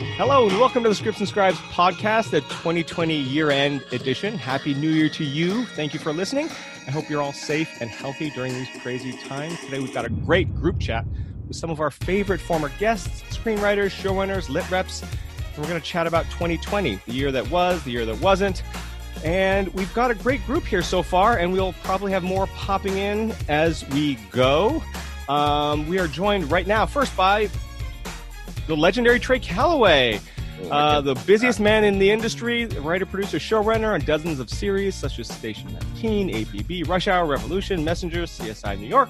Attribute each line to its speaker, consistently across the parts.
Speaker 1: Hello, and welcome to the Scripts and Scribes podcast, the 2020 year end edition. Happy New Year to you. Thank you for listening. I hope you're all safe and healthy during these crazy times. Today, we've got a great group chat with some of our favorite former guests, screenwriters, showrunners, lit reps. And we're going to chat about 2020, the year that was, the year that wasn't. And we've got a great group here so far, and we'll probably have more popping in as we go. Um, we are joined right now, first by the legendary Trey Callaway,
Speaker 2: Oh,
Speaker 1: uh, the busiest man in the industry, writer, producer, showrunner on dozens of series such as Station 19, APB, Rush Hour, Revolution, Messenger, CSI New York.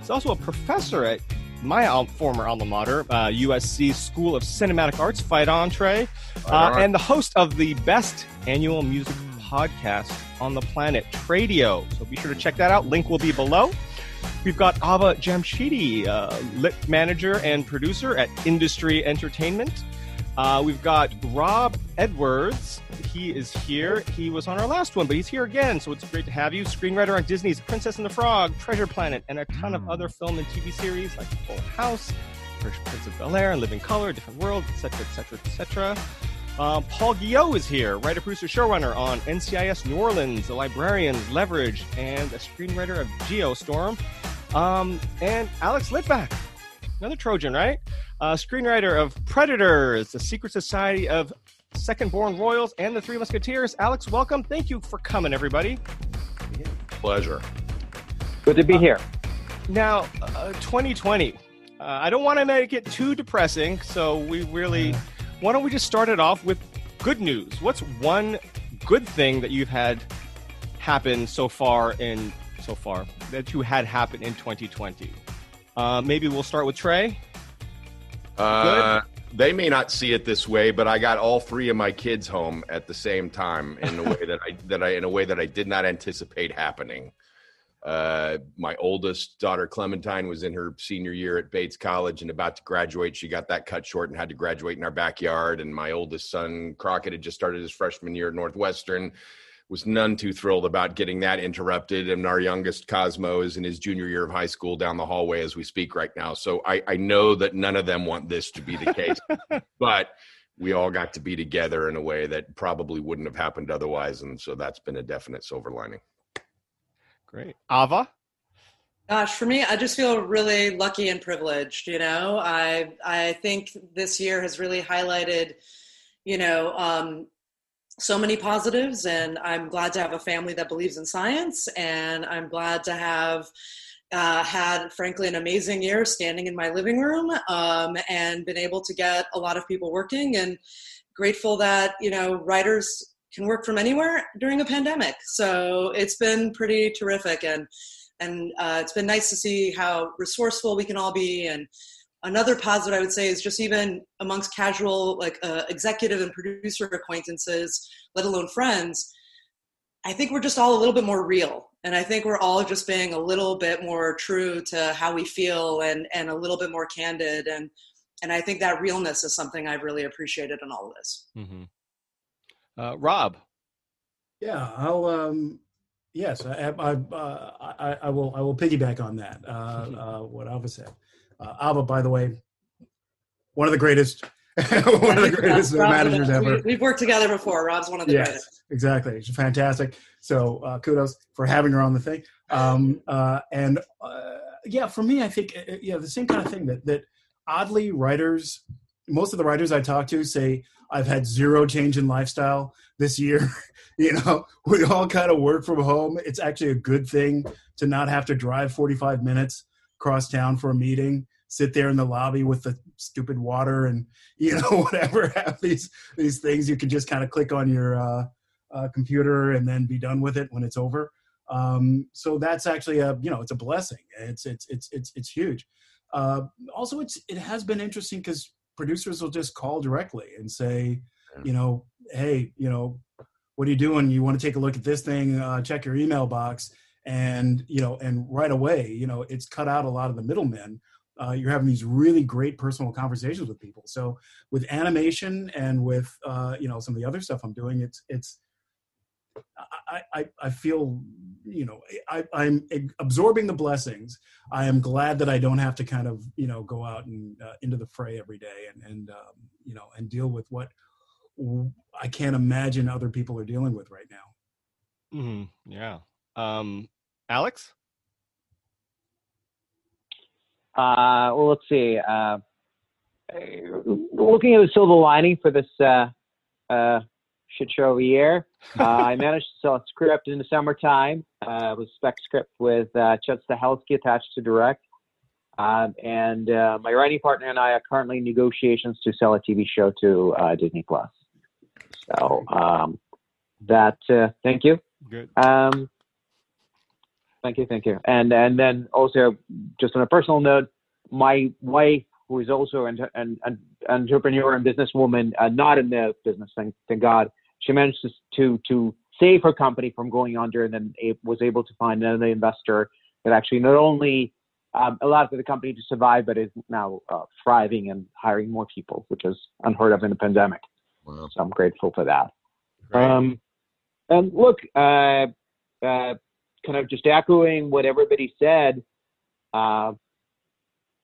Speaker 1: He's also a professor at my al- former alma mater, uh, USC School of Cinematic Arts, Fight On Trey, uh, and the host of the best annual music podcast on the planet, Tradio. So be sure to check that out. Link will be below. We've got Ava Jamshidi, uh, lit manager and producer at Industry Entertainment. Uh, we've got Rob Edwards. He is here. He was on our last one, but he's here again, so it's great to have you. Screenwriter on Disney's Princess and the Frog, Treasure Planet, and a ton of other film and TV series like The Full House, Fresh Prince of Bel Air, Living Color, Different World, etc., etc., etc. Um, Paul Guyot is here, writer, producer, showrunner on NCIS New Orleans, The Librarians, Leverage, and a screenwriter of Geostorm. Um, and Alex Litvak, another Trojan, right? Uh, screenwriter of Predators, The Secret Society of Second Born Royals, and The Three Musketeers. Alex, welcome. Thank you for coming, everybody.
Speaker 2: Pleasure.
Speaker 3: Good to be here.
Speaker 1: Now, uh, 2020. Uh, I don't want to make it too depressing, so we really. Why don't we just start it off with good news? What's one good thing that you've had happen so far in so far that you had happen in 2020? Uh, maybe we'll start with Trey.
Speaker 2: Uh, they may not see it this way, but I got all three of my kids home at the same time in a way that I that I in a way that I did not anticipate happening. Uh, my oldest daughter Clementine was in her senior year at Bates College and about to graduate. She got that cut short and had to graduate in our backyard. And my oldest son Crockett had just started his freshman year at Northwestern. Was none too thrilled about getting that interrupted. And our youngest Cosmo is in his junior year of high school down the hallway as we speak right now. So I, I know that none of them want this to be the case, but we all got to be together in a way that probably wouldn't have happened otherwise. And so that's been a definite silver lining.
Speaker 1: Great. Ava?
Speaker 4: Gosh, for me, I just feel really lucky and privileged. You know, I I think this year has really highlighted, you know, um, so many positives, and I'm glad to have a family that believes in science, and I'm glad to have uh, had, frankly, an amazing year standing in my living room um, and been able to get a lot of people working, and grateful that you know writers can work from anywhere during a pandemic. So it's been pretty terrific, and and uh, it's been nice to see how resourceful we can all be. And another positive I would say is just even amongst casual like uh, executive and producer acquaintances, let alone friends. I think we're just all a little bit more real, and I think we're all just being a little bit more true to how we feel, and and a little bit more candid, and and I think that realness is something I've really appreciated in all of this.
Speaker 1: Mm-hmm. Uh, Rob?
Speaker 5: Yeah, I'll. Um, yes, I, I, uh, I, I will. I will piggyback on that. Uh, uh, what Ava said. Uh, Ava, by the way, one of the greatest, one of the greatest
Speaker 4: Rob's
Speaker 5: managers
Speaker 4: one of-
Speaker 5: ever.
Speaker 4: we- We've worked together before. Rob's one of the
Speaker 5: Yes,
Speaker 4: greatest.
Speaker 5: exactly. She's fantastic. So uh, kudos for having her on the thing. Um, uh, and uh, yeah, for me, I think uh, yeah, the same kind of thing that that oddly writers, most of the writers I talk to say I've had zero change in lifestyle this year. you know, we all kind of work from home. It's actually a good thing to not have to drive 45 minutes across town for a meeting sit there in the lobby with the stupid water and you know whatever have these these things you can just kind of click on your uh, uh, computer and then be done with it when it's over um, so that's actually a you know it's a blessing it's it's it's it's, it's huge uh, also it's it has been interesting because producers will just call directly and say you know hey you know what are you doing? You want to take a look at this thing? Uh, check your email box. And you know and right away you know it's cut out a lot of the middlemen. Uh, you're having these really great personal conversations with people. So with animation and with uh, you know some of the other stuff i'm doing it's it's I, I, I feel, you know, I, I'm absorbing the blessings. I am glad that I don't have to kind of, you know, go out and uh, into the fray every day and, and um, you know, and deal with what I can't imagine other people are dealing with right now.
Speaker 1: Mm-hmm. Yeah. Um, Alex?
Speaker 3: Uh, well, let's see. Uh, looking at the silver lining for this uh, uh, shit show of a year, uh, I managed to sell a script in the summertime. Uh, it was spec script with uh, Chad Stahelski attached to direct. Um, and uh, my writing partner and I are currently in negotiations to sell a TV show to uh, Disney Plus. So um, that, uh, thank you.
Speaker 1: Good.
Speaker 3: Um, thank you, thank you. And and then also, just on a personal note, my wife, who is also an, an, an entrepreneur and businesswoman, uh, not in the business, thank, thank God, she managed to, to to save her company from going under, and then was able to find another investor that actually not only um, allowed for the company to survive, but is now uh, thriving and hiring more people, which is unheard of in the pandemic. Wow. So I'm grateful for that. Um, and look, uh, uh, kind of just echoing what everybody said, uh,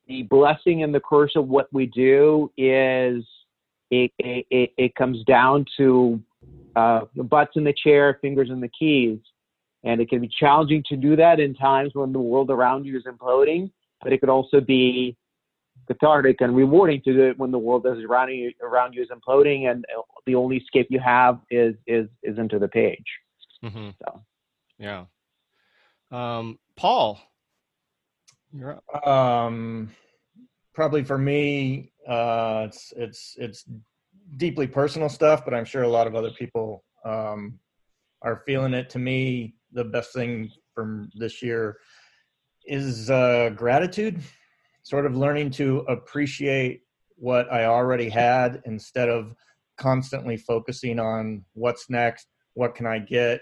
Speaker 3: the blessing and the curse of what we do is it, it, it comes down to uh, butts in the chair, fingers in the keys. And it can be challenging to do that in times when the world around you is imploding, but it could also be cathartic and rewarding to do it when the world is around you around you is imploding and the only escape you have is is is into the page.
Speaker 1: Mm-hmm. So, yeah. Um, Paul,
Speaker 6: you're up. Um, probably for me, uh, it's it's it's deeply personal stuff, but I'm sure a lot of other people um, are feeling it. To me, the best thing from this year is uh, gratitude, sort of learning to appreciate what I already had instead of constantly focusing on what's next, what can I get,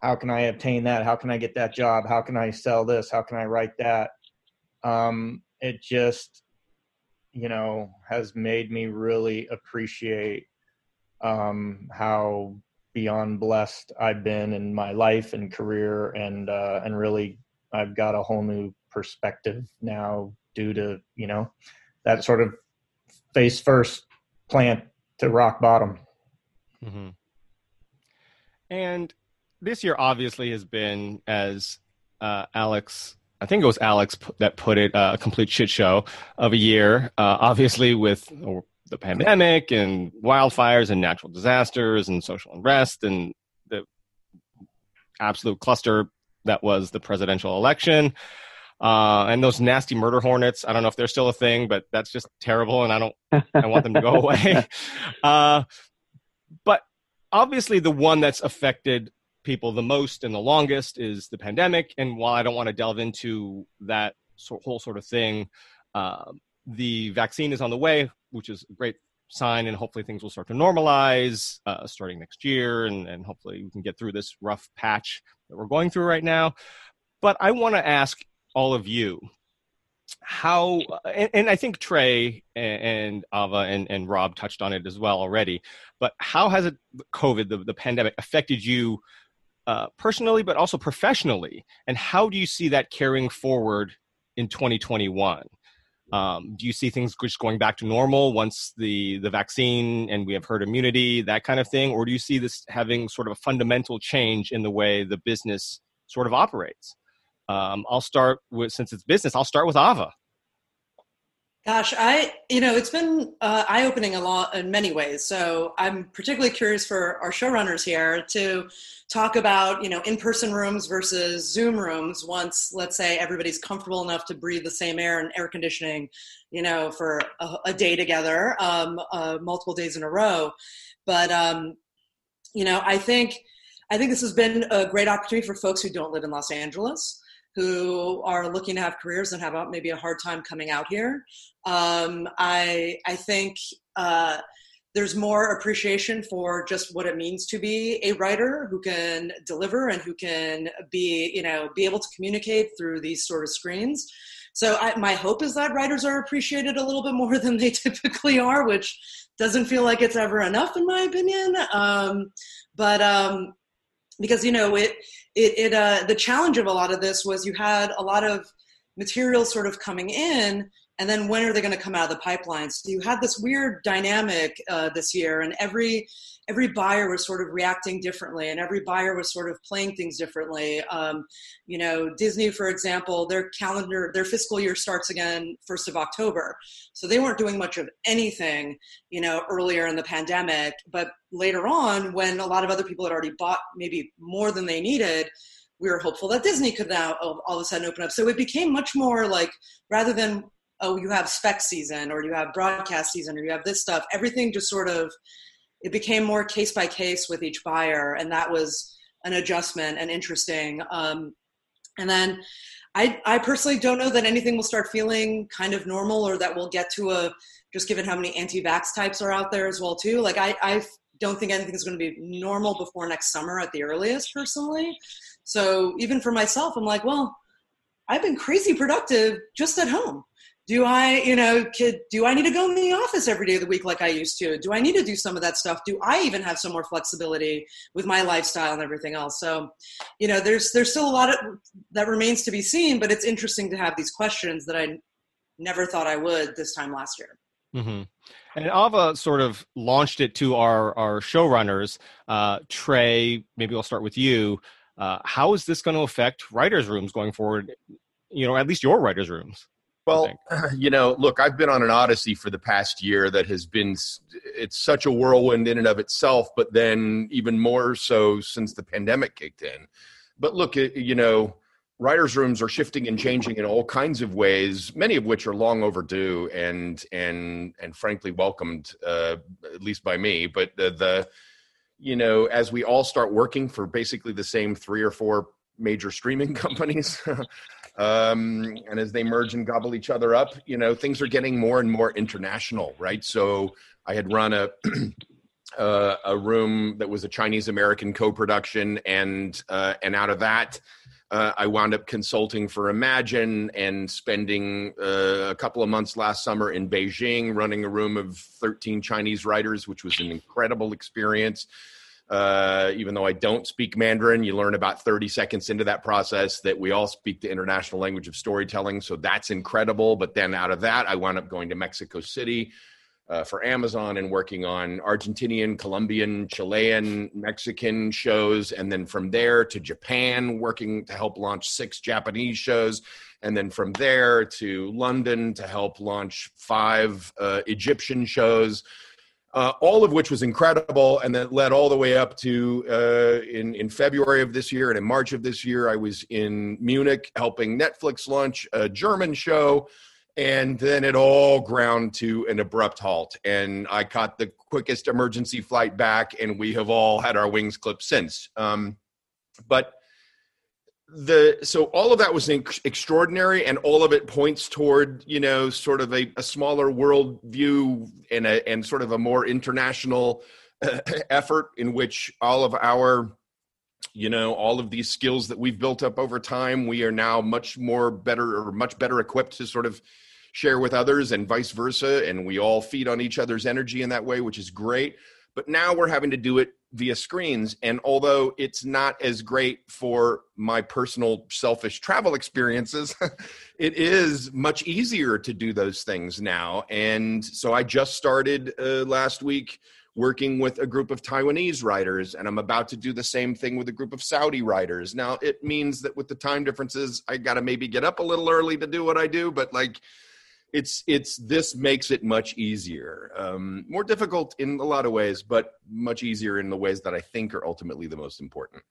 Speaker 6: how can I obtain that, how can I get that job, how can I sell this, how can I write that. Um, it just, you know, has made me really appreciate um, how beyond blessed I've been in my life and career, and uh, and really I've got a whole new perspective now due to you know that sort of face first plant to rock bottom.
Speaker 1: Mm-hmm. And this year obviously has been as uh, Alex. I think it was Alex that put it uh, a complete shit show of a year. Uh, obviously, with the pandemic and wildfires and natural disasters and social unrest and the absolute cluster that was the presidential election. Uh, and those nasty murder hornets. I don't know if they're still a thing, but that's just terrible, and I don't. I want them to go away. Uh, but obviously, the one that's affected people the most and the longest is the pandemic. And while I don't want to delve into that whole sort of thing, uh, the vaccine is on the way, which is a great sign, and hopefully things will start to normalize uh, starting next year, and, and hopefully we can get through this rough patch that we're going through right now. But I want to ask all of you how and, and, i think trey and, and ava and, and rob touched on it as well already but how has it covid the, the pandemic affected you uh, personally but also professionally and how do you see that carrying forward in 2021 um, do you see things just going back to normal once the the vaccine and we have herd immunity that kind of thing or do you see this having sort of a fundamental change in the way the business sort of operates um, I'll start with since it's business. I'll start with Ava.
Speaker 4: Gosh, I you know it's been uh, eye opening a lot in many ways. So I'm particularly curious for our showrunners here to talk about you know in person rooms versus Zoom rooms. Once let's say everybody's comfortable enough to breathe the same air and air conditioning, you know, for a, a day together, um, uh, multiple days in a row. But um, you know, I think I think this has been a great opportunity for folks who don't live in Los Angeles who are looking to have careers and have maybe a hard time coming out here. Um, I I think uh, there's more appreciation for just what it means to be a writer who can deliver and who can be you know be able to communicate through these sort of screens. So I, my hope is that writers are appreciated a little bit more than they typically are, which doesn't feel like it's ever enough in my opinion. Um, but um, because you know it it, it uh, the challenge of a lot of this was you had a lot of materials sort of coming in and then when are they going to come out of the pipeline? So you had this weird dynamic uh, this year and every every buyer was sort of reacting differently and every buyer was sort of playing things differently. Um, you know disney for example their calendar their fiscal year starts again 1st of october. So they weren't doing much of anything you know earlier in the pandemic. But later on when a lot of other people had already bought maybe more than they needed we were hopeful that disney could now all of a sudden open up. So it became much more like rather than oh you have spec season or you have broadcast season or you have this stuff everything just sort of it became more case by case with each buyer, and that was an adjustment and interesting. Um, and then I, I personally don't know that anything will start feeling kind of normal or that we'll get to a just given how many anti-vax types are out there as well too. Like I, I don't think anything is going to be normal before next summer at the earliest personally. So even for myself, I'm like, well, I've been crazy productive just at home do I, you know, kid, do I need to go in the office every day of the week like I used to? Do I need to do some of that stuff? Do I even have some more flexibility with my lifestyle and everything else? So, you know, there's there's still a lot of that remains to be seen, but it's interesting to have these questions that I never thought I would this time last year.
Speaker 1: Mm-hmm. And Ava sort of launched it to our our showrunners. Uh, Trey, maybe I'll start with you. Uh, how is this going to affect writers' rooms going forward? You know, at least your writers' rooms.
Speaker 2: Well, you know, look, I've been on an odyssey for the past year that has been it's such a whirlwind in and of itself, but then even more so since the pandemic kicked in. But look, you know, writers' rooms are shifting and changing in all kinds of ways, many of which are long overdue and and and frankly welcomed, uh, at least by me. But the, the you know, as we all start working for basically the same three or four major streaming companies. Um, and as they merge and gobble each other up, you know, things are getting more and more international, right? So I had run a uh, a room that was a Chinese American co-production, and uh, and out of that, uh, I wound up consulting for Imagine and spending uh, a couple of months last summer in Beijing, running a room of 13 Chinese writers, which was an incredible experience. Uh, even though I don't speak Mandarin, you learn about 30 seconds into that process that we all speak the international language of storytelling. So that's incredible. But then out of that, I wound up going to Mexico City uh, for Amazon and working on Argentinian, Colombian, Chilean, Mexican shows. And then from there to Japan, working to help launch six Japanese shows. And then from there to London to help launch five uh, Egyptian shows uh, all of which was incredible, and that led all the way up to uh, in in February of this year and in March of this year, I was in Munich helping Netflix launch a German show, and then it all ground to an abrupt halt, and I caught the quickest emergency flight back, and we have all had our wings clipped since. Um, but the so all of that was extraordinary and all of it points toward you know sort of a, a smaller world view and a and sort of a more international uh, effort in which all of our you know all of these skills that we've built up over time we are now much more better or much better equipped to sort of share with others and vice versa. And we all feed on each other's energy in that way which is great but now we're having to do it via screens. And although it's not as great for my personal selfish travel experiences, it is much easier to do those things now. And so I just started uh, last week working with a group of Taiwanese writers, and I'm about to do the same thing with a group of Saudi writers. Now, it means that with the time differences, I got to maybe get up a little early to do what I do, but like, it's it's this makes it much easier um, more difficult in a lot of ways but much easier in the ways that i think are ultimately the most important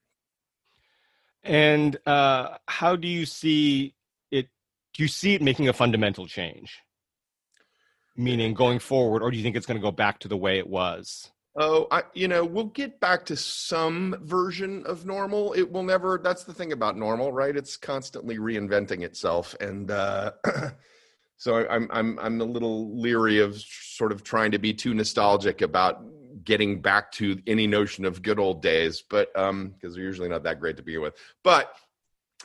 Speaker 1: and uh, how do you see it do you see it making a fundamental change meaning going forward or do you think it's going to go back to the way it was
Speaker 2: Oh, I, you know, we'll get back to some version of normal. It will never. That's the thing about normal, right? It's constantly reinventing itself, and uh, So I'm I'm I'm a little leery of sort of trying to be too nostalgic about getting back to any notion of good old days, but um, because they're usually not that great to begin with. But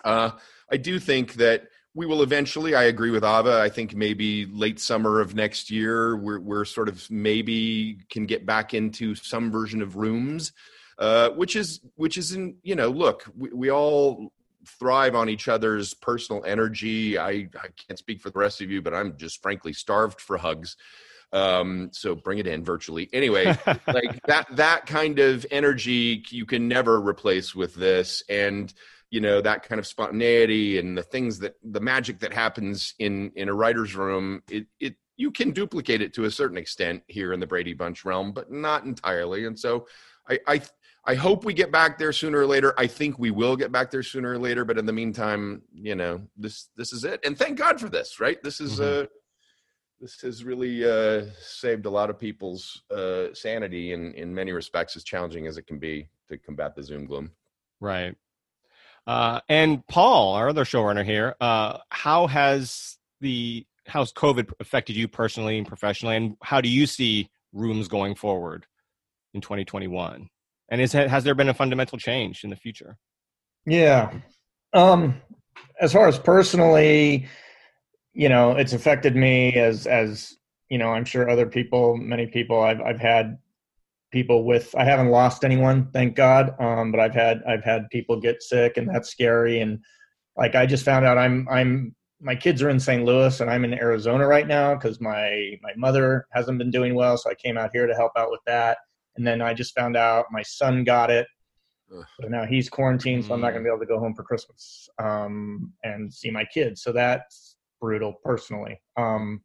Speaker 2: uh, I do think that we will eventually. I agree with Ava. I think maybe late summer of next year, we're we're sort of maybe can get back into some version of rooms. uh, which is which is in you know look we, we all thrive on each other's personal energy. I, I can't speak for the rest of you, but I'm just frankly starved for hugs. Um, so bring it in virtually. Anyway, like that that kind of energy you can never replace with this. And you know that kind of spontaneity and the things that the magic that happens in in a writer's room it it you can duplicate it to a certain extent here in the Brady Bunch realm, but not entirely. And so I, I I hope we get back there sooner or later. I think we will get back there sooner or later, but in the meantime, you know, this this is it. And thank God for this, right? This is mm-hmm. uh this has really uh saved a lot of people's uh sanity in in many respects as challenging as it can be to combat the Zoom gloom.
Speaker 1: Right. Uh and Paul, our other showrunner here, uh how has the how's COVID affected you personally and professionally and how do you see rooms going forward in 2021? And is has there been a fundamental change in the future?
Speaker 6: Yeah. Um, as far as personally, you know, it's affected me as as you know, I'm sure other people, many people. I've I've had people with. I haven't lost anyone, thank God. Um, but I've had I've had people get sick, and that's scary. And like I just found out, I'm I'm my kids are in St. Louis, and I'm in Arizona right now because my my mother hasn't been doing well, so I came out here to help out with that. And then I just found out my son got it. So now he's quarantined, so I'm not going to be able to go home for Christmas um, and see my kids. So that's brutal, personally. Um,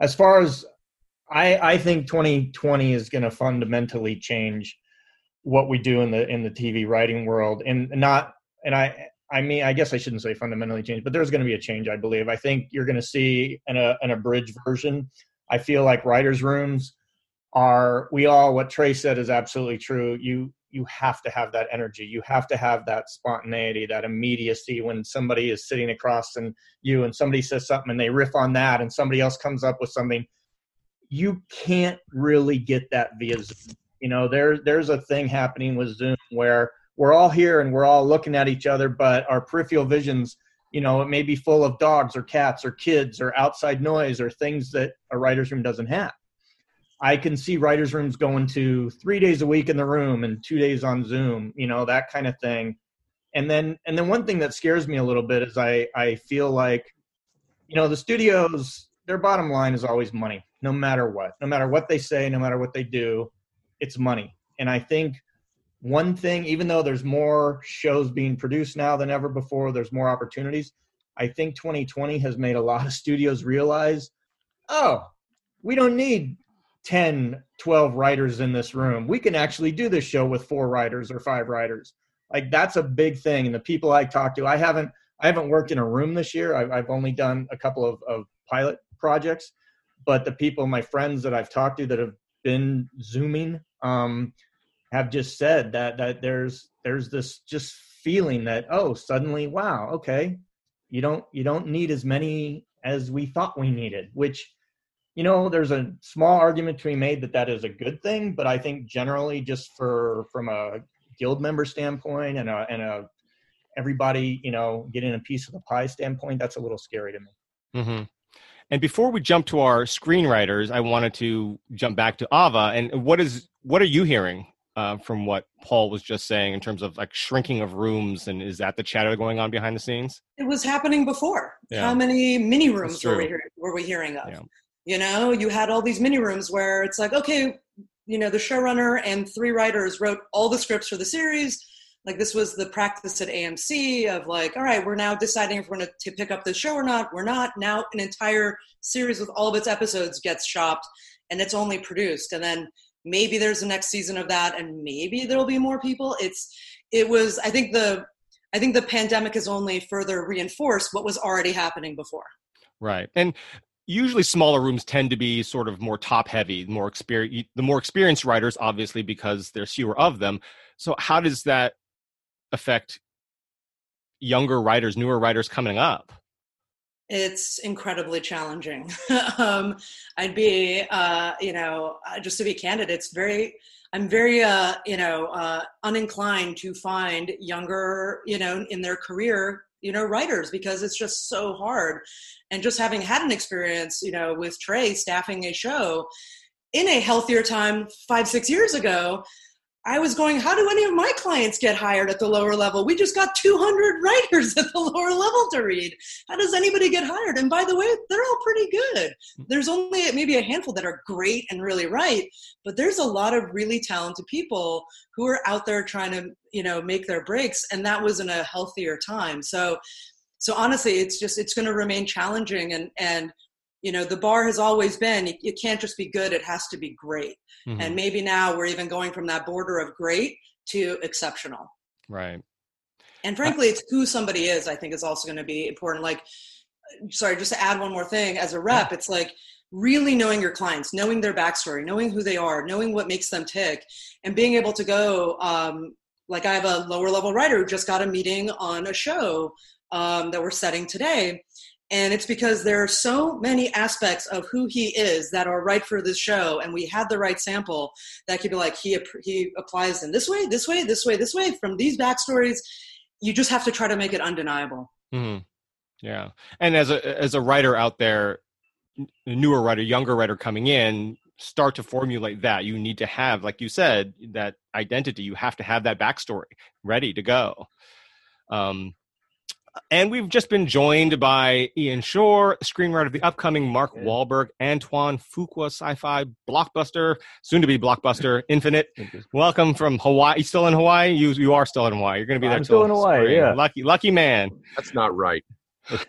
Speaker 6: as far as I, I think 2020 is going to fundamentally change what we do in the in the TV writing world, and not and I I mean I guess I shouldn't say fundamentally change, but there's going to be a change. I believe. I think you're going to see an, a, an abridged version. I feel like writers' rooms are we all what trey said is absolutely true. You you have to have that energy. You have to have that spontaneity that immediacy when somebody is sitting across and you and somebody says something and they riff on that and somebody else comes up with something. You can't really get that via zoom. You know there there's a thing happening with zoom where we're all here and we're all looking at each other but our peripheral visions you know it may be full of dogs or cats or kids or outside noise or things that a writer's room doesn't have I can see writers' rooms going to three days a week in the room and two days on Zoom, you know, that kind of thing. And then and then one thing that scares me a little bit is I I feel like, you know, the studios, their bottom line is always money, no matter what. No matter what they say, no matter what they do, it's money. And I think one thing, even though there's more shows being produced now than ever before, there's more opportunities. I think 2020 has made a lot of studios realize, oh, we don't need 10 12 writers in this room we can actually do this show with four writers or five writers. Like that's a big thing and the people i talk to i haven't i haven't worked in a room this year. I've, I've only done a couple of, of pilot projects but the people my friends that i've talked to that have been zooming um, have just said that that there's there's this just feeling that oh suddenly wow okay you don't you don't need as many as we thought we needed which you know, there's a small argument to be made that that is a good thing, but I think generally, just for from a guild member standpoint and a and a everybody, you know, getting a piece of the pie standpoint, that's a little scary to me.
Speaker 1: Mm-hmm. And before we jump to our screenwriters, I wanted to jump back to Ava. And what is what are you hearing uh, from what Paul was just saying in terms of like shrinking of rooms? And is that the chatter going on behind the scenes?
Speaker 4: It was happening before. Yeah. How many mini rooms were we, were we hearing of? Yeah. You know, you had all these mini rooms where it's like, okay, you know, the showrunner and three writers wrote all the scripts for the series. Like this was the practice at AMC of like, all right, we're now deciding if we're going to pick up the show or not. We're not. Now an entire series with all of its episodes gets shopped and it's only produced. And then maybe there's the next season of that and maybe there'll be more people. It's, it was, I think the, I think the pandemic has only further reinforced what was already happening before.
Speaker 1: Right. And usually smaller rooms tend to be sort of more top heavy more experience the more experienced writers obviously because there's fewer of them. So how does that affect younger writers newer writers coming up?
Speaker 4: It's incredibly challenging. Um, i'd be uh, you know uh, just to be candid it's very i'm very uh, you know uh, uninclined to find younger you know in their career you know writers because it's just so hard. And just having had an experience you know with trey staffing a show in a healthier time five six years ago I was going, how do any of my clients get hired at the lower level? We just got 200 writers at the lower level to read. How does anybody get hired? And by the way, they're all pretty good. There's only maybe a handful that are great and really right, but there's a lot of really talented people who are out there trying to, you know, make their breaks. And that was in a healthier time. So, so honestly, it's just, it's going to remain challenging and, and, you know the bar has always been it can't just be good it has to be great. Mm-hmm. and maybe now we're even going from that border of great to exceptional.
Speaker 1: Right.
Speaker 4: And frankly it's who somebody is i think is also going to be important. Like sorry just to add one more thing as a rep it's like really knowing your clients knowing their backstory knowing who they are knowing what makes them tick and being able to go um, like i have a lower level writer who just got a meeting on a show um, that we're setting today and it's because there are so many aspects of who he is that are right for this show and we had the right sample that could be like he he applies in this way this way this way this way from these backstories. You just have to try to make it undeniable.
Speaker 1: Mm-hmm. yeah. And as a as a writer out there a newer writer younger writer coming in start to formulate that. You need to have like you said that identity. You have to have that backstory ready to go. Um, and we've just been joined by Ian Shorr, screenwriter of the upcoming Mark Wahlberg, Antoine Fuqua sci-fi blockbuster, soon to be blockbuster, Infinite. Welcome from Hawaii. You still in Hawaii? You you are still in Hawaii. You're going to be there.
Speaker 7: I'm still in Hawaii. Spring. Yeah,
Speaker 1: lucky lucky man.
Speaker 2: That's not right.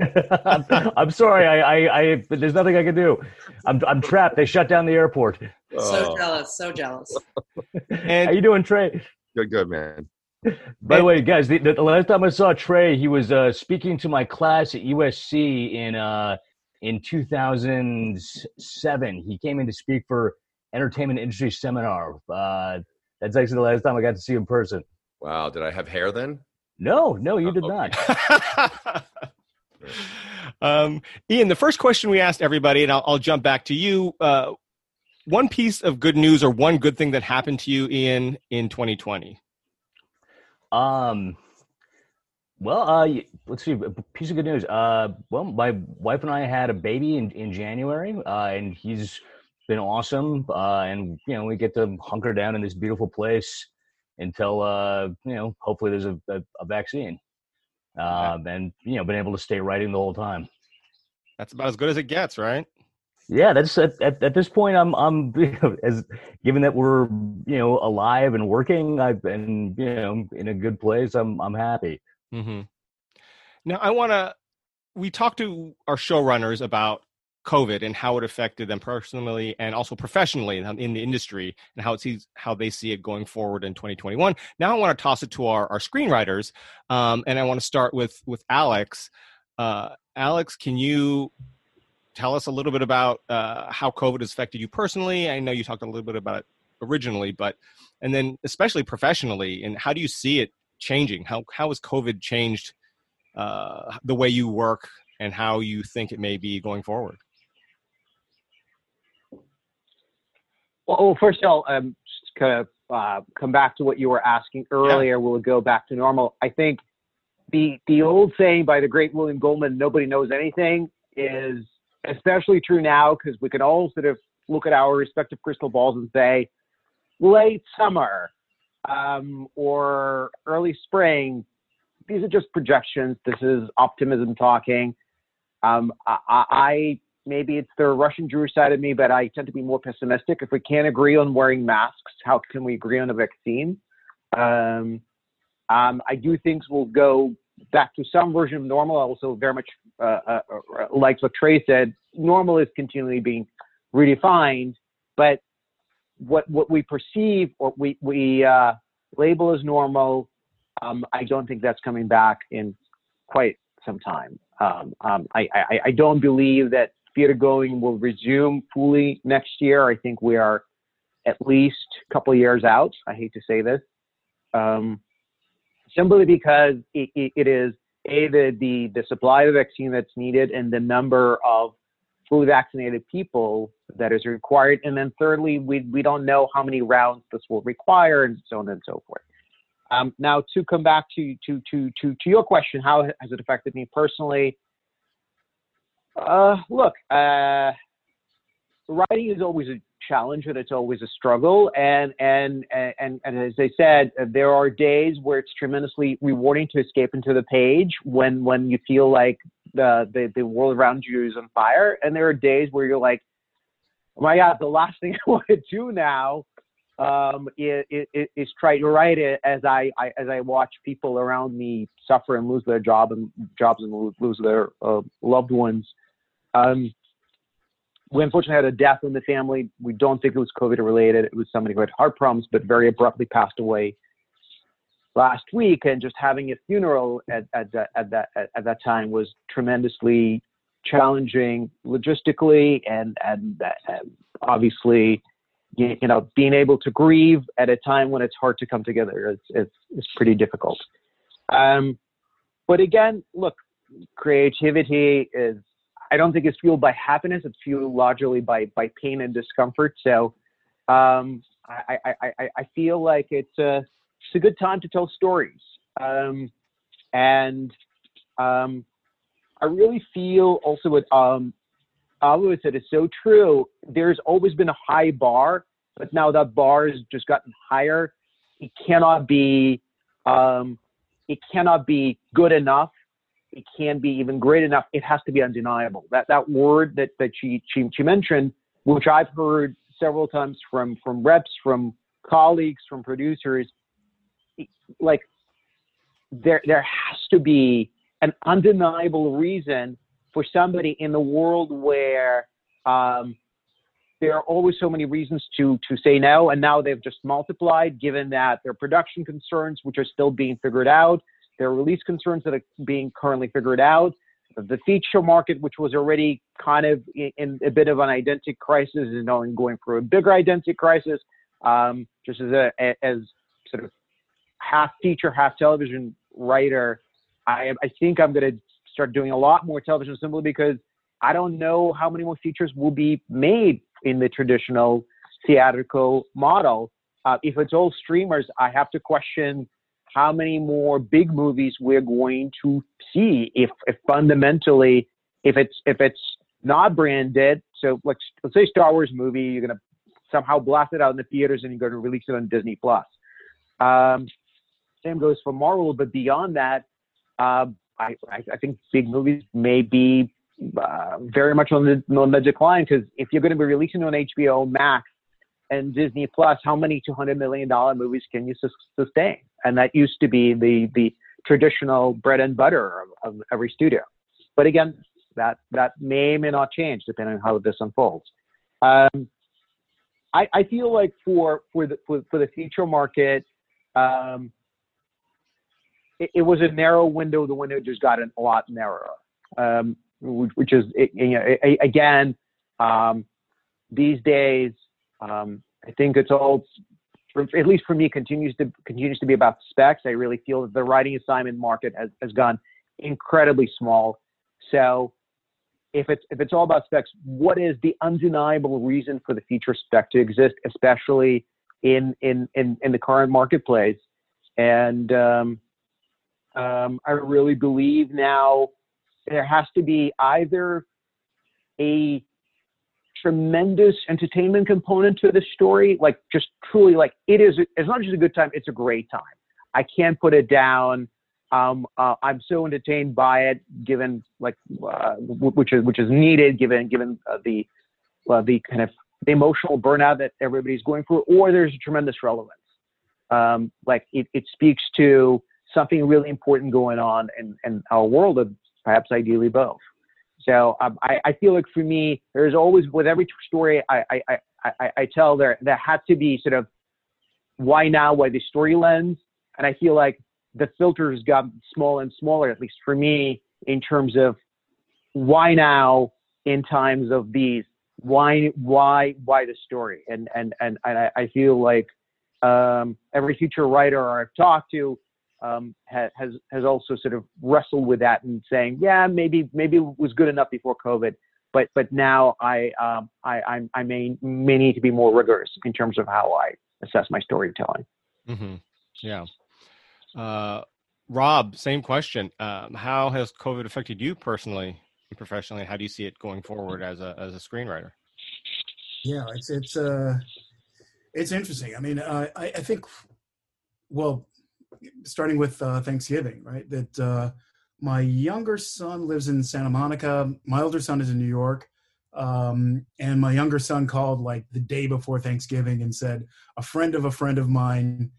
Speaker 7: I'm sorry. I, I, I, there's nothing I can do. I'm, I'm trapped. They shut down the airport. Oh.
Speaker 4: So oh. jealous. So jealous.
Speaker 7: and, How you doing, Trey?
Speaker 2: Good, good, man.
Speaker 7: By the way, guys, the, the, last time I saw Trey, he was uh, speaking to my class at USC in uh, in 2007. He came in to speak for entertainment industry seminar. Uh, that's actually the last time I got to see him in person.
Speaker 2: Wow, did I have hair then?
Speaker 7: No, no, you did not.
Speaker 1: um, Ian, the first question we asked everybody, and I'll, I'll jump back to you. Uh, one piece of good news or one good thing that happened to you, Ian, in 2020.
Speaker 7: Um, well, uh, let's see. A piece of good news. Uh, well, my wife and I had a baby in in January, uh, and he's been awesome. Uh, and you know, we get to hunker down in this beautiful place until uh, you know, hopefully there's a, a, a vaccine. Uh, and you know, been able to stay writing the whole time.
Speaker 1: That's about as good as it gets, right?
Speaker 7: Yeah, that's at, at, at, this point. I'm I'm as given that we're you know alive and working, I've been you know in a good place. I'm I'm happy.
Speaker 1: Mm-hmm. Now I want to. We talked to our showrunners about COVID and how it affected them personally and also professionally in the industry and how it sees how they see it going forward in 2021. Now I want to toss it to our, our screenwriters, um, and I want to start with with Alex. Uh, Alex, can you tell us a little bit about uh, how COVID has affected you personally. I know you talked a little bit about it originally, but and then especially professionally, and how do you see it changing? How how has COVID changed uh, the way you work and how you think it may be going forward?
Speaker 3: Well, first I'll um, kind of uh, come back to what you were asking earlier. Yeah. Will it go back to normal? I think the the old saying by the great William Goldman, "Nobody knows anything," is especially true now because we can all sort of look at our respective crystal balls and say, late summer um, or early spring. These are just projections. This is optimism talking. Um, I, I, maybe it's the Russian Jewish side of me, but I tend to be more pessimistic. If we can't agree on wearing masks, how can we agree on a vaccine? Um, um I do think we'll go back to some version of normal. I also very much uh, uh, uh, like what Trey said, normal is continually being redefined, but what what we perceive or we we uh, label as normal, um, I don't think that's coming back in quite some time. Um, um, I, I, I don't believe that theater going will resume fully next year. I think we are at least a couple years out. I hate to say this. Um, simply because it, it, it is a the, the the supply of the vaccine that's needed and the number of fully vaccinated people that is required, and then thirdly, we we don't know how many rounds this will require, and so on and so forth. Um, now, to come back to to to to to your question, how has it affected me personally? Uh, look, uh, writing is always a challenge and it's always a struggle. And and and and as I said, there are days where it's tremendously rewarding to escape into the page when when you feel like the the, the world around you is on fire, and there are days where you're like, oh my God, the last thing I want to do now um, is, is, try to write it as I, I, as I watch people around me suffer and lose their job and jobs and lose their uh, loved ones. Um, we unfortunately had a death in the family. We don't think it was COVID related. It was somebody who had heart problems, but very abruptly passed away last week. And just having a funeral at, at, that, at, that, at, at that time was tremendously challenging logistically and, and, and obviously, you, know, being able to grieve at a time when it's hard to come together is, is, is pretty difficult. Um, but again, look, creativity is I don't think it's fueled by happiness. It's fueled largely by by pain and discomfort. So um, I, I, I, I feel like it's a it's a good time to tell stories. Um, and um, I really feel also what um, Ava said is so true. There's always been a high bar, but now that bar has just gotten higher. It cannot be um, it cannot be good enough it can be even great enough. It has to be undeniable. That that word that that she she, she mentioned, which I've heard several times from from reps, from colleagues, from producers, like there there has to be an undeniable reason for somebody in the world where um, there are always so many reasons to to say no, and now they've just multiplied. Given that their production concerns, which are still being figured out, there are release concerns that are being currently figured out. The feature market, which was already kind of in, a bit of an identity crisis, is now going through a bigger identity crisis. Um, just as a as sort of half feature, half television writer, I, I think I'm going to start doing a lot more television simply because I don't know how many more features will be made in the traditional theatrical model. Uh, if it's all streamers, I have to question how many more big movies we're going to see if, if fundamentally if it's if it's not branded. So let's let's say star wars movie you're going to somehow blast it out in the theaters and you're going to release it on disney plus. Um, same goes for marvel but beyond that uh, I, I think big movies may be uh, very much on the, on the decline because if you're going to be releasing on hbo max and disney plus how many 200 million dollar movies can you sustain and that used to be the the traditional bread and butter of, of every studio. But again, that that may may not change depending on how this unfolds. Um, I, I feel like for for the for, for the feature market, um, it, it, was a narrow window. The window just got a lot narrower, um, which, which, is you know again um, these days. Um, I think it's all at least for me, continues to continues to be about specs. I really feel that the writing assignment market has, has gone incredibly small. So if it's if it's all about specs, what is the undeniable reason for the feature spec to exist, especially in in in, in the current marketplace? And um, um, I really believe now there has to be either a tremendous entertainment component to the story. Like just truly, like it is. It's not just a good time; it's a great time. I can't put it down. Um, uh, I'm so entertained by it, given like uh, which is which is needed, given given uh, the uh, the kind of the emotional burnout that everybody's going through, or there's a tremendous relevance. Um, like it, it speaks to something really important going on in, in our world, of perhaps ideally both. So um, I, I, feel like for me, there's always with every story I, I, I, I, tell there there had to be sort of why now, why the story lens, and I feel like the filters got smaller and smaller, at least for me, in terms of why now in times of these, why why why the story, and and and, and I, I feel like um, every future writer I've talked to um, has has also sort of wrestled with that and saying, yeah, maybe maybe it was good enough before COVID, but but now I um, I I'm, i may may need to be more rigorous in terms of how I assess my storytelling.
Speaker 1: Mm-hmm. Yeah. Uh, Rob, same question. Um, how has COVID affected you personally and professionally? How do you see it going forward as a as a screenwriter?
Speaker 5: Yeah, it's it's uh, it's interesting. I mean, uh, I I think, well, starting with uh, Thanksgiving, right? That uh, my younger son lives in Santa Monica. My older son is in New York. Um, and my younger son called like the day before Thanksgiving and said a friend of a friend of mine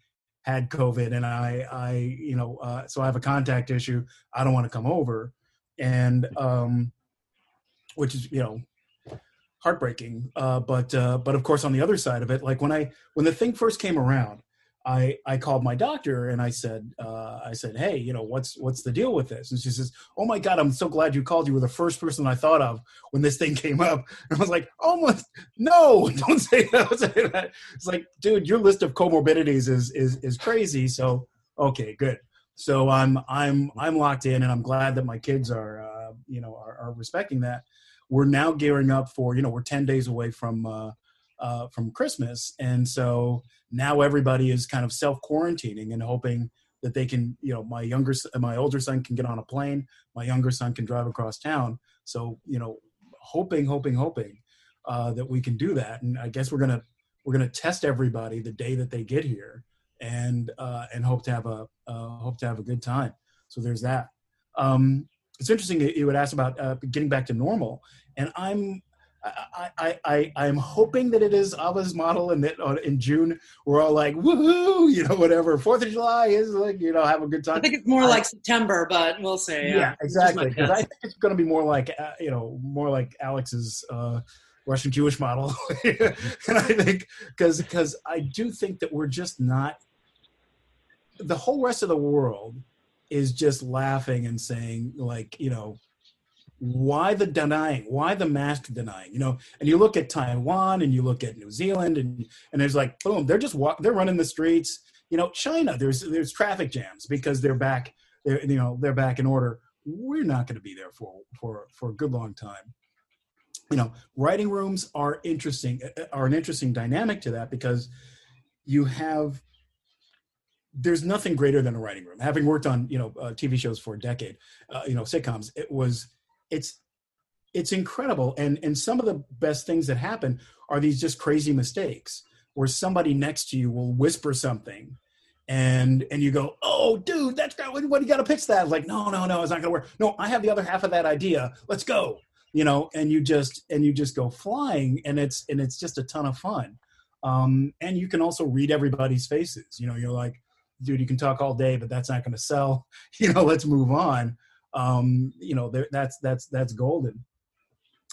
Speaker 5: had COVID, and I, I, you know, uh, so I have a contact issue. I don't want to come over, and um, which is you know heartbreaking. Uh, but uh, but of course, on the other side of it, like when I when the thing first came around, I I called my doctor and I said uh, I said, hey, you know, what's what's the deal with this? And she says, oh my god, I'm so glad you called. You were the first person I thought of when this thing came up. And I was like, my, no, don't say that. Don't say that. It's like, dude, your list of comorbidities is is is crazy. So okay, good. So I'm I'm I'm locked in, and I'm glad that my kids are uh, you know are, are respecting that we're now gearing up for you know we're 10 days away from uh, uh, from christmas. And so now everybody is kind of self quarantining and hoping that they can you know my younger my older son can get on a plane my younger son can drive across town. So you know hoping hoping hoping uh, that we can do that. And i guess we're gonna we're gonna test everybody the day that they get here and uh, and hope to have a uh, hope to have a good time. So there's that. Um, it's interesting you would ask about uh, getting back to normal, and I'm I, I, I, I'm hoping that it is Ava's model and that uh, in June we're all like, woohoo, you know, whatever. Fourth of July is like, you know, have a good time.
Speaker 4: I think it's more like September, but we'll see.
Speaker 5: Yeah, yeah exactly. Because I think it's going to be more like, uh, you know, more like Alex's uh, Russian Jewish model. and I think, because because I do think that we're just not, the whole rest of the world is just laughing and saying like you know why the denying? Why the mask denying? You know and you look at taiwan and you look at new zealand and and there's like boom they're just walk they're running the streets. You know china there's there's traffic jams because they're back they're you know they're back in order. We're not going to be there for for for a good long time. You know writing rooms are interesting are an interesting dynamic to that because you have there's nothing greater than a writing room. Having worked on you know uh, TV shows for a decade, uh, you know sitcoms, it was it's it's incredible. And and some of the best things that happen are these just crazy mistakes where somebody next to you will whisper something. And and you go, oh, dude, that's what, you got to pitch that. Like, no, no, no, it's not gonna work. No, I have the other half of that idea. Let's go. You know, and you just and you just go flying, and it's and it's just a ton of fun. Um, and you can also read everybody's faces. You know, you're like, dude, you can talk all day, but that's not to sell. You know, let's move on. Um, you know, that's that's that's golden.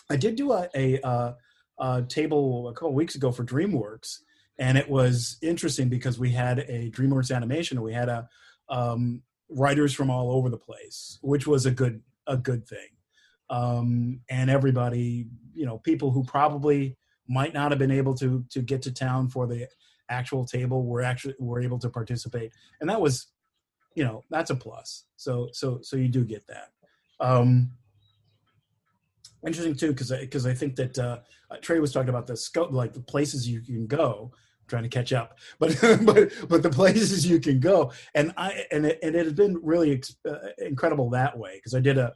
Speaker 5: I did do a, a, a, table a couple weeks ago for DreamWorks, and it was interesting because we had a DreamWorks animation, and we had a um, writers from all over the place, which was a good a good thing. Um, and everybody, you know, people who probably might not have been able to to get to town for the actual table were actually were able to participate, and that was, you know, that's a plus. So so so you do get that. Um, interesting too, because because I, I, think that uh, Trey was talking about the scope, like the places you can go. I'm trying to catch up, but but but the places you can go, and I and it, and it has been really uh, incredible that way because I did a,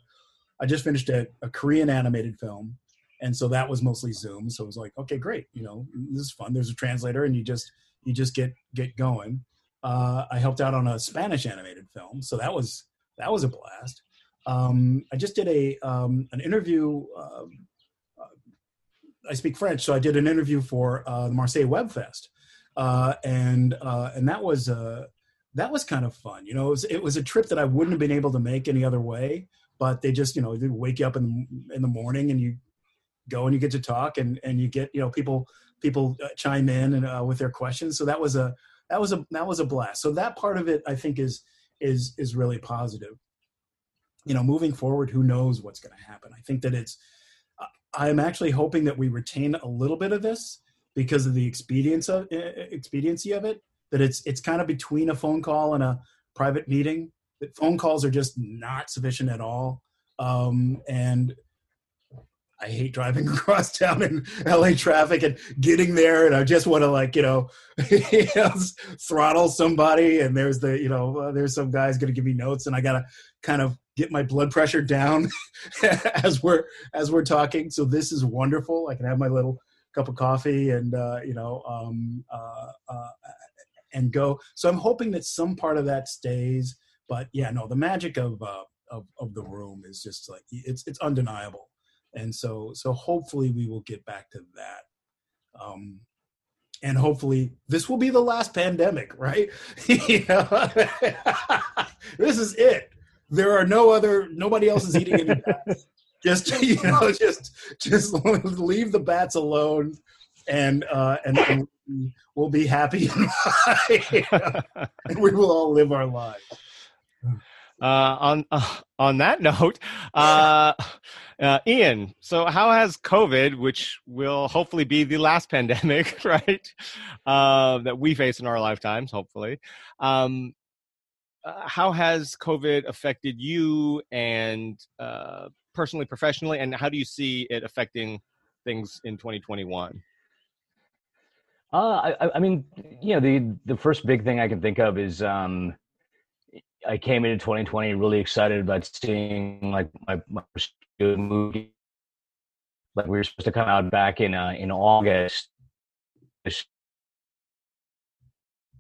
Speaker 5: I just finished a, a Korean animated film and so that was mostly zoom so it was like okay great you know this is fun there's a translator and you just you just get get going uh, i helped out on a spanish animated film so that was that was a blast. Um, i just did a um, an interview uh, i speak french so i did an interview for uh, the marseille web fest. Uh, and uh, and that was uh, that was kind of fun you know it was, it was a trip that i wouldn't have been able to make any other way but they just you know they wake you up in in the morning and you go and you get to talk and and you get you know people people chime in and uh, with their questions. So that was a that was a that was a blast. So that part of it i think is is is really positive. You know moving forward who knows what's going to happen. I think that it's i'm actually hoping that we retain a little bit of this because of the expedience of expediency of it that it's it's kind of between a phone call and a private meeting. That phone calls are just not sufficient at all. Um, and I hate driving across town in LA traffic and getting there, and I just want to like you know, throttle somebody, and there's the you know uh, there's some guys going to give me notes, and I gotta kind of get my blood pressure down as we're as we're talking. So this is wonderful. I can have my little cup of coffee and uh, you know um, uh, uh, and go. So I'm hoping that some part of that stays. But yeah, no, the magic of uh, of of the room is just like it's it's undeniable, and so so hopefully we will get back to that. Um, and hopefully this will be the last pandemic, right? you know? this is it. There are no other. Nobody else is eating any bats. Just you know, just just leave the bats alone, and uh, and, and we'll be happy, and we will all live our lives.
Speaker 1: Uh, on uh, on that note, uh, Ian, so how has COVID, which will hopefully be the last pandemic, right, that we face in our lifetimes, hopefully, um, uh, how has COVID affected you and uh, personally, professionally, and how do you see it affecting things in 2021?
Speaker 7: Uh, I, I mean, you know, the the first big thing I can think of is um, I came into 2020 really excited about seeing like my, my movie. Like we were supposed to come out back in uh, in August.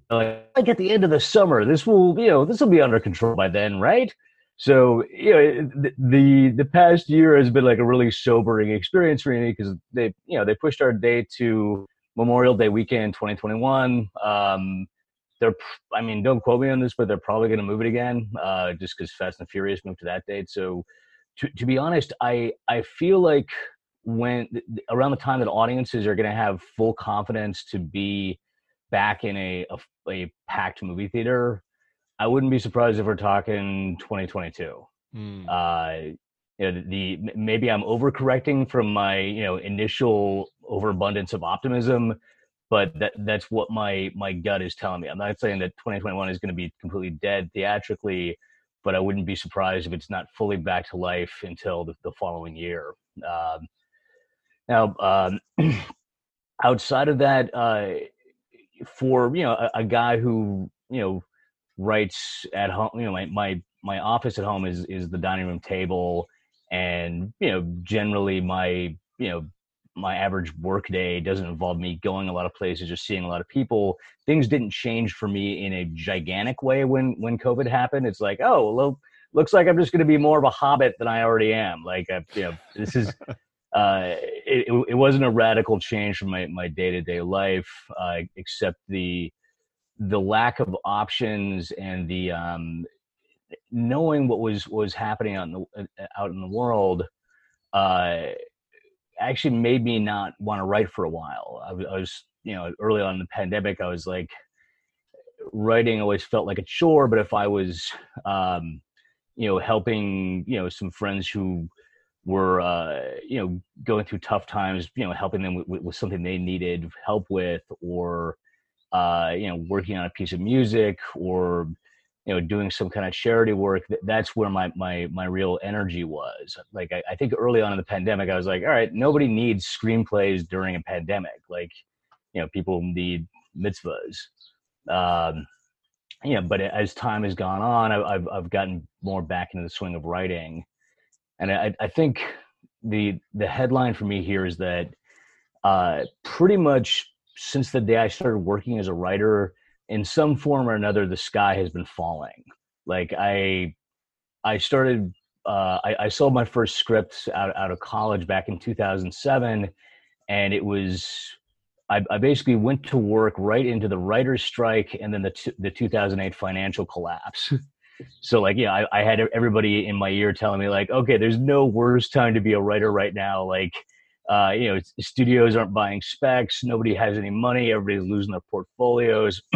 Speaker 7: Like, at the end of the summer, this will you know this will be under control by then, right? So you know the, the the past year has been like a really sobering experience for me because they you know they pushed our date to Memorial Day weekend 2021. Um, they're i mean don't quote me on this but they're probably going to move it again uh, just because fast and furious moved to that date so to, to be honest i i feel like when around the time that audiences are going to have full confidence to be back in a, a, a packed movie theater i wouldn't be surprised if we're talking 2022 mm. uh, you know, the maybe I'm overcorrecting from my you know initial overabundance of optimism, but that that's what my my gut is telling me. I'm not saying that 2021 is going to be completely dead theatrically, but I wouldn't be surprised if it's not fully back to life until the, the following year. Um, now, um, outside of that, uh, for you know a, a, guy who you know writes at home, you know my my my office at home is is the dining room table, and you know generally my you know my average work day doesn't involve me going a lot of places or seeing a lot of people. Things didn't change for me in a gigantic way when when covid happened. It's like oh well looks like i'm just going to be more of a hobbit than i already am. Like I, you know this is uh it, it wasn't a radical change from my my day-to-day life. Uh except the the lack of options and the um knowing what was was happening out in the out in the world uh actually made me not want to write for a while. I, I was, you know, early on in the pandemic, I was like, writing always felt like a chore. But if I was, um, you know, helping, you know, some friends who were, uh, you know, going through tough times, you know, helping them with, with something they needed help with, or, uh, you know, working on a piece of music, or know doing some kind of charity work that's where my my my real energy was. Like I, I, think early on in the pandemic i was like all right nobody needs screenplays during a pandemic. Like you know people need mitzvahs. Um you know but as time has gone on i've i've gotten more back into the swing of writing. And i i think the the headline for me here is that uh pretty much since the day i started working as a writer in some form or another the sky has been falling. Like i i started uh, I, I, sold my first scripts out, out of college back in 2007 and it was I, I basically went to work right into the writer's strike and then the, t- the 2008 financial collapse. So like yeah I, I had everybody in my ear telling me like okay there's no worse time to be a writer right now. Like uh, you know, studios aren't buying specs. Nobody has any money. Everybody's losing their portfolios.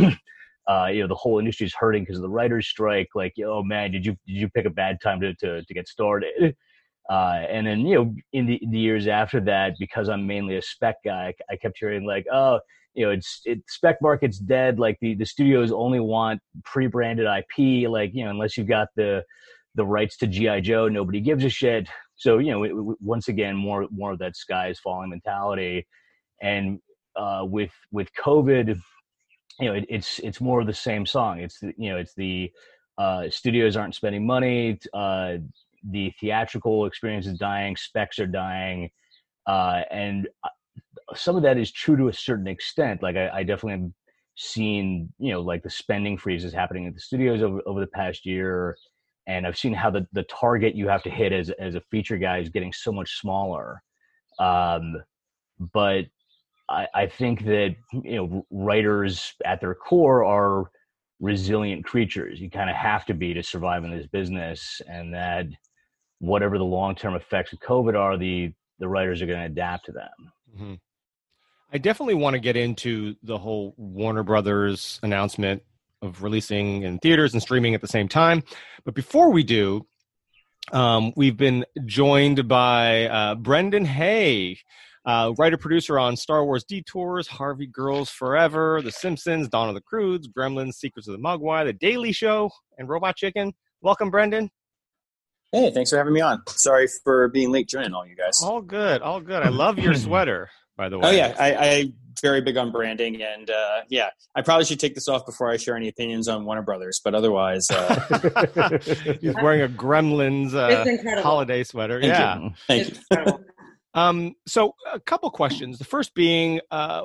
Speaker 7: uh, you know, the whole industry is hurting because of the writers' strike. Like, oh man, did you did you pick a bad time to to, to get started? Uh, and then you know, in the, the years after that, because I'm mainly a spec guy, I kept hearing like, oh, you know, it's it spec market's dead. Like the the studios only want pre-branded IP. Like you know, unless you've got the the rights to GI Joe, nobody gives a shit. So you know, it, once again, more more of that sky is falling mentality, and uh, with with COVID, you know, it, it's it's more of the same song. It's the, you know, it's the uh, studios aren't spending money. Uh, the theatrical experience is dying. Specs are dying, uh, and some of that is true to a certain extent. Like I, I definitely have seen, you know, like the spending freezes happening at the studios over, over the past year. And I've seen how the, the target you have to hit as, as a feature guy is getting so much smaller. Um, but I, I think that, you know, writers at their core are resilient creatures. You kind of have to be to survive in this business and that whatever the long-term effects of COVID are, the, the writers are going to adapt to them. Mm-hmm.
Speaker 1: I definitely want to get into the whole Warner Brothers announcement of releasing in theaters and streaming at the same time. But before we do, um, we've been joined by uh, Brendan Hay, uh, writer producer on Star Wars Detours, Harvey Girls Forever, The Simpsons, Dawn of the Croods, Gremlins, Secrets of the Mogwai, The Daily Show, and Robot Chicken. Welcome, Brendan.
Speaker 8: Hey, thanks for having me on. Sorry for being late joining all you guys.
Speaker 1: All good, all good. I love your sweater by the way.
Speaker 8: Oh yeah, I, I very big on branding, and uh, yeah, I probably should take this off before I share any opinions on Warner Brothers. But otherwise, uh...
Speaker 1: he's wearing a Gremlins uh, holiday sweater.
Speaker 8: Thank
Speaker 1: yeah,
Speaker 8: you. thank you.
Speaker 1: um, so a couple questions. The first being, uh,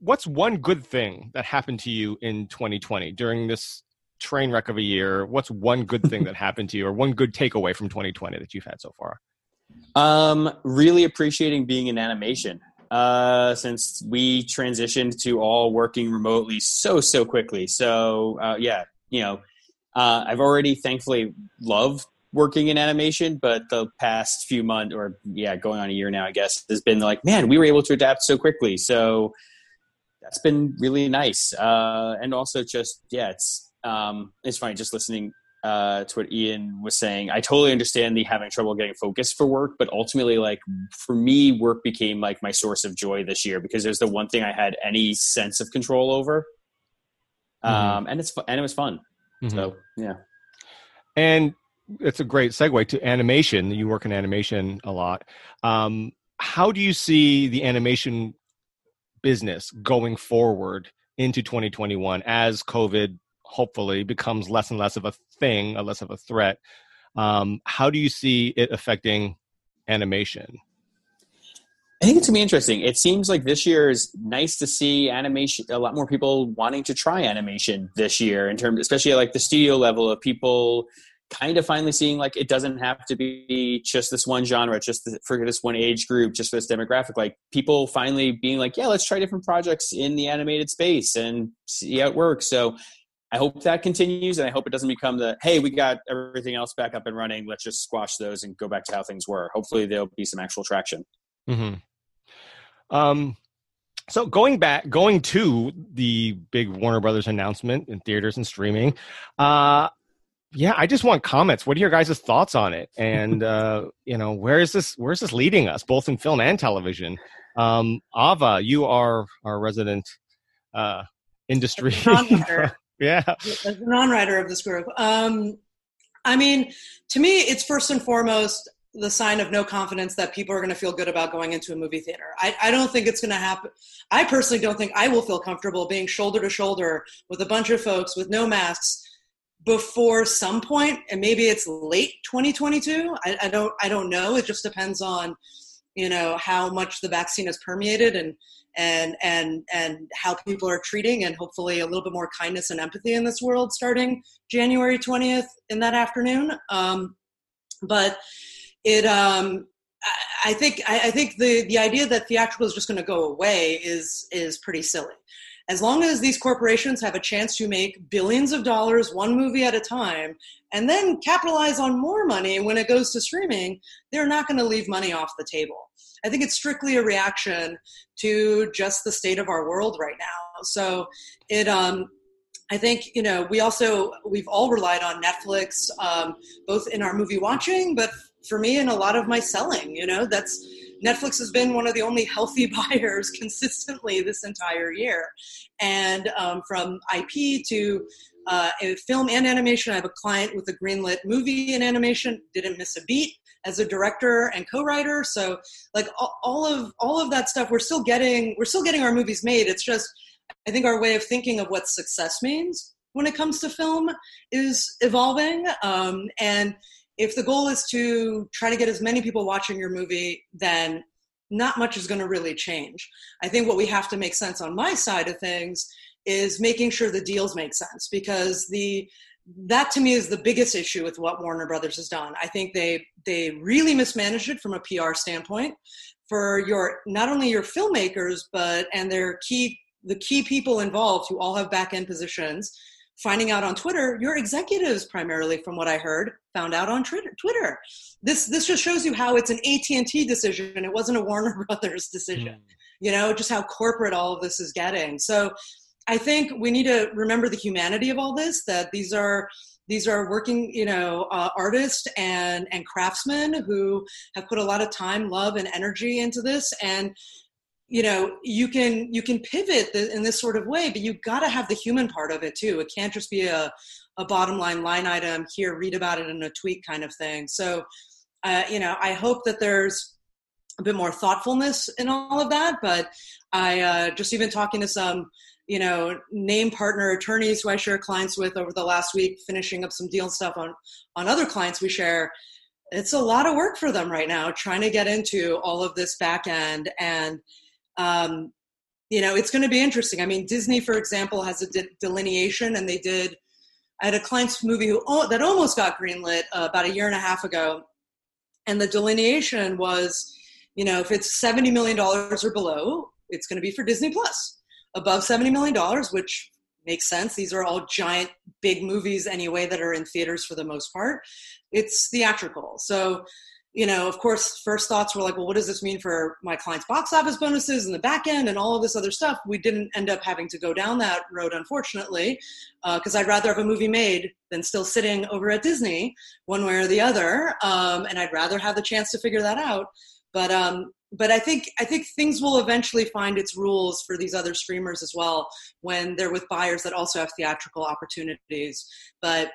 Speaker 1: what's one good thing that happened to you in 2020 during this train wreck of a year? What's one good thing that happened to you, or one good takeaway from 2020 that you've had so far?
Speaker 8: Um, really appreciating being in animation uh, since we transitioned to all working remotely so so quickly. So uh, yeah, you know, uh, I've already thankfully loved working in animation, but the past few months, or yeah, going on a year now, I guess, has been like, man, we were able to adapt so quickly. So that's been really nice, uh, and also just yeah, it's um, it's funny just listening uh, to what Ian was saying, I totally understand the having trouble getting focused for work, but ultimately, like for me, work became like my source of joy this year because there's the one thing I had any sense of control over, mm-hmm. um, and it's and it was fun. Mm-hmm. So yeah,
Speaker 1: and it's a great segue to animation. You work in animation a lot. Um, how do you see the animation business going forward into 2021 as COVID hopefully becomes less and less of a thing, a less of a threat. Um, how do you see it affecting animation?
Speaker 8: I think it's gonna be interesting. It seems like this year is nice to see animation. A lot more people wanting to try animation this year, in terms, especially like the studio level of people kind of finally seeing like it doesn't have to be just this one genre, just for this one age group, just for this demographic. Like people finally being like, yeah, let's try different projects in the animated space and see how it works. So I hope that continues, and I hope it doesn't become the hey, we got everything else back up and running. Let's just squash those and go back to how things were. Hopefully, there'll be some actual traction.
Speaker 1: Mm-hmm. Um, so going back, going to the big Warner Brothers announcement in theaters and streaming, uh, yeah, I just want comments. What are your guys' thoughts on it? And uh, you know, where is this? Where is this leading us, both in film and television? Um, Ava, you are our resident uh, industry. Yeah.
Speaker 4: As a non-writer of this group. Um, I mean, to me, it's first and foremost the sign of no confidence that people are going to feel good about going into a movie theater. I, I don't think it's going to happen. I personally don't think I will feel comfortable being shoulder to shoulder with a bunch of folks with no masks before some point, and maybe it's late 2022. I, I don't. I don't know. It just depends on you know how much the vaccine has permeated and and and and how people are treating and hopefully a little bit more kindness and empathy in this world starting january 20th in that afternoon um, but it um, I think I, think the the idea that theatrical is just going to go away is is pretty silly. As long as these corporations have a chance to make billions of dollars one movie at a time and then capitalize on more money when it goes to streaming, they're not going to leave money off the table. I think it's strictly a reaction to just the state of our world right now. So it, um, I think you know we also we've all relied on Netflix, um, both in our movie watching, but for me in a lot of my selling. You know, that's Netflix has been one of the only healthy buyers consistently this entire year, and um, from IP to uh, film and animation. I have a client with a greenlit movie in animation, didn't miss a beat as a director and co-writer. So like all of all of that stuff, we're still getting we're still getting our movies made. It's just I think our way of thinking of what success means when it comes to film is evolving. Um, and if the goal is to try to get as many people watching your movie, then not much is going to really change. I think what we have to make sense on my side of things is making sure the deals make sense because the that to me is the biggest issue with what Warner Brothers has done. I think they they really mismanaged it from a PR standpoint for your not only your filmmakers but and their key the key people involved who all have back end positions finding out on Twitter, your executives primarily, from what I heard, found out on Twitter. This this just shows you how it's an AT and T decision. It wasn't a Warner Brothers decision. Mm. You know, just how corporate all of this is getting. So, I think we need to remember the humanity of all this. That these are these are working, you know, uh, artists and and craftsmen who have put a lot of time, love, and energy into this, and you know you can you can pivot in this sort of way but you got to have the human part of it too. It can't just be a, a bottom line line item here read about it in a tweet kind of thing. So uh, you know i hope that there's a bit more thoughtfulness in all of that but i uh, just even talking to some you know name partner attorneys who i share clients with over the last week finishing up some deal stuff on on other clients we share it's a lot of work for them right now trying to get into all of this back end. And um, you know, it's going to be interesting. I mean, Disney, for example, has a de- delineation, and they did. I had a client's movie who oh, that almost got greenlit uh, about a year and a half ago, and the delineation was, you know, if it's seventy million dollars or below, it's going to be for Disney Plus. Above seventy million dollars, which makes sense. These are all giant, big movies anyway that are in theaters for the most part. It's theatrical, so you know, of course, first thoughts were like, well, what does this mean for my clients' box office bonuses and the back end and all of this other stuff? We didn't end up having to go down that road, unfortunately, because uh, I'd rather have a movie made than still sitting over at Disney, one way or the other. Um, and I'd rather have the chance to figure that out. But um, but I think I think things will eventually find its rules for these other streamers as well when they're with buyers that also have theatrical opportunities. But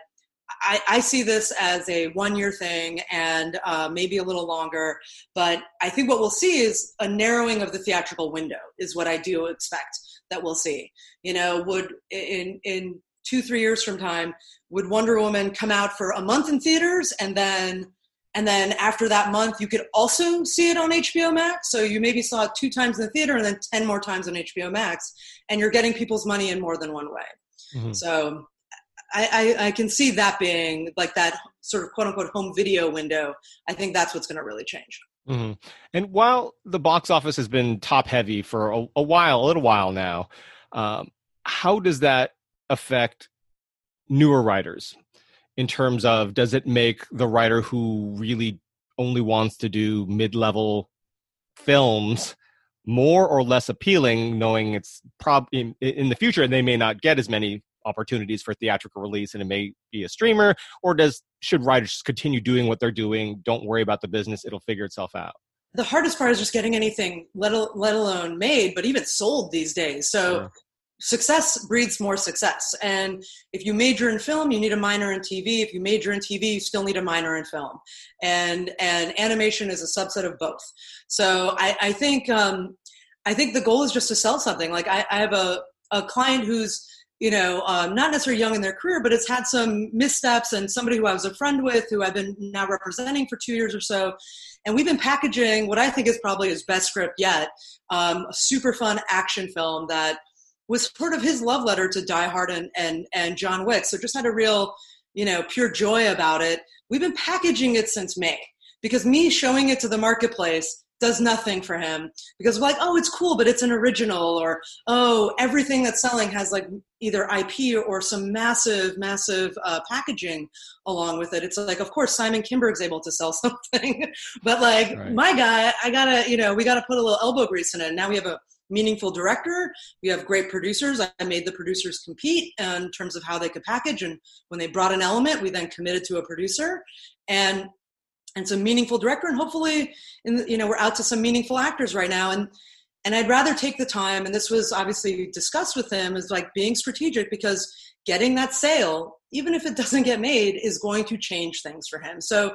Speaker 4: I, I, see this as a one year thing and uh, maybe a little longer. But I think what we'll see is a narrowing of the theatrical window, is what I do expect that we'll see. You know, would in, in two, three years from time, would Wonder Woman come out for a month in theaters and then and then after that month you could also see it on hbo max so you maybe saw it two times in the theater and then 10 more times on hbo max and you're getting people's money in more than one way mm-hmm. so I, I, I can see that being like that sort of quote unquote home video window. I think that's what's going to really change.
Speaker 1: Mm-hmm. And while the box office has been top heavy for a, a while, a little while now, um, how does that affect newer writers in terms of does it make the writer who really only wants to do mid-level films more or less appealing knowing it's prob in, in the future they may not get as many opportunities for theatrical release and it may be a streamer or does should writers continue doing what they're doing don't worry about the business it'll figure itself out?
Speaker 4: The hardest part is just getting anything let, let alone made but even sold these days. So sure. success breeds more success and if you major in film you need a minor in tv if you major in tv you still need a minor in film. And and animation is a subset of both. So i, I think um, i think the goal is just to sell something. Like i, I have a, a client who's you know, um, not necessarily young in their career, but it's had some missteps and somebody who I was a friend with who I've been now representing for two years or so. And we've been packaging what I think is probably his best script yet um, a super fun action film that was sort of his love letter to Die Hard and, and, and John Wick. So just had a real, you know, pure joy about it. We've been packaging it since May because me showing it to the marketplace does nothing for him because like oh it's cool but it's an original or oh everything that's selling has like either ip or some massive massive uh, packaging along with it. It's like of course simon kinberg's able to sell something but like right. my guy i gotta you know we gotta put a little elbow grease in it. Now we have a meaningful director. We have great producers. I made the producers compete in terms of how they could package and when they brought an element we then committed to a producer. And and some meaningful director and hopefully in you know we're out to some meaningful actors right now. And and i'd rather take the time and this was obviously discussed with him is like being strategic because getting that sale even if it doesn't get made is going to change things for him so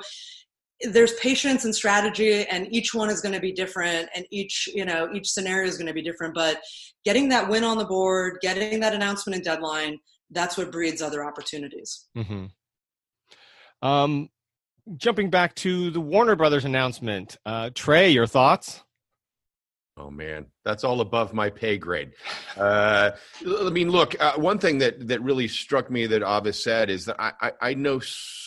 Speaker 4: there's patience and strategy and each one is going to be different and each you know each scenario is going to be different but getting that win on the board getting that announcement and deadline that's what breeds other opportunities
Speaker 1: mm-hmm. um, jumping back to the Warner Brothers announcement, uh, Trey, your thoughts?
Speaker 2: Oh man, that's all above my pay grade. Uh, I mean, look, uh, one thing that that really struck me that Ava's said is that I, I, I know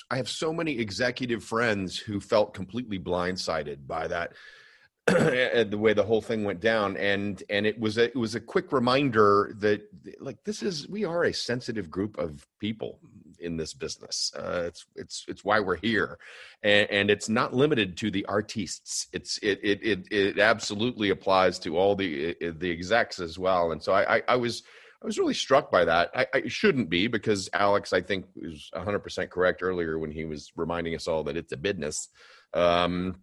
Speaker 2: I have so many executive friends who felt completely blindsided by that the way the whole thing went down. And and it was a it was a quick reminder that like this is we are a sensitive group of people in this business. Uh, it's it's it's why we're here, and, and, it's not limited to the artists. It's it it it, it absolutely applies to all the the execs as well. And so I I, I was. I was really struck by that. I, I, shouldn't be because Alex, I think, was 100% correct earlier when he was reminding us all that it's a business. Um,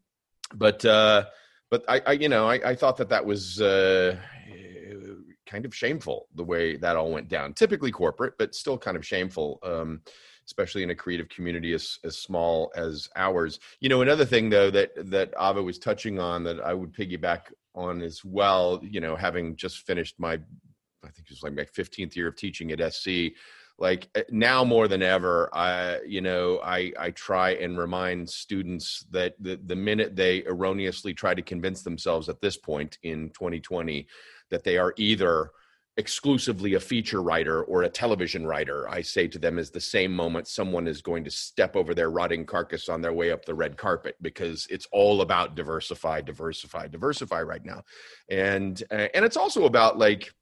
Speaker 2: but uh, but I, I, you know, I, I thought that that was uh, kind of shameful the way that all went down. Typically corporate, but still kind of shameful, um, especially in a creative community as as small as ours. You know, another thing though that that Ava was touching on that I would piggyback on as well. You know, having just finished my, I think it was like my 15th year of teaching at SC. Like eh, now more than ever, I you know I I try and remind students that the the minute they erroneously try to convince themselves at this point in 2020 that they are either exclusively a feature writer or a television writer, I say to them is the same moment someone is going to step over their rotting carcass on their way up the red carpet because it's all about diversify, diversify, diversify right now. And uh, and it's also about like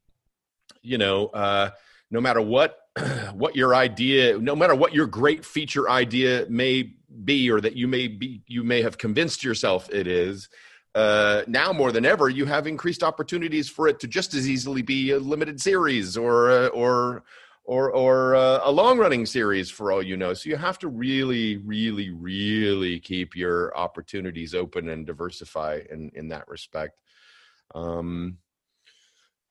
Speaker 2: you know, uh no matter what what your idea, no matter what your great feature idea may be or that you may be you may have convinced yourself it is, uh, now more than ever, you have increased opportunities for it to just as easily be a limited series or uh, or or or uh, a long running series for all you know. So you have to really, really, really keep your opportunities open and diversify in in that respect. Um,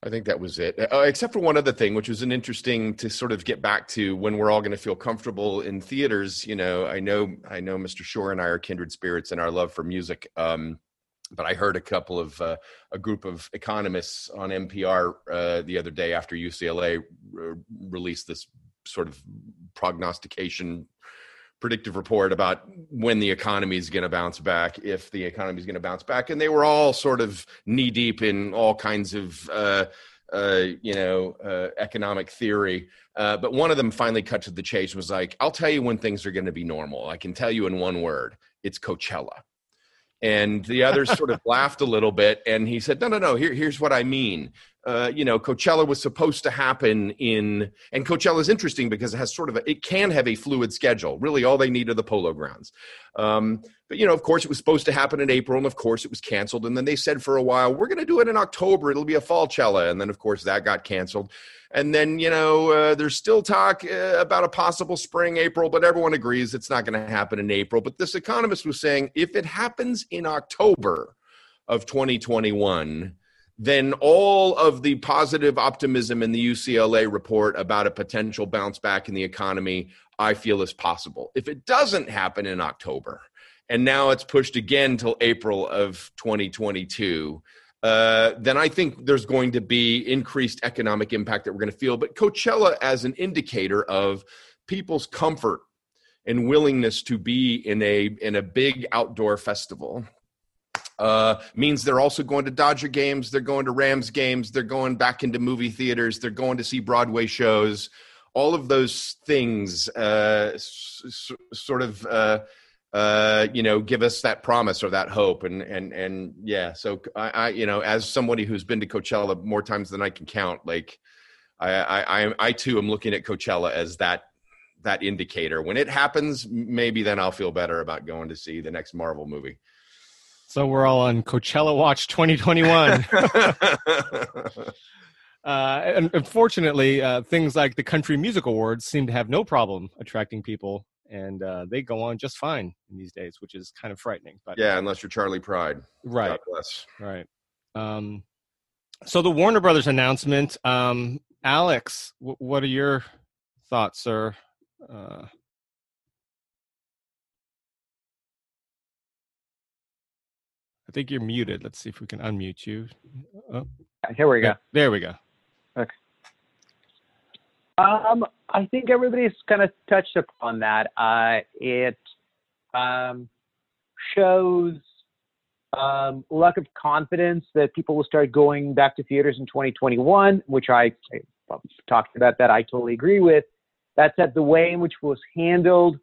Speaker 2: I think that was it, uh, except for one other thing, which was an interesting to sort of get back to when we're all going to feel comfortable in theaters. You know, I know, I know, Mr. Shorr and I are kindred spirits in our love for music. Um, but I heard a couple of uh, a group of economists on NPR uh, the other day after UCLA re- released this sort of prognostication predictive report about when the economy is going to bounce back, if the economy is going to bounce back, and they were all sort of knee deep in all kinds of uh, uh, you know uh, economic theory. Uh, but one of them finally cut to the chase. Was like, "I'll tell you when things are going to be normal. I can tell you in one word: it's Coachella." And the others sort of laughed a little bit and he said no no no here, here's what i mean uh, you know coachella was supposed to happen in and coachella is interesting because it has sort of a, it can have a fluid schedule. Really all they need are the polo grounds. Um, but you know of course it was supposed to happen in april and of course it was canceled. And then they said for a while we're going to do it in october. It'll be a fall cella and then of course that got canceled. And then, you know, uh, there's still talk uh, about a possible spring, April, but everyone agrees it's not going to happen in April. But this economist was saying if it happens in October of 2021, then all of the positive optimism in the UCLA report about a potential bounce back in the economy, I feel is possible. If it doesn't happen in October, and now it's pushed again till April of 2022 uh, then I think there's going to be increased economic impact that we're going to feel. But Coachella, as an indicator of people's comfort and willingness to be in a in a big outdoor festival, uh, means they're also going to Dodger games, they're going to Rams games, they're going back into movie theaters, they're going to see Broadway shows. All of those things uh, s- sort of uh, uh, you know, give us that promise or that hope. And and and yeah, so I, I, you know, as somebody who's been to Coachella more times than I can count, like I I I, I too am looking at Coachella as that that indicator. When it happens, maybe then I'll feel better about going to see the next Marvel movie.
Speaker 1: So we're all on Coachella Watch 2021. Uh, and unfortunately, uh, things like the Country Music Awards seem to have no problem attracting people and uh, they go on just fine in these days, which is kind of frightening. But
Speaker 2: yeah, unless you're Charley Pride,
Speaker 1: right?
Speaker 2: God bless.
Speaker 1: Right. Um, so the Warner Brothers announcement, um, Alex, w- what are your thoughts, sir? Uh, think you're muted. Let's see if we can unmute you.
Speaker 3: Oh. Here we go.
Speaker 1: There we go.
Speaker 3: Okay. Um, I think everybody's kind of touched upon that. Uh, it um, shows um, lack of confidence that people will start going back to theaters in 2021, which I, I talked about that I totally agree with. That's that said, the way in which it was handled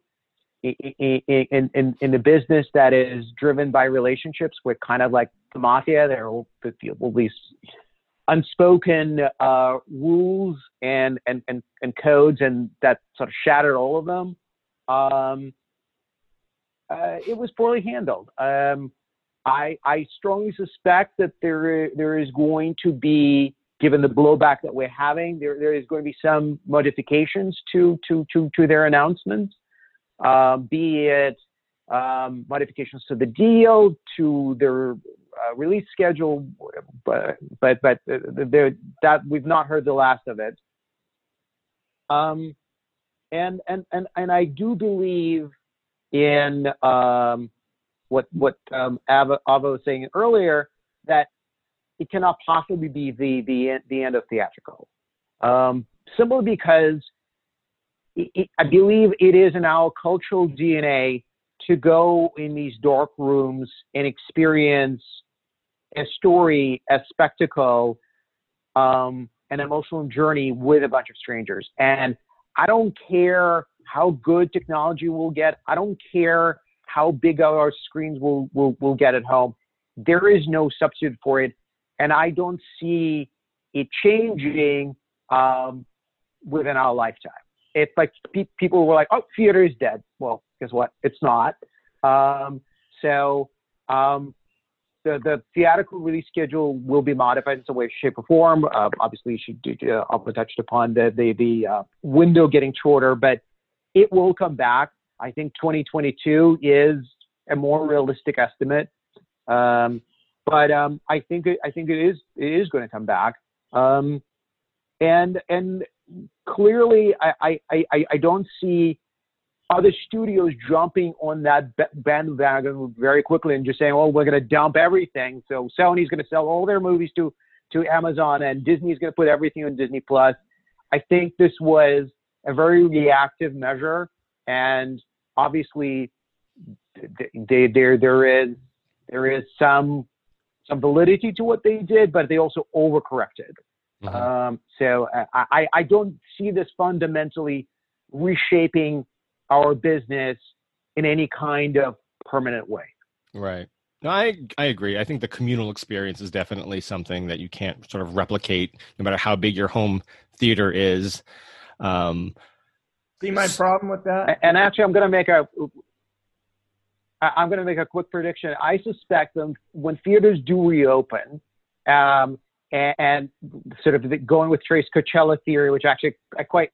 Speaker 3: in, in, in, the business that is driven by relationships with kind of like the mafia, there will, be unspoken uh, rules and, and, and, and codes, and that sort of shattered all of them. Um, uh, it was poorly handled. Um, I, I strongly suspect that there there is going to be, given the blowback that we're having, there, there is going to be some modifications to to to, to their announcements, be it um, modifications to the deal, to their uh, release schedule, but but but that we've not heard the last of it. Um, and and and and I do believe in um, what what um, Ava, Ava was saying earlier that it cannot possibly be the the the end of theatrical, um, simply because I believe it is in our cultural DNA to go in these dark rooms and experience a story, a spectacle, um, an emotional journey with a bunch of strangers. And I don't care how good technology will get. I don't care how big our screens will, will, will get at home. There is no substitute for it. And I don't see it changing um, within our lifetime. It's like pe- people were like, oh, theater is dead. Well, guess what? It's not. Um, so um, the, the theatrical release schedule will be modified in some way, shape, or form. Uh, obviously, you should uh, also touched upon the the, the uh, window getting shorter, but it will come back. I think 2022 is a more realistic estimate, um, but um, I think it, I think it is it is going to come back, um, and and clearly I, I, I, I don't see other studios jumping on that bandwagon very quickly and just saying, "Oh, we're going to dump everything." So Sony's going to sell all their movies to to Amazon, and Disney's going to put everything on Disney Plus. I think this was a very reactive measure, and obviously, they, there there is there is some some validity to what they did, but they also overcorrected. Mm-hmm. Um, so I, I don't see this fundamentally reshaping our business in any kind of permanent way.
Speaker 1: Right. No, I I agree. I think the communal experience is definitely something that you can't sort of replicate, no matter how big your home theater is. Um,
Speaker 6: See my problem with that?
Speaker 3: And actually, I'm going to make a I'm going to make a quick prediction. I suspect them when theaters do reopen, um, and, and, sort of going with Trey's Coachella theory, which actually I quite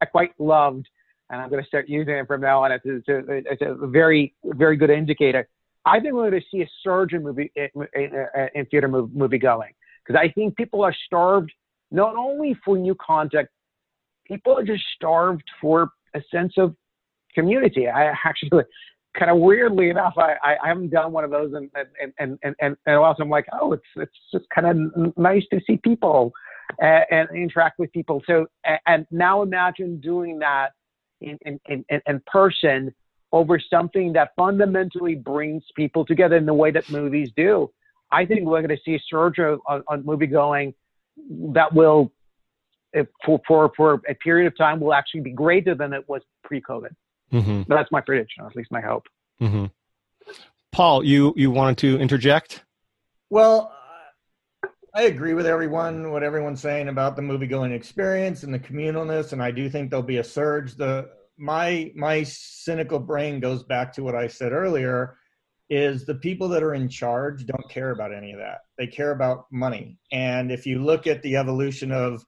Speaker 3: I quite loved, and I'm going to start using it from now on. It's, it's, a, it's a very very good indicator. I think we're to see a surge in movie eh, in, eh, eh, in theater movie going because I think people are starved not only for new content, people are just starved for a sense of community. I actually, kind of weirdly enough, I, I haven't done one of those and and and and and, and also I'm like, oh, it's it's just kind of nice to see people and, and interact with people. So and now imagine doing that in in in, in person over something that fundamentally brings people together in the way that movies do. I think we're going to see a surge on, on movie going that will for, for, for a period of time will actually be greater than it was pre-COVID. Mm-hmm. That's my prediction, at least my hope.
Speaker 1: Mm-hmm. Paul, you, you wanted to interject?
Speaker 6: Well, I agree with everyone, what everyone's saying about the movie going experience and the communalness, and I do think there'll be a surge. The my my cynical brain goes back to what I said earlier is the people that are in charge don't care about any of that. They care about money. And if you look at the evolution of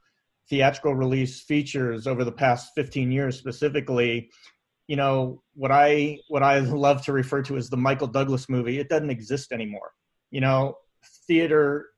Speaker 6: theatrical release features over the past 15 years specifically you know what i what i love to refer to as the michael douglas movie it doesn't exist anymore. You know theater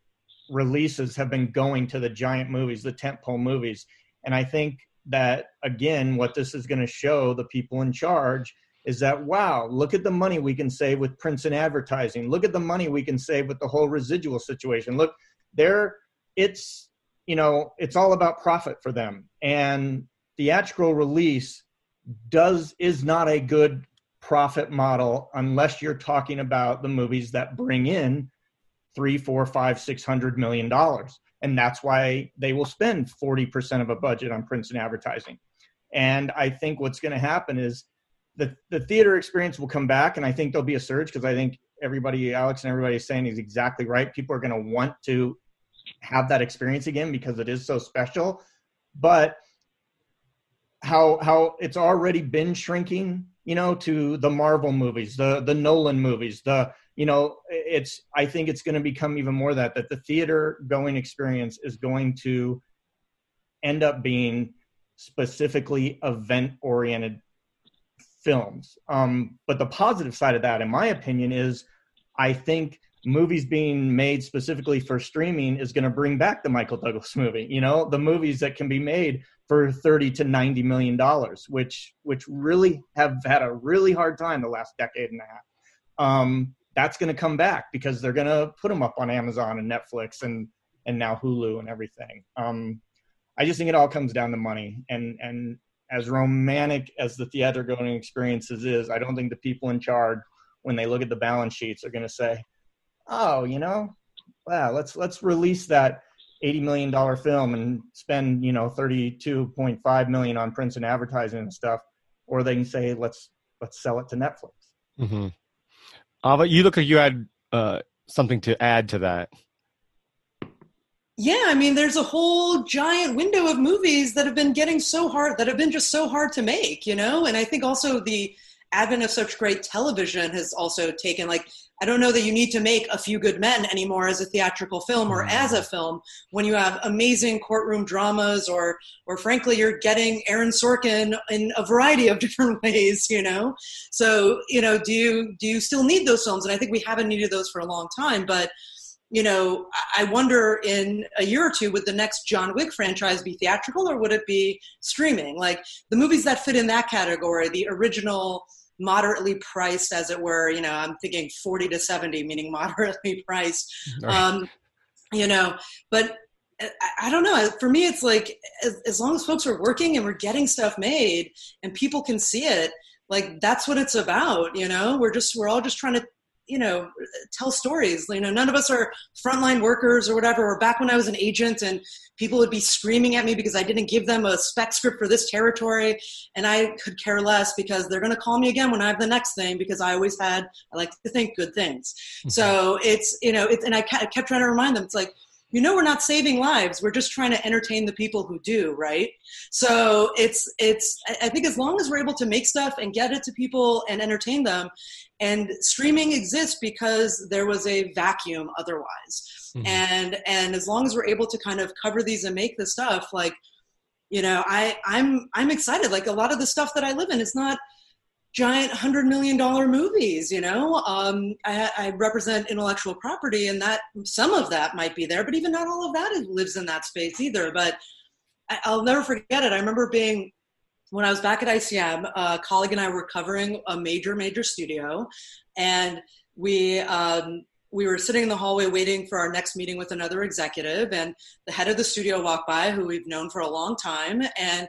Speaker 6: releases have been going to the giant movies the tentpole movies. And i think that again what this is going to show the people in charge is that wow look at the money we can save with prints and advertising. Look at the money we can save with the whole residual situation. Look there it's you know, it's all about profit for them. And theatrical release does is not a good profit model unless you're talking about the movies that bring in three, four, five, six hundred million dollars. And that's why they will spend 40% of a budget on prints and advertising. And I think what's going to happen is the, the theater experience will come back. And I think there'll be a surge because I think everybody, Alex and everybody is saying is exactly right. People are going to want to have that experience again because it is so special. But how how it's already been shrinking, you know, to the Marvel movies, the the Nolan movies, the you know, it's I think it's going to become even more that that the theater going experience is going to end up being specifically event oriented films. Um, but the positive side of that, in my opinion, is I think movies being made specifically for streaming is going to bring back the Michael Douglas movie. You know, the movies that can be made for 30 to 90 million dollars, which which really have had a really hard time the last decade and a half. Um, that's going to come back because they're going to put them up on Amazon and Netflix and and now Hulu and everything. Um, I just think it all comes down to money and and as romantic as the theater going experiences is, I don't think the people in charge when they look at the balance sheets are going to say, "Oh, you know, wow, let's let's release that eighty million dollar film and spend you know thirty two point five million on prints and advertising and stuff," or they can say, "Let's let's sell it to Netflix."
Speaker 1: Mm-hmm. Ava, you look like you had uh, something to add to that.
Speaker 4: Yeah, I mean, there's a whole giant window of movies that have been getting so hard, that have been just so hard to make, you know? And I think also the advent of such great television has also taken, like, I don't know that you need to make A Few Good Men anymore as a theatrical film or mm-hmm. as a film when you have amazing courtroom dramas or, or frankly, you're getting Aaron Sorkin in a variety of different ways, you know? So, you know, do you, do you still need those films? And I think we haven't needed those for a long time, but you know, I wonder in a year or two, would the next John Wick franchise be theatrical or would it be streaming? Like the movies that fit in that category, the original moderately priced, as it were, you know, I'm thinking 40 to 70, meaning moderately priced. Right. Um, you know, but I don't know. For me, it's like as, as long as folks are working and we're getting stuff made and people can see it, like that's what it's about. You know, we're just we're all just trying to you know tell stories. You know none of us are frontline workers or whatever. Or back when i was an agent and people would be screaming at me because i didn't give them a spec script for this territory and i could care less because they're going to call me again when i have the next thing because i always had i like to think good things. Mm-hmm. so it's you know it's and I kept trying to remind them it's like you know we're not saving lives. We're just trying to entertain the people who do right? So it's it's i think as long as we're able to make stuff and get it to people and entertain them and streaming exists because there was a vacuum otherwise. Mm-hmm. and and as long as we're able to kind of cover these and make the stuff like you know i i'm i'm excited. Like a lot of the stuff that i live in is not giant hundred million dollar movies. You know, um, I, I, represent intellectual property, and that some of that might be there, but even not all of that lives in that space either. But I, will never forget it. I remember being when I was back at ICM, a colleague and I were covering a major, major studio, and we. Um, we were sitting in the hallway waiting for our next meeting with another executive and the head of the studio walked by who we've known for a long time and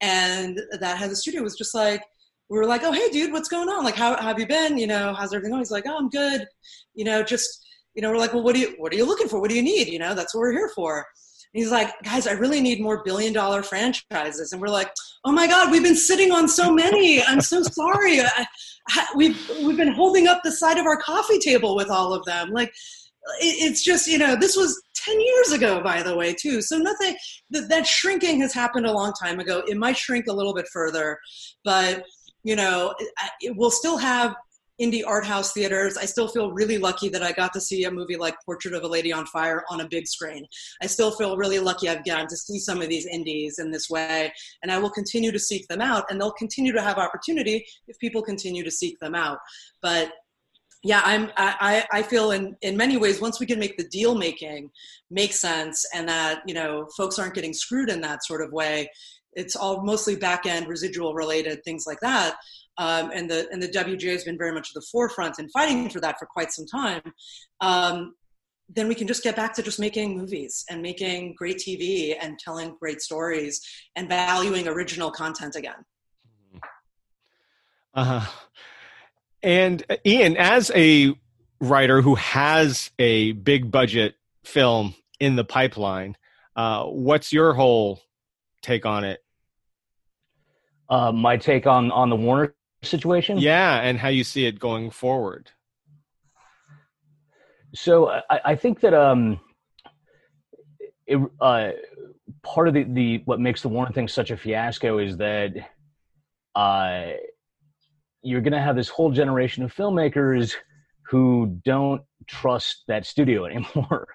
Speaker 4: and that head of the studio was just like we were like, oh, hey, dude, what's going on? Like, how, how have you been? You know, how's everything going? He's like, oh, I'm good. You know, just, you know, we're like, well, what do you, what are you looking for? What do you need? You know, that's what we're here for. And he's like, guys, I really need more billion dollar franchises. And we're like, oh my God, we've been sitting on so many. I'm so sorry. I, I, we've, we've been holding up the side of our coffee table with all of them. Like, it's just you know this was 10 years ago by the way too so nothing that, that shrinking has happened a long time ago it might shrink a little bit further but you know, it will still have indie art house theaters. I still feel really lucky that I got to see a movie like Portrait of a Lady on Fire on a big screen. I still feel really lucky I've gotten to see some of these indies in this way, and I will continue to seek them out, and they'll continue to have opportunity if people continue to seek them out. But yeah, I'm. I, I feel in in many ways once we can make the deal making make sense, and that you know folks aren't getting screwed in that sort of way, it's all mostly back end residual related things like that. Um, and the and the WGA has been very much at the forefront in fighting for that for quite some time. Um, then we can just get back to just making movies and making great TV and telling great stories and valuing original content again.
Speaker 1: Uh huh. and Ian, as a writer who has a big budget film in the pipeline, uh, what's your whole take on it?
Speaker 7: Uh, my take on on the Warner situation.
Speaker 1: Yeah, and how you see it going forward.
Speaker 7: So I, I think that um, it, uh, part of the, the what makes the Warner thing such a fiasco is that uh, you're going to have this whole generation of filmmakers who don't trust that studio anymore.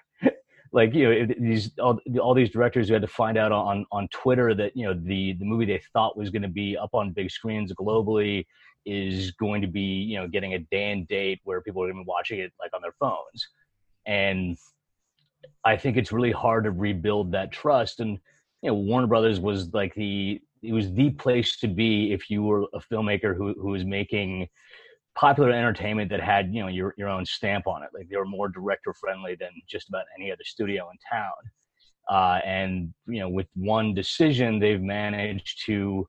Speaker 7: Like you know these all, all these directors who had to find out on on Twitter that you know the the movie they thought was going to be up on big screens globally is going to be you know getting a day and date where people are going to be watching it like on their phones. And i think it's really hard to rebuild that trust. And you know warner brothers was like the it was the place to be if you were a filmmaker who who was making popular entertainment that had you know your your own stamp on it like they were more director friendly than just about any other studio in town uh, and you know with one decision they've managed to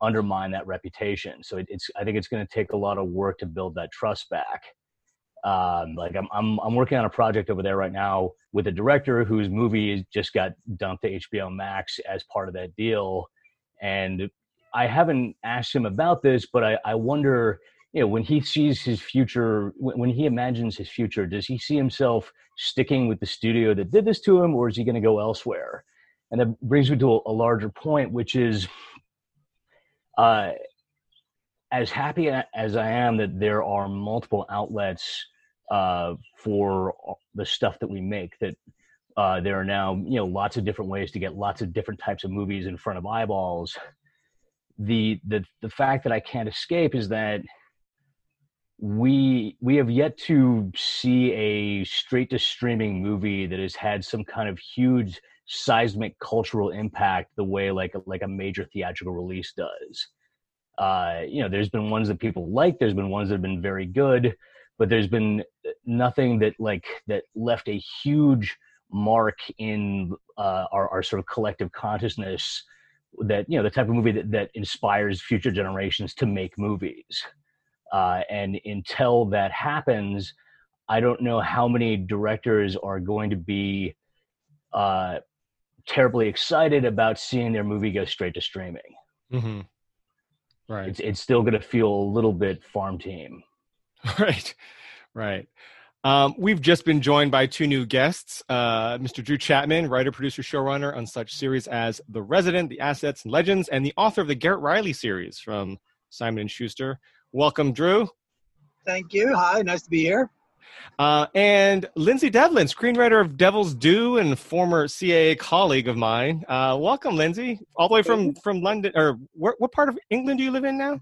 Speaker 7: undermine that reputation. So it, it's I think it's going to take a lot of work to build that trust back. Um, like I'm, I'm I'm working on a project over there right now with a director whose movie just got dumped to HBO Max as part of that deal, and I haven't asked him about this, but I, I wonder, you know, when he sees his future, when, he imagines his future, does he see himself sticking with the studio that did this to him, or is he going to go elsewhere? And that brings me to a, a larger point, which is uh, as happy as I am that there are multiple outlets uh, for the stuff that we make, that uh, there are now you know lots of different ways to get lots of different types of movies in front of eyeballs. The the the fact that I can't escape is that we we have yet to see a straight to streaming movie that has had some kind of huge seismic cultural impact the way like like a major theatrical release does. Uh, you know, there's been ones that people like. There's been ones that have been very good, but there's been nothing that like that left a huge mark in uh, our, our sort of collective consciousness. That you know, the type of movie that that inspires future generations to make movies. Uh, and until that happens, I don't know how many directors are going to be uh, terribly excited about seeing their movie go straight to streaming.
Speaker 1: Mm-hmm. Right.
Speaker 7: It's, it's still going to feel a little bit farm team.
Speaker 1: Right. Right. Um, we've just been joined by two new guests, uh, Mr. Drew Chapman, writer, producer, showrunner on such series as The Resident, The Assets, and Legends, and the author of the Garrett Reilly series from Simon and Schuster. Welcome, Drew.
Speaker 9: Thank you. Hi, nice to be here.
Speaker 1: Uh, and Lindsay Devlin, screenwriter of Devil's Due and former CAA colleague of mine. Uh, welcome, Lindsay, all the way from from London. Or where, what part of England do you live in now?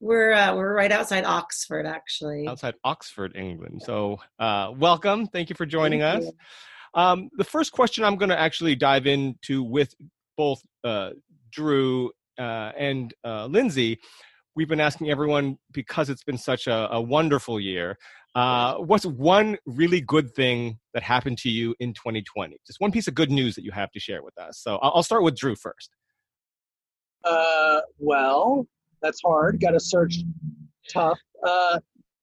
Speaker 10: We're uh, we're right outside Oxford, actually.
Speaker 1: Outside Oxford, England. So, uh, welcome. Thank you for joining Thank us. Um, the first question I'm going to actually dive into with both uh, Drew uh, and Lindsay we've been asking everyone because it's been such a, a wonderful year. Uh, what's one really good thing that happened to you in 2020? Just one piece of good news that you have to share with us. So I'll, I'll start with Drew first.
Speaker 9: Uh, well, that's hard. Got to search tough. Uh,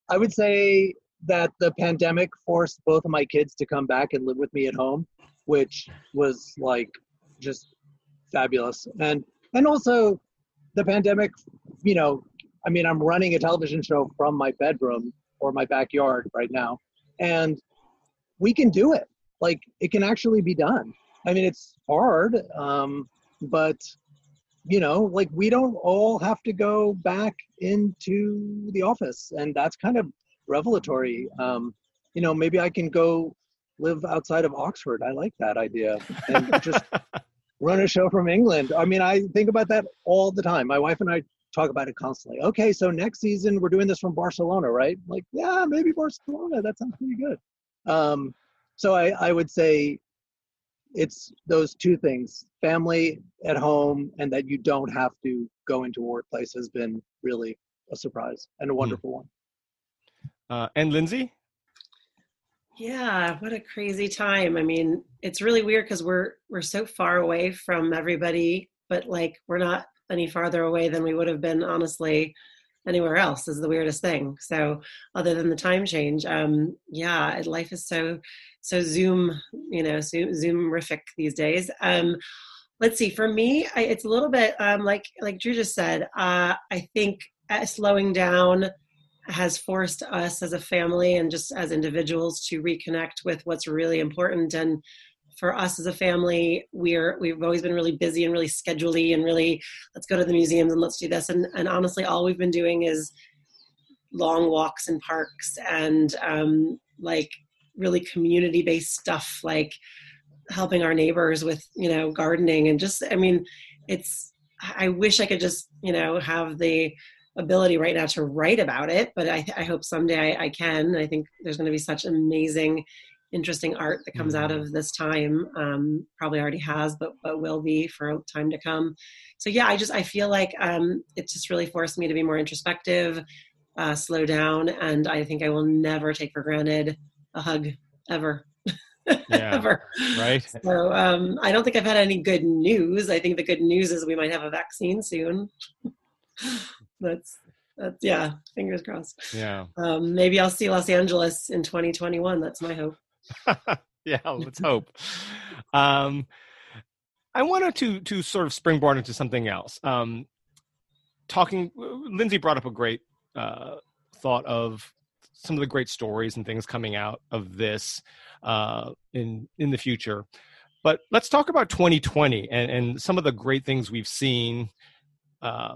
Speaker 9: I would say that the pandemic forced both of my kids to come back and live with me at home, which was like just fabulous. And and also the pandemic, you know, I mean, I'm running a television show from my bedroom or my backyard right now. And we can do it. Like it can actually be done. I mean, it's hard, um, but you know, like we don't all have to go back into the office, and that's kind of revelatory. Um, you know, maybe I can go live outside of Oxford. I like that idea, and just run a show from England. I mean, I think about that all the time. My wife and I talk about it constantly. Okay, so next season we're doing this from Barcelona, right? Like, yeah, maybe Barcelona. That sounds pretty good. Um, so I, I would say it's those two things: family at home, and that you don't have to go into a workplace has been really a surprise and a hmm. wonderful mm. one.
Speaker 1: Uh, and Lindsay.
Speaker 10: Yeah, what a crazy time. I mean, it's really weird because we're we're so far away from everybody, but like we're not any farther away than we would have been honestly anywhere else is the weirdest thing. So other than the time change, um, yeah, life is so so Zoom, you know, Zoom Zoomrific these days. Um, let's see. For me, I, it's a little bit um, like like Drew just said. Uh, I think uh, slowing down has forced us as a family and just as individuals to reconnect with what's really important. And for us as a family we're we've always been really busy and really scheduley and really let's go to the museums and let's do this. And, and honestly all we've been doing is long walks in parks and um, like really community based stuff like helping our neighbors with you know gardening and just i mean it's i wish i could just you know have the ability right now to write about it but i, I hope someday I, I can. I think there's going to be such amazing interesting art that comes mm-hmm. out of this time um, probably already has but but will be for time to come. So yeah i just i feel like um, it just really forced me to be more introspective uh, slow down and i think i will never take for granted a hug ever.
Speaker 1: Yeah, ever. right?
Speaker 10: So um, i don't think i've had any good news. I think the good news is we might have a vaccine soon that's that's yeah fingers crossed
Speaker 1: yeah
Speaker 10: um, maybe i'll see los angeles in 2021 that's my hope
Speaker 1: yeah, let's hope. Um, I wanted to to sort of springboard into something else. Um, talking, Lindsay brought up a great uh, thought of some of the great stories and things coming out of this uh, in in the future. But let's talk about 2020 and, and some of the great things we've seen. Uh,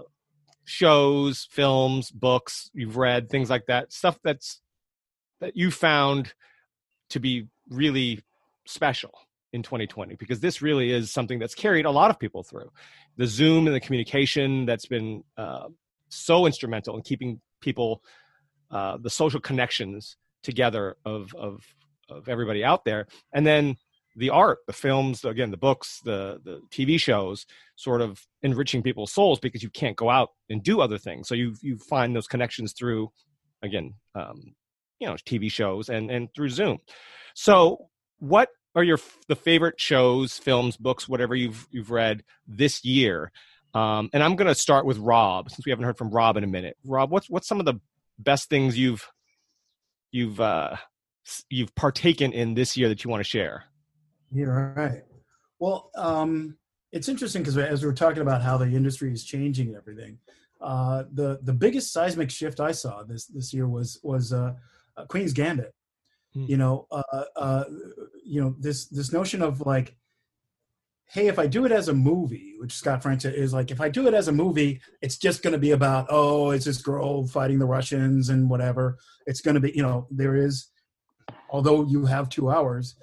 Speaker 1: shows, films, books you've read, things like that. Stuff that's that you found to be really special in 2020 because this really is something that's carried a lot of people through the zoom and the communication that's been uh, so instrumental in keeping people uh, the social connections together of, of of everybody out there and then the art the films again the books the the tv shows sort of enriching people's souls because you can't go out and do other things. So you you find those connections through again um, you know tv shows and and through zoom. So what are your the favorite shows films books whatever you've you've read this year? Um, and i'm going to start with rob since we haven't heard from rob in a minute. Rob what's what's some of the best things you've you've uh you've partaken in this year that you want to share
Speaker 5: yeah right well um it's interesting because as we are talking about how the industry is changing and everything uh the the biggest seismic shift i saw this this year was was uh uh, Queen's Gambit. Mm. You know, uh, uh, you know this this notion of like, hey, if I do it as a movie, which Scott Frank is like, if I do it as a movie, it's just going to be about oh, it's this girl fighting the Russians and whatever. It's going to be, you know, there is, although you have two hours,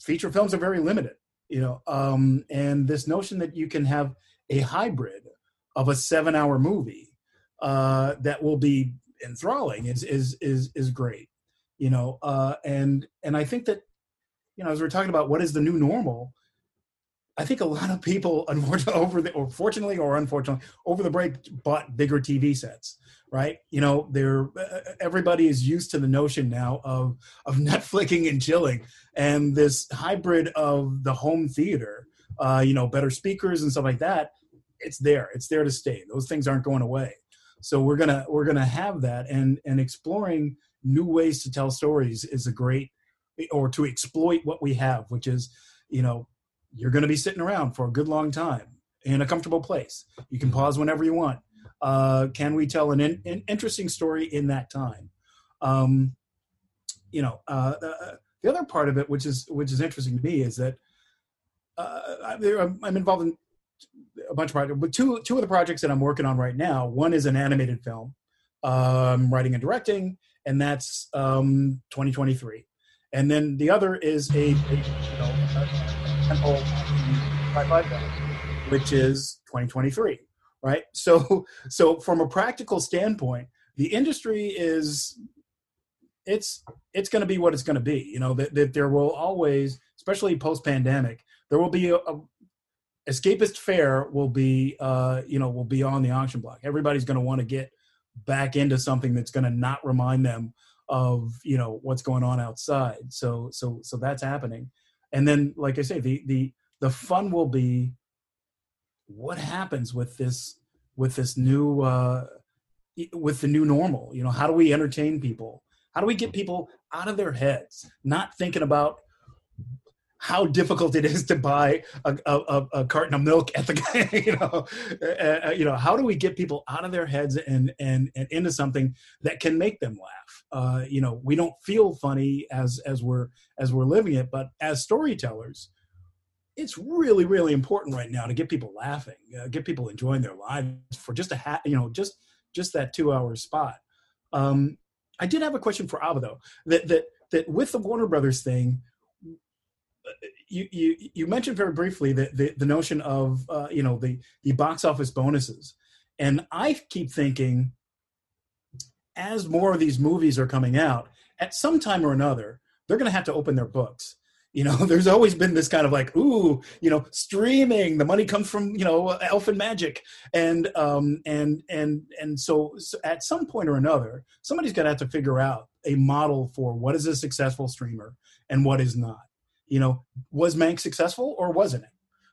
Speaker 5: feature films are very limited. You know, um, and this notion that you can have a hybrid of a seven-hour movie uh, that will be enthralling is is is is great you know uh and and i think that you know as we're talking about what is the new normal i think a lot of people unfortunately over the or fortunately or unfortunately over the break bought bigger tv sets right? You know they're everybody is used to the notion now of of netflixing and chilling. And this hybrid of the home theater uh you know better speakers and stuff like that it's there. It's there to stay. Those things aren't going away. So we're gonna we're gonna have that. And and exploring new ways to tell stories is a great or to exploit what we have which is you know you're going to be sitting around for a good long time in a comfortable place you can pause whenever you want uh, can we tell an, in, an interesting story in that time um, you know uh, uh, the other part of it which is which is interesting to me is that uh, I'm involved in a bunch of projects, but two two of the projects that I'm working on right now. One is an animated film, um, writing and directing, and that's um, 2023. And then the other is a, a you know, temple which is 2023. Right. So so from a practical standpoint, the industry is it's it's going to be what it's going to be. You know that, that there will always, especially post pandemic, there will be a, a, escapist fare will be uh, you know will be on the auction block everybody's going to want to get back into something that's going to not remind them of you know what's going on outside so so so that's happening and then like i say the the the fun will be what happens with this with this new uh with the new normal. You know, how do we entertain people? How do we get people out of their heads, not thinking about how difficult it is to buy a, a, a carton of milk at the you know uh, uh, you know how do we get people out of their heads and and and into something that can make them laugh uh, you know we don't feel funny as as we're as we're living it but as storytellers it's really really important right now to get people laughing uh, get people enjoying their lives for just a ha- you know just just that two hour spot. Um, i did have a question for Ava though that that that with the warner brothers thing you, you you mentioned very briefly the the, the notion of uh, you know the the box office bonuses, and I keep thinking as more of these movies are coming out, at some time or another, they're going to have to open their books. You know, there's always been this kind of like, ooh, you know, streaming. The money comes from you know Elfin Magic, and um and and and so, so at some point or another, somebody's going to have to figure out a model for what is a successful streamer and what is not you know, was Mank successful or wasn't it?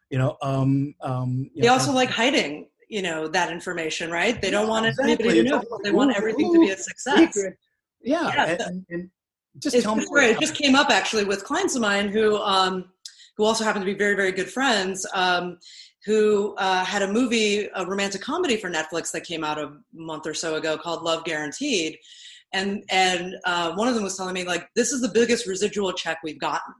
Speaker 5: You know, um, um,
Speaker 4: you they know, also like hiding, you know, that information, right? They don't want exactly. anybody to know. They want everything ooh, to be a success.
Speaker 5: Secret. Yeah, yeah. And, and, and just tell me.
Speaker 4: It just came up actually with clients of mine who, um, who also happen to be very, very good friends. Um, who uh, had a movie, a romantic comedy for Netflix that came out a month or so ago called Love Guaranteed, and and uh, one of them was telling me like this is the biggest residual check we've gotten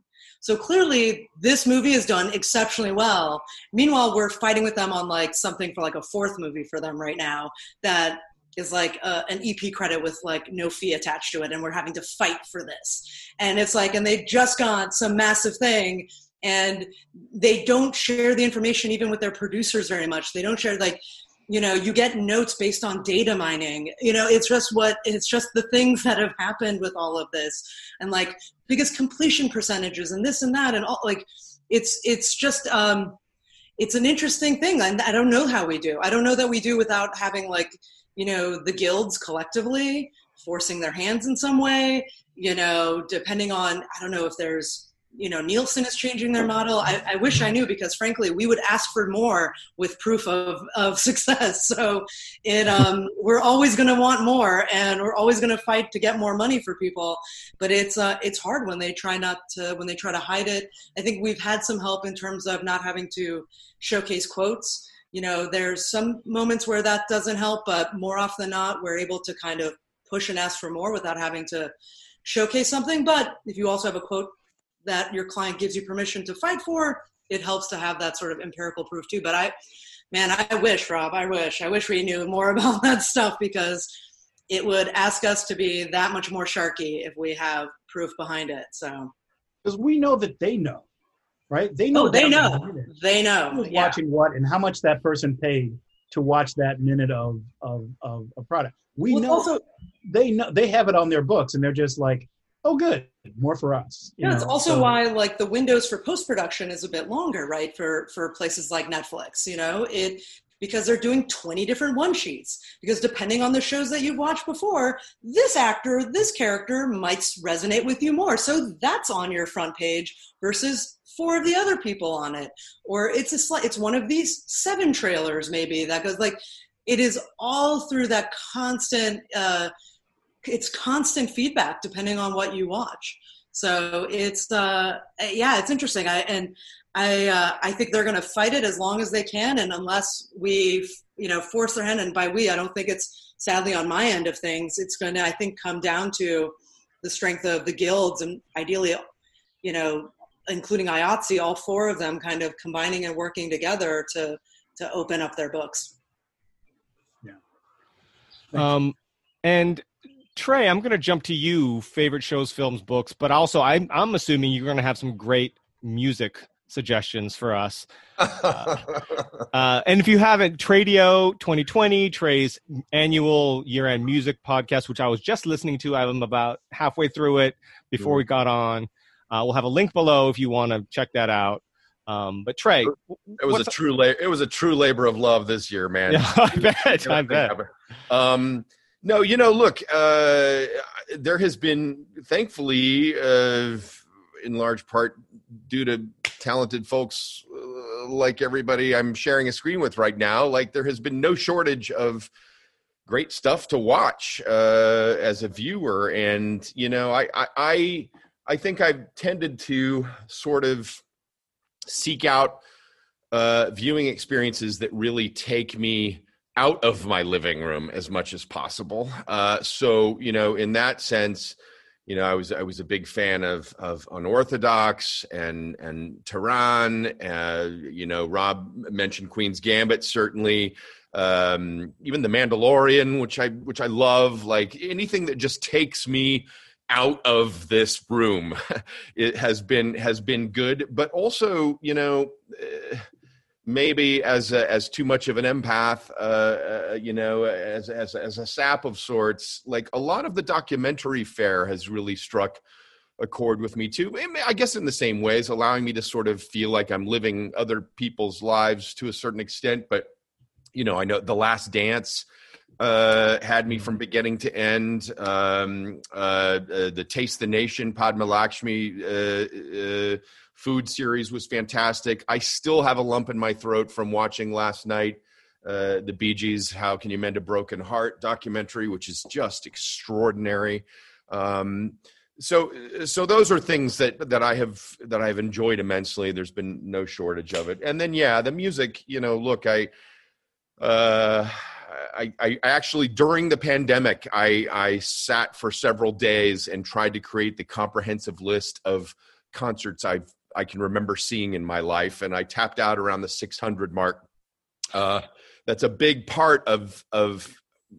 Speaker 4: so clearly, this movie is done exceptionally well. Meanwhile, we're fighting with them on like something for like a fourth movie for them right now that is like a, an EP credit with like no fee attached to it, and we're having to fight for this. And it's like, and they just got some massive thing, and they don't share the information even with their producers very much. They don't share like you know you get notes based on data mining. You know it's just what it's just the things that have happened with all of this. And like because completion percentages and this and that and all like it's it's just um it's an interesting thing. And i don't know how we do. I don't know that we do without having like you know the guilds collectively forcing their hands in some way you know depending on i don't know if there's you know nielsen is changing their model. I, I, wish i knew because frankly we would ask for more with proof of, of success. So it um, we're always going to want more and we're always going to fight to get more money for people. But it's uh, it's hard when they try not to when they try to hide it. I think we've had some help in terms of not having to showcase quotes. You know there's some moments where that doesn't help but more often than not we're able to kind of push and ask for more without having to showcase something. But if you also have a quote that your client gives you permission to fight for, it helps to have that sort of empirical proof too. But I, man, I wish, Rob, I wish, I wish we knew more about that stuff because it would ask us to be that much more sharky if we have proof behind it. So,
Speaker 5: because we know that they know, right? They know.
Speaker 4: Oh, they know. They know.
Speaker 5: Who's yeah. watching what and how much that person paid to watch that minute of of of a product. We well, know. Also, they know they have it on their books, and they're just like, oh good. More for us
Speaker 4: yeah it's also so. why like the windows for post production is a bit longer right for for places like netflix you know? It because they're doing 20 different one sheets. Because depending on the shows that you've watched before this actor this character might resonate with you more. So that's on your front page versus four of the other people on it. Or it's a slight it's one of these seven trailers maybe that goes like it is all through that constant uh, it's constant feedback depending on what you watch. So it's uh, yeah, it's interesting. I and I uh, I think they're going to fight it as long as they can, and unless we you know force their hand, and by we I don't think it's sadly on my end of things. It's going to I think come down to the strength of the guilds and ideally, you know, including IATSE, all four of them kind of combining and working together to to open up their books.
Speaker 5: Yeah.
Speaker 1: Um, and Trey, I'm going to jump to you. Favorite shows, films, books, but also I'm I'm assuming you're going to have some great music suggestions for us. Uh, uh, and if you haven't, Tradio 2020, Trey's annual year-end music podcast, which I was just listening to. I'm about halfway through it before we got on. Uh, we'll have a link below if you want to check that out. Um, but Trey,
Speaker 2: it was a true la- it was a true labor of love this year, man.
Speaker 1: Yeah, I bet. I bet.
Speaker 2: Um, no, you know, look, uh, there has been, thankfully, uh, in large part due to talented folks uh, like everybody I'm sharing a screen with right now, like there has been no shortage of great stuff to watch uh, as a viewer. And you know, I I I, think I've tended to sort of seek out uh, viewing experiences that really take me out of my living room as much as possible. Uh, so you know, in that sense, you know, I was I was a big fan of of Unorthodox and and Tehran. Uh, you know, Rob mentioned Queen's Gambit certainly. Um, even The Mandalorian, which I which I love. Like anything that just takes me out of this room, it has been has been good. But also, you know. Uh, maybe as a, as too much of an empath, uh, uh, you know, as, as as a sap of sorts. Like a lot of the documentary fare has really struck a chord with me too. I guess in the same ways, allowing me to sort of feel like I'm living other people's lives to a certain extent. But you know, I know The Last Dance uh, had me from beginning to end. Um, uh, uh, the Taste the Nation, Padma Lakshmi uh, uh, food series was fantastic. I still have a lump in my throat from watching last night uh, the Bee Gees' "How Can You Mend a Broken Heart" documentary, which is just extraordinary. Um, so, so those are things that that I have that I've enjoyed immensely. There's been no shortage of it. And then, yeah, the music. You know, look, I. Uh, I, I, actually during the pandemic I, I sat for several days and tried to create the comprehensive list of concerts I've I can remember seeing in my life, and I tapped out around the 600 mark. Uh, that's a big part of of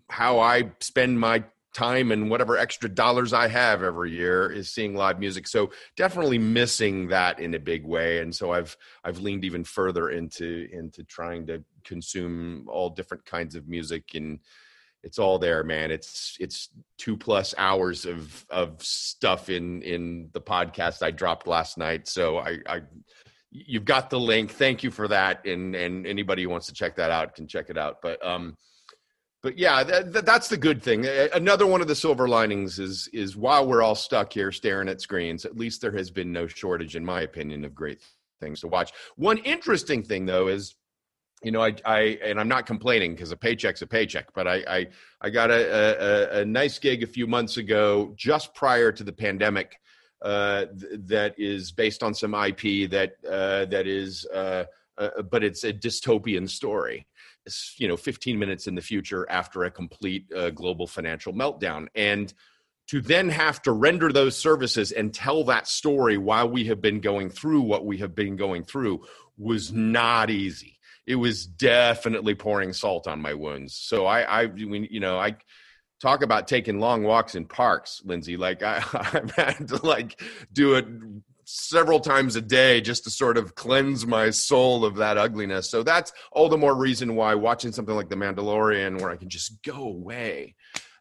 Speaker 2: how I spend my time and whatever extra dollars I have every year is seeing live music. So definitely missing that in a big way. And so I've I've leaned even further into into trying to consume all different kinds of music and it's all there man. It's it's two plus hours of of stuff in in the podcast i dropped last night. So i i you've got the link. Thank you for that. And and anybody who wants to check that out can check it out. But um but yeah that, that's the good thing. Another one of the silver linings is is while we're all stuck here staring at screens at least there has been no shortage in my opinion of great things to watch. One interesting thing though is you know, I, I and I'm not complaining because a paycheck's a paycheck, but I, I, I got a, a, a, nice gig a few months ago, just prior to the pandemic, uh, th- that is based on some IP that uh, that is, uh, uh, but it's a dystopian story. It's, you know, 15 minutes in the future after a complete uh, global financial meltdown, and to then have to render those services and tell that story while we have been going through what we have been going through was not easy it was definitely pouring salt on my wounds. So I, I, you know, I talk about taking long walks in parks, Lindsay. Like I, I've had to like do it several times a day just to sort of cleanse my soul of that ugliness. So that's all the more reason why watching something like The Mandalorian, where I can just go away,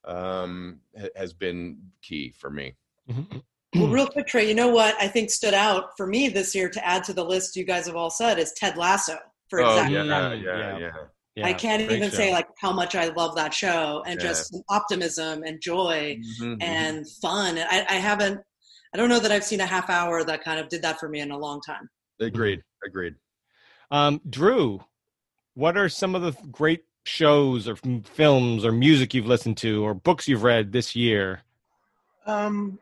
Speaker 2: um, has been key for me.
Speaker 4: Mm-hmm. Well, real quick, Trey, you know what I think stood out for me this year to add to the list you guys have all said is Ted Lasso for
Speaker 2: oh,
Speaker 4: exactly
Speaker 2: yeah, that. Yeah, yeah,
Speaker 4: yeah. I can't even show. say like how much I love that show and yeah. just optimism and joy mm-hmm, mm-hmm. and mm-hmm. fun. And I, I haven't, I don't know that I've seen a half hour that kind of did that for me in a long time.
Speaker 2: Agreed. Agreed.
Speaker 1: Um, Drew, what are some of the great shows or films or music you've listened to or books you've read this year?
Speaker 9: Um,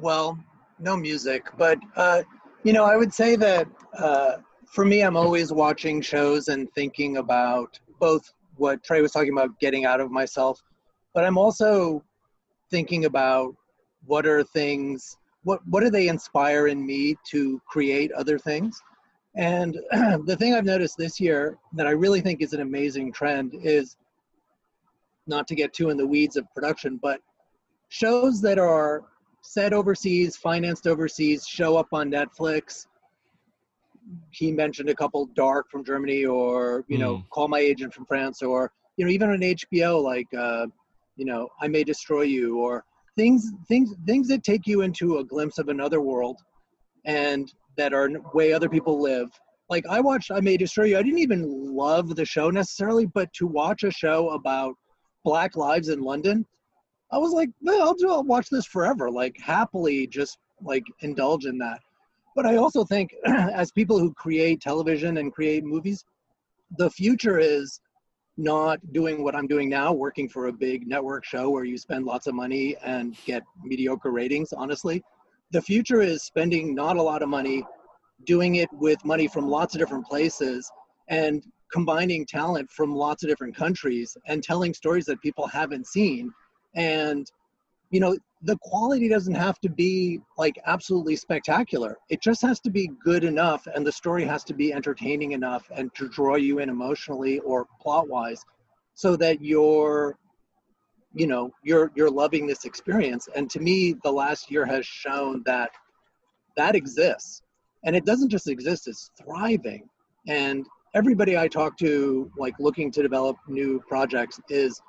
Speaker 9: well, no music, but uh, you know, I would say that uh, for me, I'm always watching shows and thinking about both what Trey was talking about, getting out of myself, but I'm also thinking about what are things, what what do they inspire in me to create other things. And the thing I've noticed this year that I really think is an amazing trend is not to get too in the weeds of production, but shows that are set overseas, financed overseas, show up on Netflix, he mentioned a couple dark from germany or you know mm. call my agent from france or you know even on hbo like uh, you know i may destroy you or things things things that take you into a glimpse of another world and that are way other people live. Like i watched i may destroy you. I didn't even love the show necessarily but to watch a show about black lives in london i was like well, I'll, do, I'll watch this forever like happily just like indulge in that but I also think, as people who create television and create movies, the future is not doing what I'm doing now, working for a big network show where you spend lots of money and get mediocre ratings, honestly. The future is spending not a lot of money, doing it with money from lots of different places, and combining talent from lots of different countries and telling stories that people haven't seen. And, you know, the quality doesn't have to be like absolutely spectacular. It just has to be good enough and the story has to be entertaining enough and to draw you in emotionally or plot wise so that you're you know you're you're loving this experience. And to me the last year has shown that that exists. And it doesn't just exist it's thriving. And everybody i talk to like looking to develop new projects is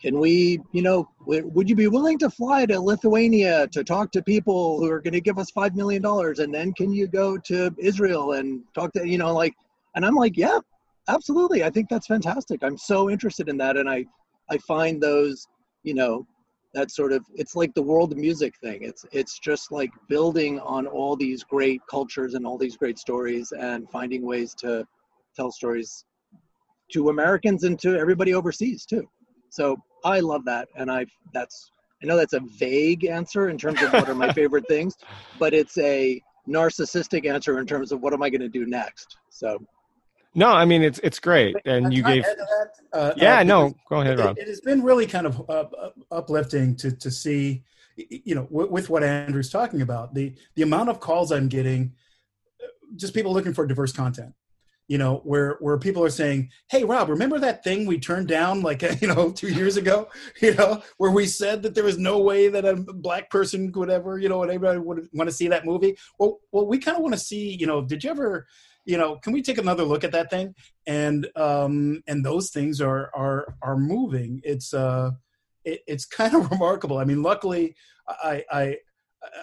Speaker 9: can we you know would you be willing to fly to lithuania to talk to people who are going to give us five million dollars? And then can you go to israel and talk to you know like and i'm like yeah absolutely. I think that's fantastic. I'm so interested in that. And i i find those you know that sort of it's like the world music thing. It's it's just like building on all these great cultures and all these great stories and finding ways to tell stories to americans and to everybody overseas too so I love that, and I that's I know that's a vague answer in terms of what are my favorite things, but it's a narcissistic answer in terms of what am I going to do next. So.
Speaker 1: No, I mean it's it's great, and you gave. Uh, yeah, uh, no, go ahead, Rob.
Speaker 5: It, it, has been really kind of uh, uplifting to to see, you know, w- with what Andrew's talking about the the amount of calls I'm getting, uh, just people looking for diverse content you know where where people are saying hey rob remember that thing we turned down like you know two years ago? You know where we said that there was no way that a black person could ever you know anybody would want to see that movie? Well well we kind of want to see you know did you ever you know can we take another look at that thing? And um and those things are are are moving. It's uh it, it's kind of remarkable. I mean luckily i i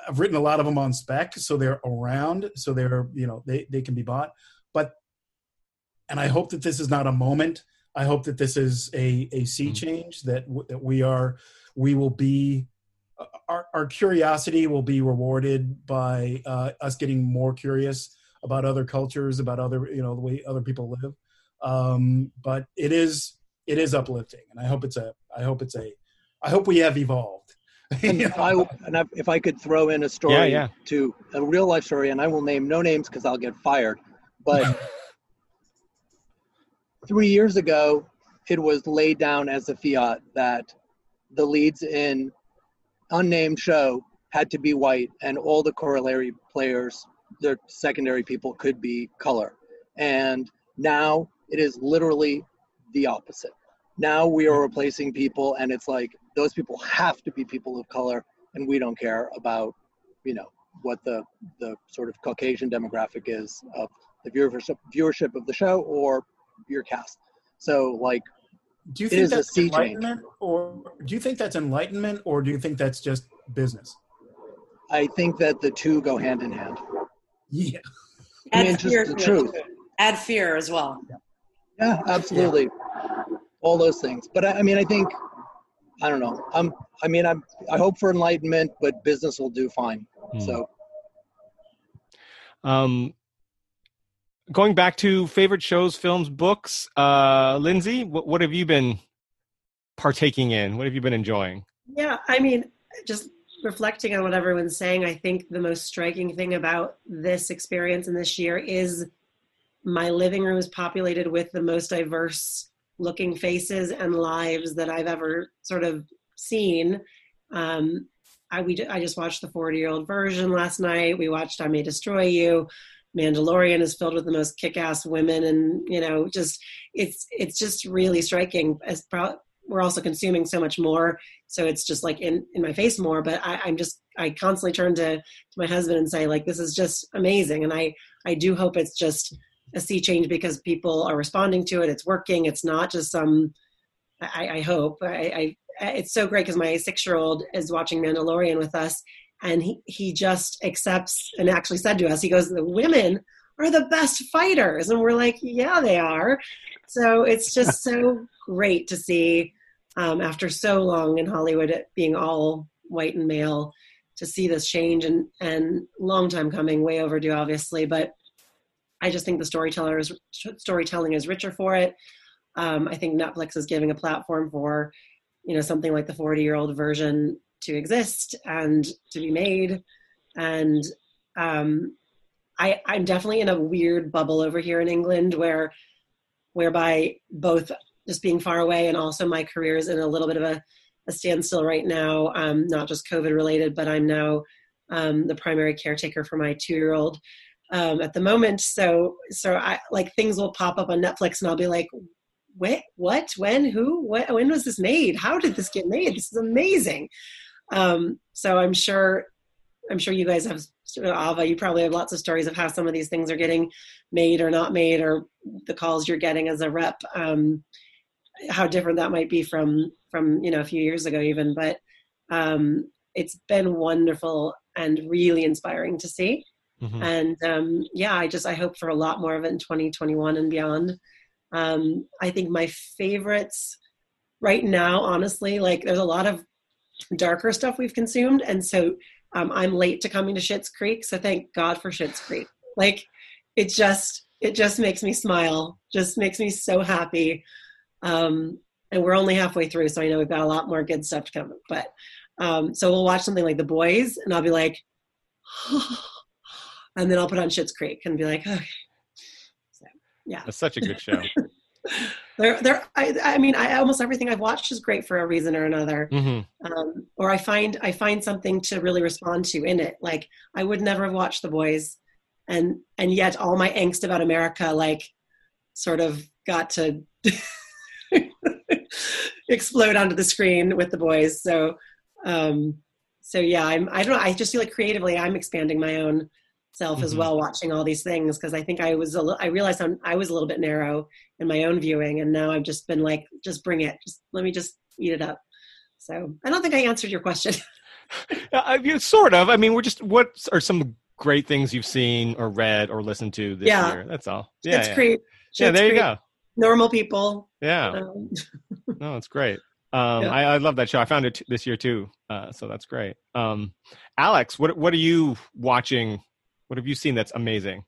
Speaker 5: I've written a lot of them on spec, so they're around, so they're you know they they can be bought. But and I hope that this is not a moment. I hope that this is a a sea mm-hmm. change that that we are we will be our, our curiosity will be rewarded by uh, us getting more curious about other cultures, about other you know the way other people live. Um, but it is it is uplifting, and I hope it's a I hope it's a I hope we have evolved.
Speaker 9: and, if I, and if I could throw in a story yeah, yeah. to a real life story, and I will name no names because I'll get fired, but three years ago, it was laid down as a fiat that the leads in unnamed show had to be white and all the corollary players, their secondary people could be color. And now it is literally the opposite. Now we are replacing people and it's like those people have to be people of color and we don't care about, you know, what the the sort of Caucasian demographic is of the viewership viewership of the show or your cast. So like,
Speaker 5: do you think that's enlightenment, change. or do you think that's enlightenment, or do you think that's just business?
Speaker 9: I think that the two go hand in hand.
Speaker 5: Yeah,
Speaker 4: I mean, just the truth. Add fear as well.
Speaker 9: Yeah, absolutely. Yeah. All those things, but I, I mean, I think I don't know. I'm. I mean, I'm. I hope for enlightenment, but business will do fine. Hmm. So.
Speaker 1: Um, going back to favorite shows, films, books, uh, Lindsay, what, what have you been partaking in? What have you been enjoying?
Speaker 10: Yeah, I mean, just reflecting on what everyone's saying, I think the most striking thing about this experience and this year is my living room is populated with the most diverse looking faces and lives that I've ever sort of seen. Um, I we I just watched the 40 year old version last night. We watched I May Destroy You. Mandalorian is filled with the most kick-ass women, and you know, just it's it's just really striking. As pro- we're also consuming so much more, so it's just like in in my face more. But I, I'm just I constantly turn to to my husband and say like, this is just amazing, and I I do hope it's just a sea change because people are responding to it. It's working. It's not just some. I, I hope I, I it's so great because my six year old is watching Mandalorian with us and he, he just accepts and actually said to us he goes the women are the best fighters. And we're like yeah they are. So it's just so great to see um, after so long in hollywood being all white and male to see this change and and long time coming way overdue obviously but i just think the storyteller is storytelling is richer for it. Um, I think Netflix is giving a platform for, you know, something like the 40 year old version to exist and to be made. And um, I, I'm definitely in a weird bubble over here in England where, whereby both just being far away and also my career is in a little bit of a, a standstill right now, um, not just COVID related, but I'm now um, the primary caretaker for my two year old um, at the moment. So, so I like things will pop up on Netflix and I'll be like, what, what, when, who, what, when was this made? How did this get made? This is amazing. Um, so I'm sure, I'm sure you guys have Ava, you probably have lots of stories of how some of these things are getting made or not made, or the calls you're getting as a rep. Um, how different that might be from from you know a few years ago, even. But um, it's been wonderful and really inspiring to see. Mm-hmm. And um, yeah, I just I hope for a lot more of it in 2021 and beyond. Um, I think my favorites right now, honestly, like there's a lot of darker stuff we've consumed, and so um, I'm late to coming to Schitt's Creek, so thank God for Schitt's Creek. Like it just it just makes me smile, just makes me so happy. Um, and we're only halfway through, so I know we've got a lot more good stuff to come. But um, so we'll watch something like The Boys, and I'll be like, and then I'll put on Schitt's Creek and be like, okay.
Speaker 1: So, yeah, that's such a good show.
Speaker 10: there, there. I, I mean, I almost everything I've watched is great for a reason or another. Mm-hmm. Um, or I find I find something to really respond to in it. Like I would never have watched The Boys, and and yet all my angst about America, like, sort of got to explode onto the screen with The Boys. So, um, so yeah, I'm. I don't know. I just feel like creatively, I'm expanding my own self mm-hmm. as well watching all these things because I think I was a little, I realized I'm, I was a little bit narrow in my own viewing and now I've just been like just bring it just let me just eat it up so I don't think I answered your question
Speaker 1: uh, you, sort of I mean we're just what are some great things you've seen or read or listened to this yeah. year that's all
Speaker 10: yeah it's yeah. great
Speaker 1: yeah there you go
Speaker 10: normal people
Speaker 1: yeah um, no it's great um, yeah. I, I, love that show. I found it t- this year too, uh, so that's great. Um, Alex, what what are you watching what have you seen that's amazing?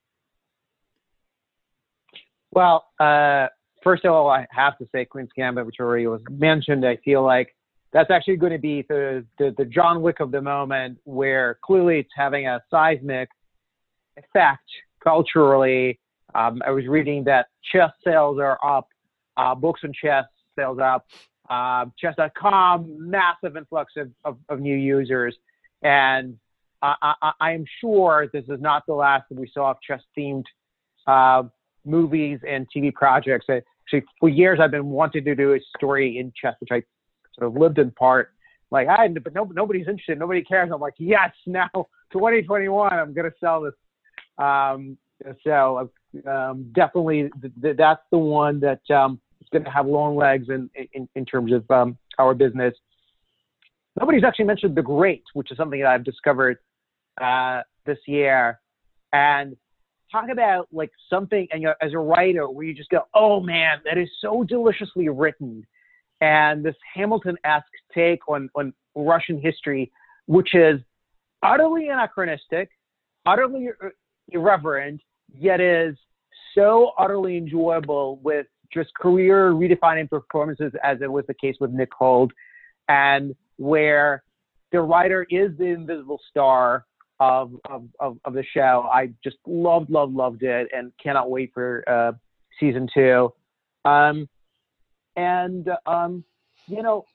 Speaker 3: Well, uh, first of all, I have to say Queen's Gambit, which already was mentioned. I feel like that's actually going to be the, the, the John Wick of the moment, where clearly it's having a seismic effect culturally. Um, I was reading that chess sales are up, uh, books on chess sales up, uh, chess.com, massive influx of, of, of new users. And I, I, am sure this is not the last that we saw of chess themed uh, movies and TV projects. Actually, for years I've been wanting to do a story in chess, which I sort of lived in part. Like, I, but no, nobody's interested. Nobody cares. I'm like, yes, now 2021, I'm going to sell this. Um, so um, definitely th- th- that's the one that um, is going to have long legs in, in, in terms of um, our business. Nobody's actually mentioned The Great, which is something that I've discovered uh, this year. And talk about like something, and as a writer, where you just go, "Oh man, that is so deliciously written," and this Hamilton-esque take on on Russian history, which is utterly anachronistic, utterly irreverent, yet is so utterly enjoyable with just career redefining performances, as it was the case with Nick Hoult, and where the writer is the invisible star of, of, of, of, the show. I just loved, loved, loved it and cannot wait for uh, season two. Um, and, um, you know,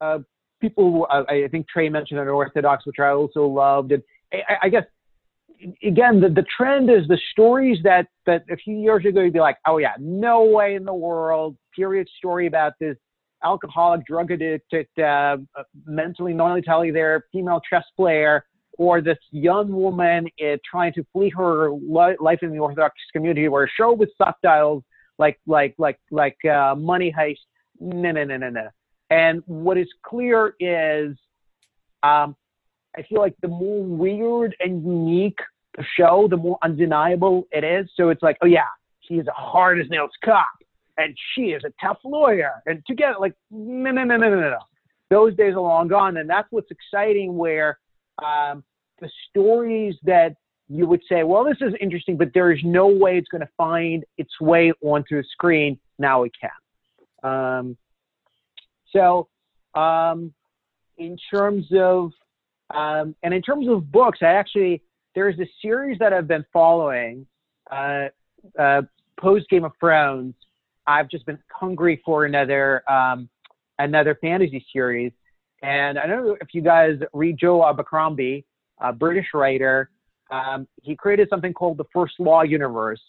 Speaker 3: uh, people, I, I, think Trey mentioned Unorthodox, which I also loved. And I, I guess, again, the, the trend is the stories that, that a few years ago you'd be like, oh yeah, no way in the world, period story about this alcoholic, drug addicted, uh, mentally non-intelligent there female chess player, or this young woman uh, trying to flee her li- life in the Orthodox community, or a show with subtitles like like like like uh, Money Heist. No, no, no, no, no. And what is clear is, um, I feel like the more weird and unique the show, the more undeniable it is. So it's like, oh yeah, she is a hard as nails cop and she is a tough lawyer. And together, like, no, no, no, no, no, no. Those days are long gone. And that's what's exciting where um, the stories that you would say, well, this is interesting, but there is no way it's going to find its way onto a screen. Now it can. Um, so, um, in terms of um, and in terms of books, I actually there's a series that I've been following uh, uh, post Game of Thrones. I've just been hungry for another um, another fantasy series, and I don't know if you guys read Joe Abercrombie, a British writer. Um, he created something called the First Law Universe,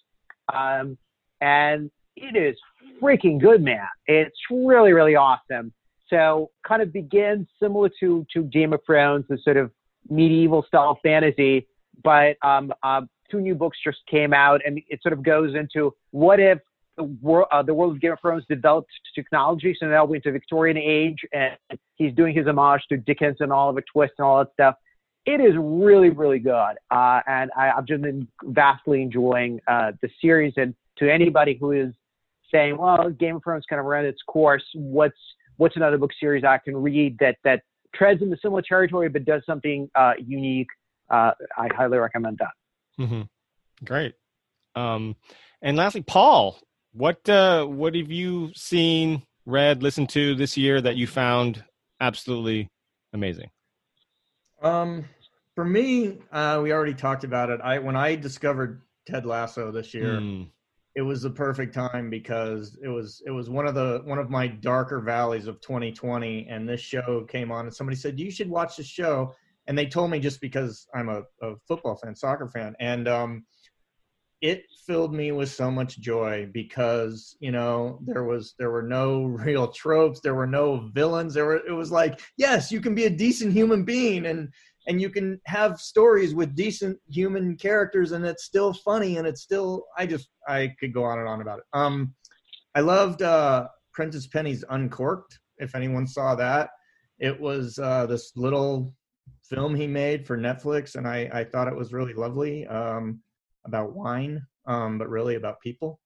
Speaker 3: um, and it is freaking good, man. It's really, really awesome. So, kind of begins similar to to Game of Thrones, the sort of medieval style fantasy, but um, uh, two new books just came out, and it sort of goes into what if the world, uh, the world of Game of Thrones developed technology, so now we're into Victorian age, and he's doing his homage to Dickens and Oliver Twist and all that stuff. It is really, really good, uh, and I, have just been vastly enjoying uh, the series. And to anybody who is saying, "Well, Game of Thrones kind of ran its course," what's what's another book series I can read that that treads in the similar territory but does something uh, unique? Uh, I highly recommend that.
Speaker 1: Mm-hmm. Great. Um, and lastly, Paul, what uh, what have you seen, read, listened to this year that you found absolutely amazing?
Speaker 6: Um, for me, uh, we already talked about it. I when I discovered Ted Lasso this year, mm. it was the perfect time because it was it was one of the one of my darker valleys of 2020, and this show came on, and somebody said you should watch the show, and they told me just because I'm a, a football fan, soccer fan, and um, it filled me with so much joy because you know there was there were no real tropes there were no villains there were it was like yes you can be a decent human being and and you can have stories with decent human characters and it's still funny and it's still i just i could go on and on about it. Um i loved uh prentice penny's uncorked if anyone saw that. It was uh this little film he made for netflix and i i thought it was really lovely. Um about wine, um, but really about people.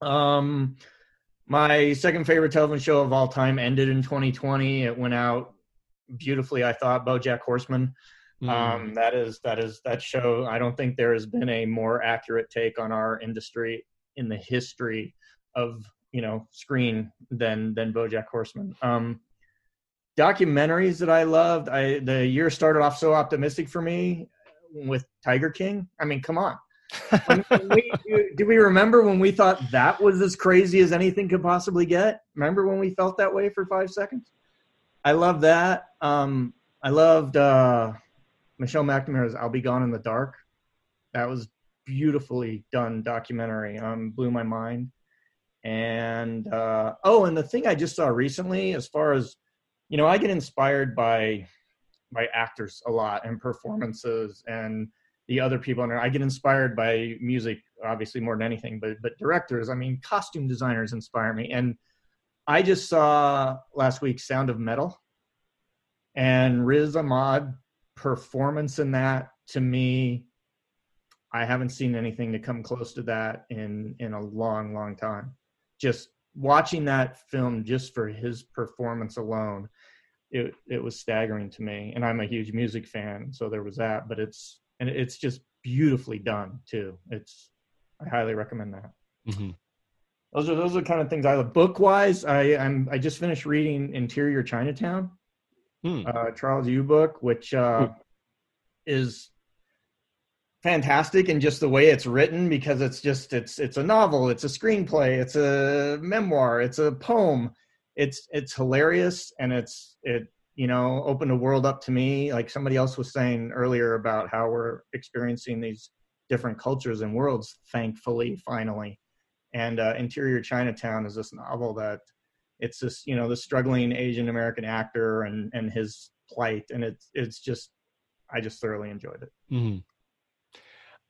Speaker 6: Um, my second favorite television show of all time ended in 2020. It went out beautifully, I thought. BoJack Horseman. Mm. Um, that is that is that show. I don't think there has been a more accurate take on our industry in the history of you know screen than than BoJack Horseman. Um, documentaries that I loved. I the year started off so optimistic for me with Tiger King. I mean, come on we, do we remember when we thought that was as crazy as anything could possibly get? Remember when we felt that way for five seconds? I love that. Um, I loved uh, Michelle McNamara's "I'll Be Gone in the Dark." That was beautifully done documentary. Um, blew my mind. And uh, oh, and the thing I just saw recently, as far as you know, I get inspired by by actors a lot and performances and the other people and I get inspired by music obviously more than anything but but directors I mean costume designers inspire me. And I just saw last week Sound of Metal and Riz Ahmed performance in that to me I haven't seen anything to come close to that in in a long long time. Just watching that film just for his performance alone it it was staggering to me. And I'm a huge music fan so there was that but it's and it's just beautifully done too. It's I highly recommend that. Mm-hmm. Those are those are the kind of things I love. Book wise, I I'm I just finished reading Interior Chinatown, mm. uh, Charles Yu book, which uh, mm. is fantastic in just the way it's written because it's just it's it's a novel, it's a screenplay, it's a memoir, it's a poem. It's it's hilarious and it's it you know, opened a world up to me. Like somebody else was saying earlier about how we're experiencing these different cultures and worlds, thankfully, finally. And uh, Interior Chinatown is this novel that it's this, you know, the struggling Asian American actor and and his plight, and it's it's just, I just thoroughly enjoyed it.
Speaker 1: Mm-hmm.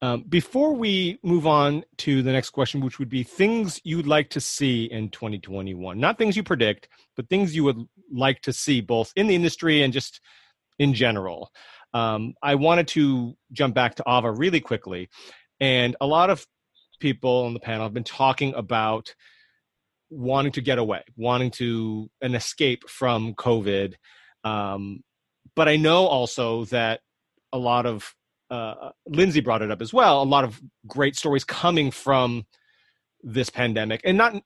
Speaker 1: Um, before we move on to the next question, which would be things you'd like to see in 2021, not things you predict, but things you would like to see both in the industry and just in general. Um, I wanted to jump back to Ava really quickly. And a lot of people on the panel have been talking about wanting to get away, wanting to an escape from COVID. Um, but I know also that a lot of uh, Lindsay brought it up as well. A lot of great stories coming from this pandemic, and not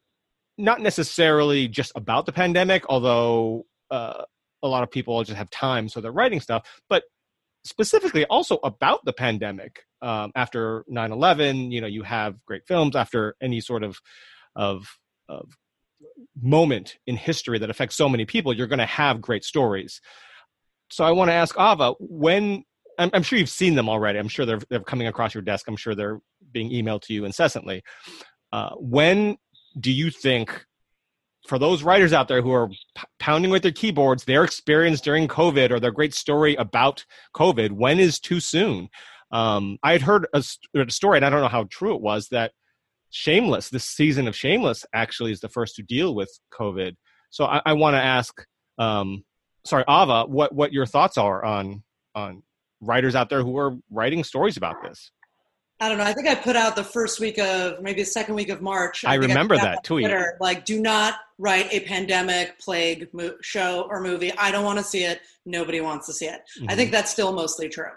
Speaker 1: not necessarily just about the pandemic, although uh, a lot of people just have time, so they're writing stuff, but specifically also about the pandemic. Um, after 9/11, you know, you have great films. After any sort of of of moment in history that affects so many people, you're going to have great stories. So I want to ask Ava, when I'm, I'm, sure you've seen them already. I'm sure they're they're coming across your desk. I'm sure they're being emailed to you incessantly. Uh, when do you think, for those writers out there who are p- pounding with their keyboards, their experience during COVID or their great story about COVID, when is too soon? Um, I had heard a, a story, and I don't know how true it was, that Shameless, this season of Shameless, actually is the first to deal with COVID. So I, I want to ask, um, sorry, Ava, what what your thoughts are on on writers out there who are writing stories about this.
Speaker 4: I don't know. I think I put out the first week of maybe the second week of March.
Speaker 1: I, I remember that tweet. Twitter,
Speaker 4: like, do not write a pandemic plague mo- show or movie. I don't want to see it. Nobody wants to see it. Mm-hmm. I think that's still mostly true.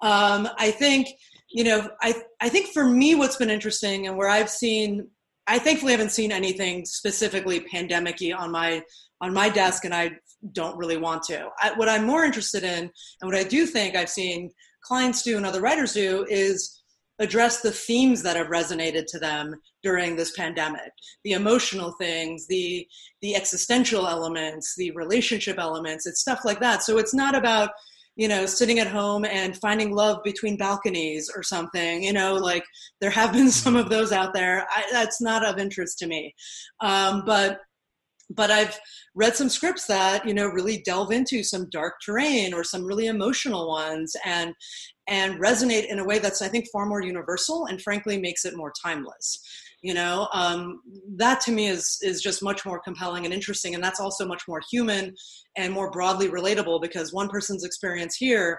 Speaker 4: Um, I think you know, I I think for me, what's been interesting and where I've seen, I thankfully haven't seen anything specifically pandemicy on my on my desk, and I don't really want to. I, what I'm more interested in, and what I do think I've seen clients do and other writers do, is address the themes that have resonated to them during this pandemic the emotional things the the existential elements the relationship elements it's stuff like that so it's not about you know, sitting at home and finding love between balconies or something. You know, like there have been some of those out there. I, that's not of interest to me. Um, but but I've read some scripts that you know really delve into some dark terrain or some really emotional ones and and resonate in a way that's I think far more universal and frankly makes it more timeless. You know um, that to me is is just much more compelling and interesting and that's also much more human and more broadly relatable because one person's experience here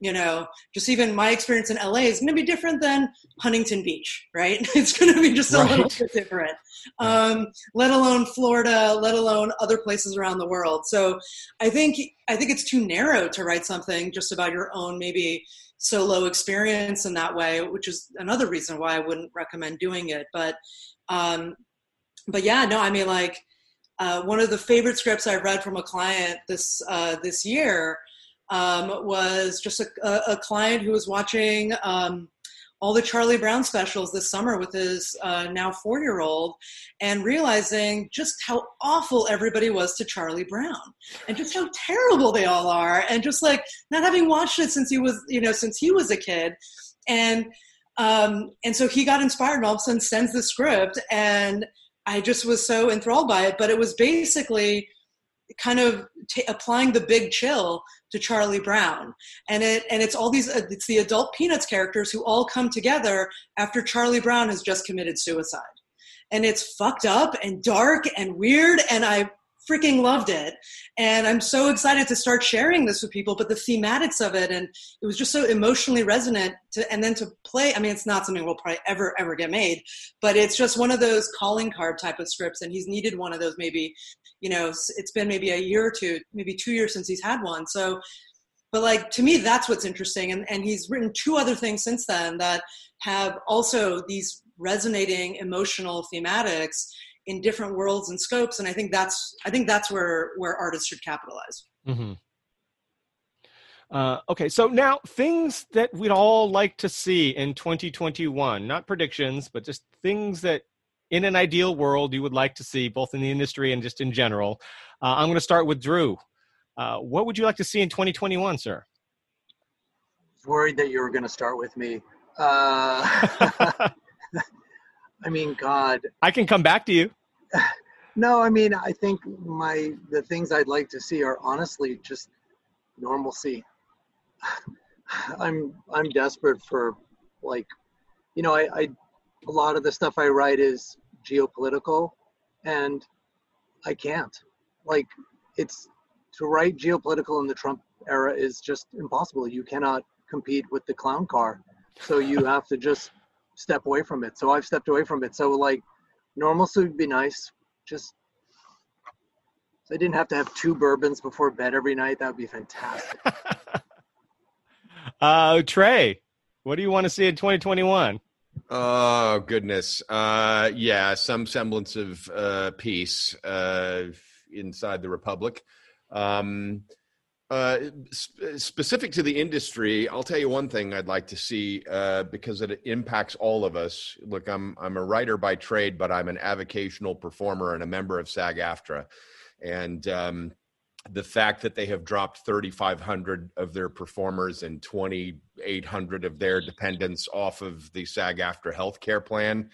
Speaker 4: you know just even my experience in la is going to be different than huntington beach right it's going to be just a right. little bit different um, let alone florida let alone other places around the world so i think i think it's too narrow to write something just about your own maybe solo experience in that way, which is another reason why I wouldn't recommend doing it. But um, but yeah, no, I mean like uh, one of the favorite scripts I read from a client this uh, this year um, was just a, a, client who was watching um, all the Charlie Brown specials this summer with his uh, now four year old and realizing just how awful everybody was to Charlie Brown and just how terrible they all are. And just like not having watched it since he was, you know, since he was a kid. And, um, and so he got inspired and all of a sudden sends the script. And I just was so enthralled by it. But it was basically kind of t- applying the big chill to Charlie Brown. And it and it's all these it's the adult Peanuts characters who all come together after Charlie Brown has just committed suicide. And it's fucked up and dark and weird and I freaking loved it. And I'm so excited to start sharing this with people, but the thematics of it and it was just so emotionally resonant to and then to play, I mean it's not something we'll probably ever ever get made, but it's just one of those calling card type of scripts and he's needed one of those maybe you know it's been maybe a year or two maybe two years since he's had one so but like to me that's what's interesting and, and he's written two other things since then that have also these resonating emotional thematics in different worlds and scopes and i think that's i think that's where where artists should capitalize
Speaker 1: mm-hmm. Uh, okay, so now things that we'd all like to see in 2021, not predictions, but just things that in an ideal world you would like to see, both in the industry and just in general? Uh, I'm going to start with Drew. Uh, what would you like to see in 2021, sir?
Speaker 9: worried that you were going to start with me. I mean, God.
Speaker 1: I can come back to you.
Speaker 9: No, I mean, I think my the things I'd like to see are honestly just normalcy. I'm I'm desperate for like, you know, I, I a lot of the stuff I write is geopolitical, and I can't. Like, it's to write geopolitical in the Trump era is just impossible. You cannot compete with the clown car, so you have to just step away from it. So I've stepped away from it. So like, normalcy would be nice. Just so I didn't have to have two bourbons before bed every night. That would be fantastic.
Speaker 1: uh, Trey, what do you want to see in 2021?
Speaker 2: Oh goodness, uh, yeah, some semblance of uh, peace uh, inside the republic. Um, uh, sp- specific to the industry, I'll tell you one thing I'd like to see uh, because it impacts all of us. Look, I'm I'm a writer by trade, but I'm an avocational performer and a member of SAG-AFTRA, and um, the fact that they have dropped 3,500 of their performers and 2,800 of their dependents off of the SAG-AFTRA healthcare plan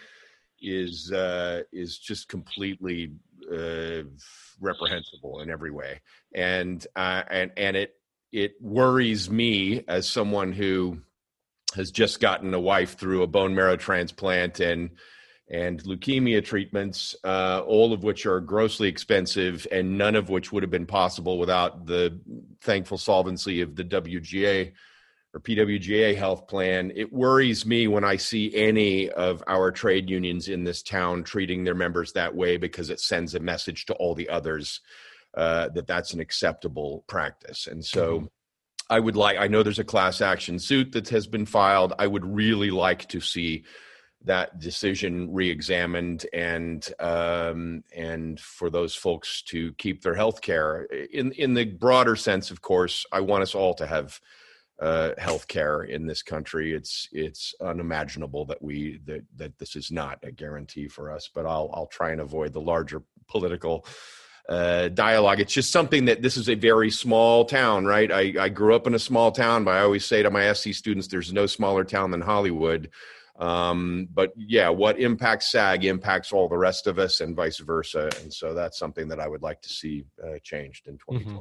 Speaker 2: is uh, is just completely uh, reprehensible in every way, and uh, and and it it worries me as someone who has just gotten a wife through a bone marrow transplant and and leukemia treatments, uh, all of which are grossly expensive, and none of which would have been possible without the thankful solvency of the WGA or PWGA health plan. It worries me when I see any of our trade unions in this town treating their members that way because it sends a message to all the others uh, that that's an acceptable practice. And so. Mm-hmm. I would like, I know there's a class action suit that has been filed. I would really like to see that decision reexamined and um, and for those folks to keep their health care in in the broader sense of course i want us all to have uh, health care in this country it's it's unimaginable that we that that this is not a guarantee for us but i'll i'll try and avoid the larger political uh, dialogue. It's just something that this is a very small town, right? I, I grew up in a small town, but I always say to my SC students, there's no smaller town than Hollywood. Um, but yeah, what impacts SAG impacts all the rest of us, and vice versa. And so that's something that I would like to see uh, changed in 2020. Mm-hmm.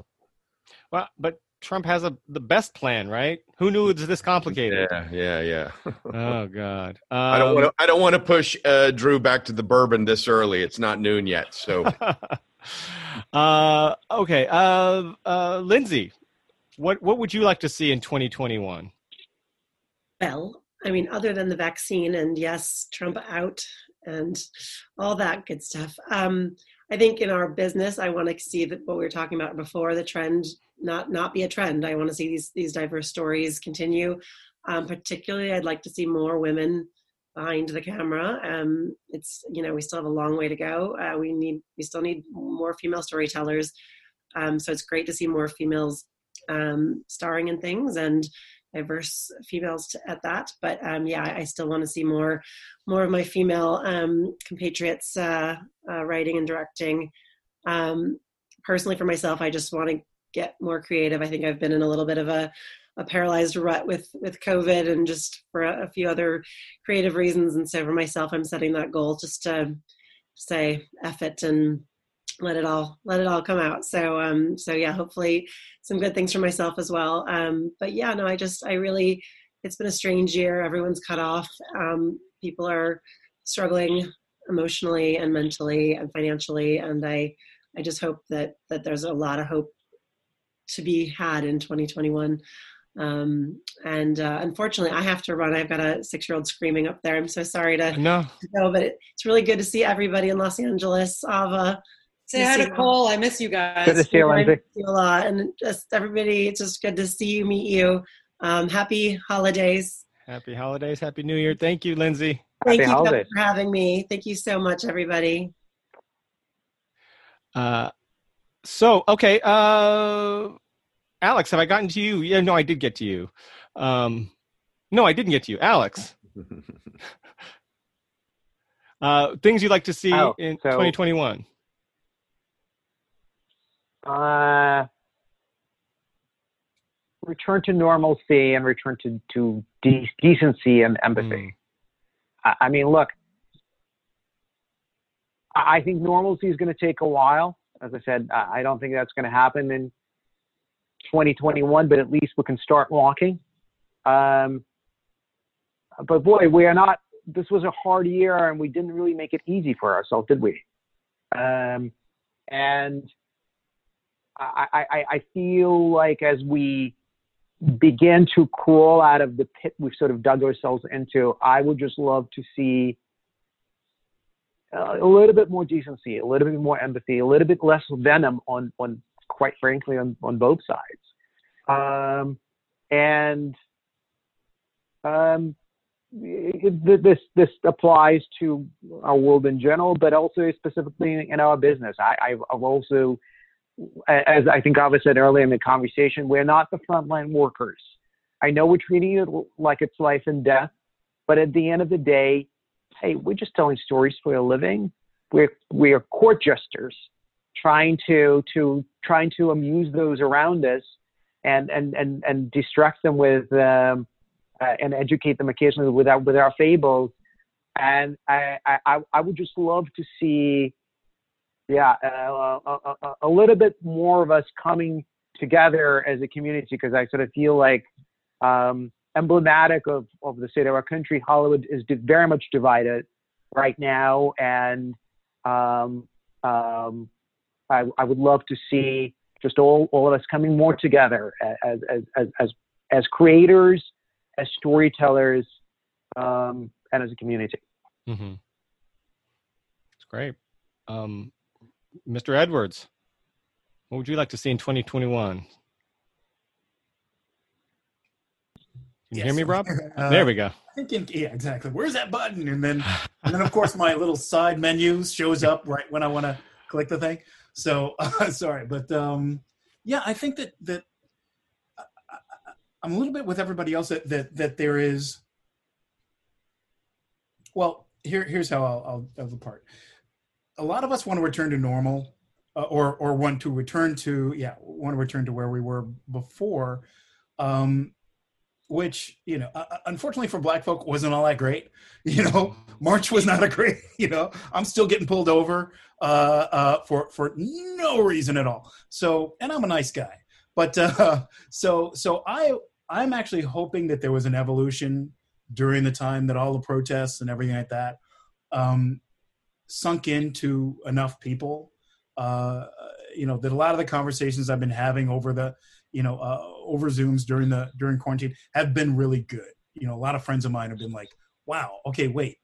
Speaker 1: Well, but Trump has a the best plan, right? Who knew it was this complicated?
Speaker 2: Yeah, yeah, yeah.
Speaker 1: oh God, um,
Speaker 2: I don't want to. I don't want to push uh, Drew back to the bourbon this early. It's not noon yet, so.
Speaker 1: uh, okay, uh, uh, Lindsay, what what would you like to see in 2021?
Speaker 10: Well, I mean, other than the vaccine and yes, Trump out and all that good stuff. Um, I think in our business, I want to see that what we were talking about before, the trend not not be a trend. I want to see these these diverse stories continue. Um, particularly, I'd like to see more women behind the camera. Um, it's you know we still have a long way to go. Uh, we need we still need more female storytellers. Um, so it's great to see more females um, starring in things and diverse females to, at that. But um, yeah, I still want to see more more of my female um, compatriots uh, uh, writing and directing. Um, personally, for myself, I just want to get more creative. I think I've been in a little bit of a, a paralyzed rut with with COVID and just for a, a few other creative reasons. And so for myself, I'm setting that goal just to say F it and let it all let it all come out. So um so yeah hopefully some good things for myself as well. Um but yeah no i just i really it's been a strange year. Everyone's cut off. Um people are struggling emotionally and mentally and financially. And i i just hope that that there's a lot of hope to be had in 2021 um and uh, unfortunately i have to run i've got a six year old screaming up there i'm so sorry to
Speaker 1: no
Speaker 10: go but it, it's really good to see everybody in los angeles ava
Speaker 4: Say hi to Cole. I miss you guys.
Speaker 3: Good to see you, Lindsay.
Speaker 10: you a lot, and just everybody. It's just good to see you, meet you. Um, happy holidays.
Speaker 1: Happy holidays. Happy New Year. Thank you, Lindsay.
Speaker 10: Thank
Speaker 3: happy
Speaker 10: you
Speaker 3: holidays.
Speaker 10: for having me. Thank you so much, everybody.
Speaker 1: Uh, so okay, uh, Alex, have I gotten to you? Yeah, no, I did get to you. Um, no, I didn't get to you, Alex. uh, things you'd like to see
Speaker 3: Oh,
Speaker 1: in
Speaker 3: so-
Speaker 1: 2021.
Speaker 3: Uh, return to normalcy and return to, to de- decency and empathy. I, I mean, look, I, I think normalcy is going to take a while. As I said, I, don't think that's going to happen in 2021, but at least we can start walking. Um, but boy, we are not. This was a hard year, and we didn't really make it easy for ourselves, did we? Um, and I, I, I feel like as we begin to crawl out of the pit we've sort of dug ourselves into, I would just love to see a little bit more decency, a little bit more empathy, a little bit less venom on, on quite frankly, on, on both sides. Um, and um, this this applies to our world in general, but also specifically in our business. I, I've also, as I think Ava said earlier in the conversation, we're not the frontline workers. I know we're treating it like it's life and death, but at the end of the day, hey, we're just telling stories for a living. We're we are court jesters, trying to to trying to amuse those around us, and and and and distract them with. Um, uh, and educate them occasionally with our, with our fables. And I, I, I would just love to see, yeah, uh, a, a, a, little bit more of us coming together as a community because I sort of feel like um, emblematic of, of the state of our country, Hollywood is very much divided right now. And um, um, I, I would love to see just all, all of us coming more together as, as, as, as, as creators as storytellers um, and as a community.
Speaker 1: Mm-hmm. It's great. Um, Mr. Edwards, what would you like to see in 2021? Can you yes. hear me, Rob? Uh, there we go.
Speaker 5: Thinking, yeah, exactly. Where's that button? And then, and then of course, my little side menu shows up right when I want to click the thing. So uh, sorry, but um, yeah, I think that that I'm a little bit with everybody else that that that there is. Well, here here's how I'll I'll, I'll part. A lot of us want to return to normal, uh, or or want to return to yeah want to return to where we were before, um, which you know uh, uh unfortunately for Black folk wasn't all that great. You know, March was not a great. You know, I'm still getting pulled over uh, uh, for for no reason at all. So, and I'm a nice guy but uh, so so I I'm actually hoping that there was an evolution during the time that all the protests and everything like that um, sunk into enough people. Uh, you know that a lot of the conversations I've been having over the you know uh, over Zooms during the during quarantine have been really good. You know, a lot of friends of mine have been like, "Wow, okay, wait,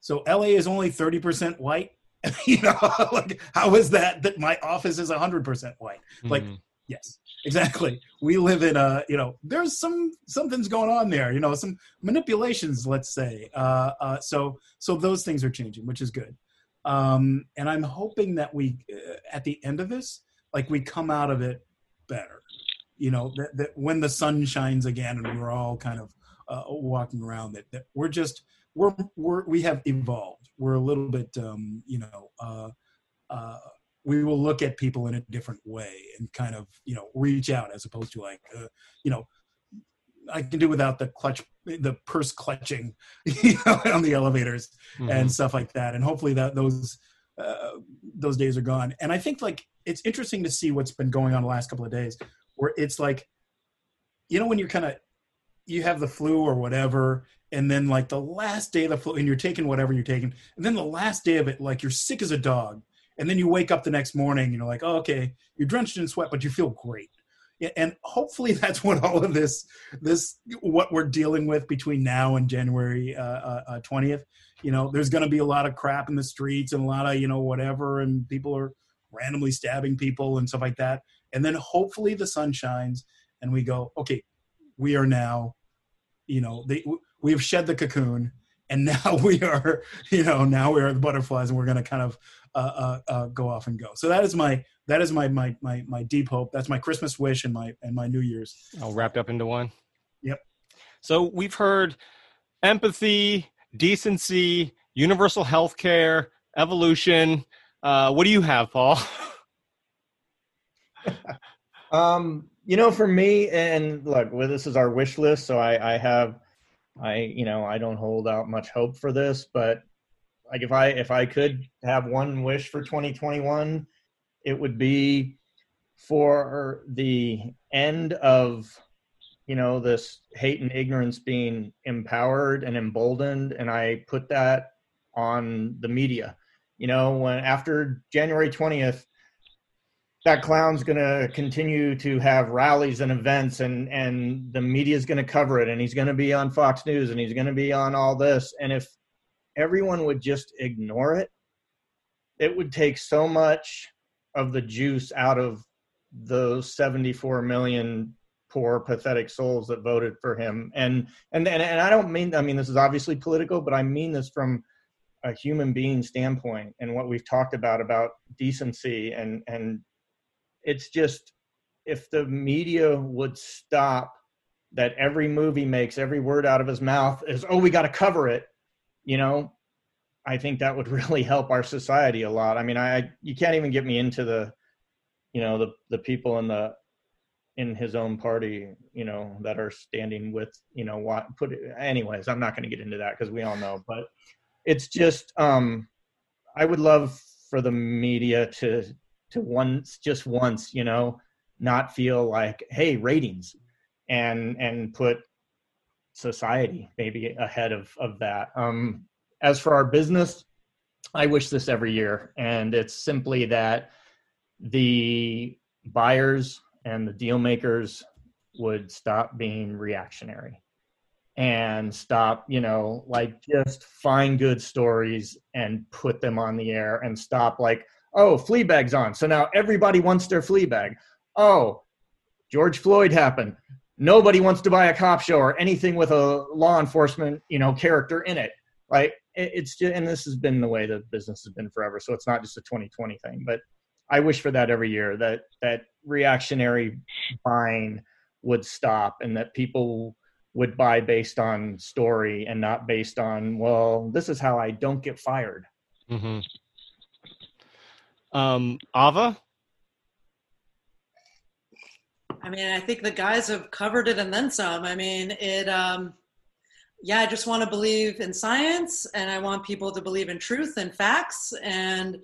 Speaker 5: so LA is only thirty percent white." you know, like how is that that my office is hundred percent white? Mm-hmm. Like Yes, exactly. We live in a, you know, there's some something's going on there. You know, some manipulations, let's say. Uh, uh, so so those things are changing, which is good. Um, and I'm hoping that we, uh, at the end of this, like we come out of it better. You know, that, that when the sun shines again and we're all kind of uh, walking around, that, that we're just we're we're we have evolved. We're a little bit, um, you know. Uh, uh, we will look at people in a different way and kind of you know reach out as opposed to like uh, you know I can do without the clutch, the purse clutching, you know, on the elevators mm-hmm. and stuff like that. And hopefully that those uh, those days are gone. And I think like it's interesting to see what's been going on the last couple of days, where it's like, you know, when you're kind of you have the flu or whatever, and then like the last day of the flu, and you're taking whatever you're taking, and then the last day of it, like you're sick as a dog, and then you wake up the next morning and you know like oh, okay you're drenched in sweat but you feel great. And hopefully that's what all of this this what we're dealing with between now and january uh, uh, 20th uh, you know there's going to be a lot of crap in the streets and a lot of you know whatever and people are randomly stabbing people and stuff like that and then hopefully the sun shines and we go okay we are now you know they, we have shed the cocoon and now we are you know now we are the butterflies and we're going to kind of uh, uh, uh, go off and go. So that is my that is my my my my deep hope. That's my Christmas wish and my and my New Year's.
Speaker 1: All wrapped up into one.
Speaker 5: Yep.
Speaker 1: So we've heard empathy, decency, universal health care, evolution. Uh, what do you have, Paul?
Speaker 6: um, you know, for me, and look, well, this is our wish list, so I, I have, I, you know, I don't hold out much hope for this, but like if I if I could have one wish for 2021, it would be for the end of you know this hate and ignorance being empowered and emboldened and i put that on the media. You know when after january 20th that clown's going to continue to have rallies and events and and the media is going to cover it and he's going to be on fox news and he's going to be on all this. And if everyone would just ignore it, it would take so much of the juice out of those 74 million poor pathetic souls that voted for him. And and and, and i don't mean i mean this is obviously political but i mean this from a human being standpoint and what we've talked about about decency and and it's just if the media would stop that every movie makes every word out of his mouth is oh we got to cover it you know i think that would really help our society a lot. I mean i you can't even get me into the you know the the people in the in his own party, you know, that are standing with, you know, what put it, anyways, I'm not going to get into that because we all know, but it's just, um, I would love for the media to, to once, just once, you know, not feel like, Hey, ratings and, and put society maybe ahead of, of that. Um, as for our business, I wish this every year. And it's simply that the buyers and the deal makers would stop being reactionary and stop, you know, like just find good stories and put them on the air and stop like, oh, Fleabag's on. So now everybody wants their Fleabag. Oh, George Floyd happened. Nobody wants to buy a cop show or anything with a law enforcement, you know, character in it. Right. It's just, and this has been the way the business has been forever. So it's not just a 2020 thing, but I wish for that every year that that reactionary buying would stop and that people would buy based on story and not based on well this is how I don't get fired.
Speaker 1: Mm-hmm. Um, Ava.
Speaker 4: I mean, I think the guys have covered it and then some. I mean, it. Um, yeah, I just want to believe in science, and I want people to believe in truth and facts, and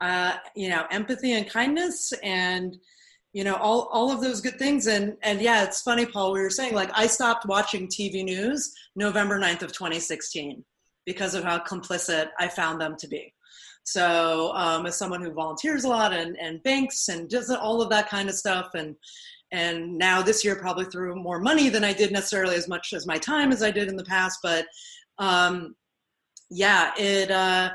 Speaker 4: uh, you know, empathy and kindness and you know all all of those good things and and yeah it's funny paul we were saying like i stopped watching tv news november 9th of 2016 because of how complicit i found them to be so um, as someone who volunteers a lot and and banks and does all of that kind of stuff and and now this year probably threw more money than i did necessarily as much as my time as i did in the past but um yeah it uh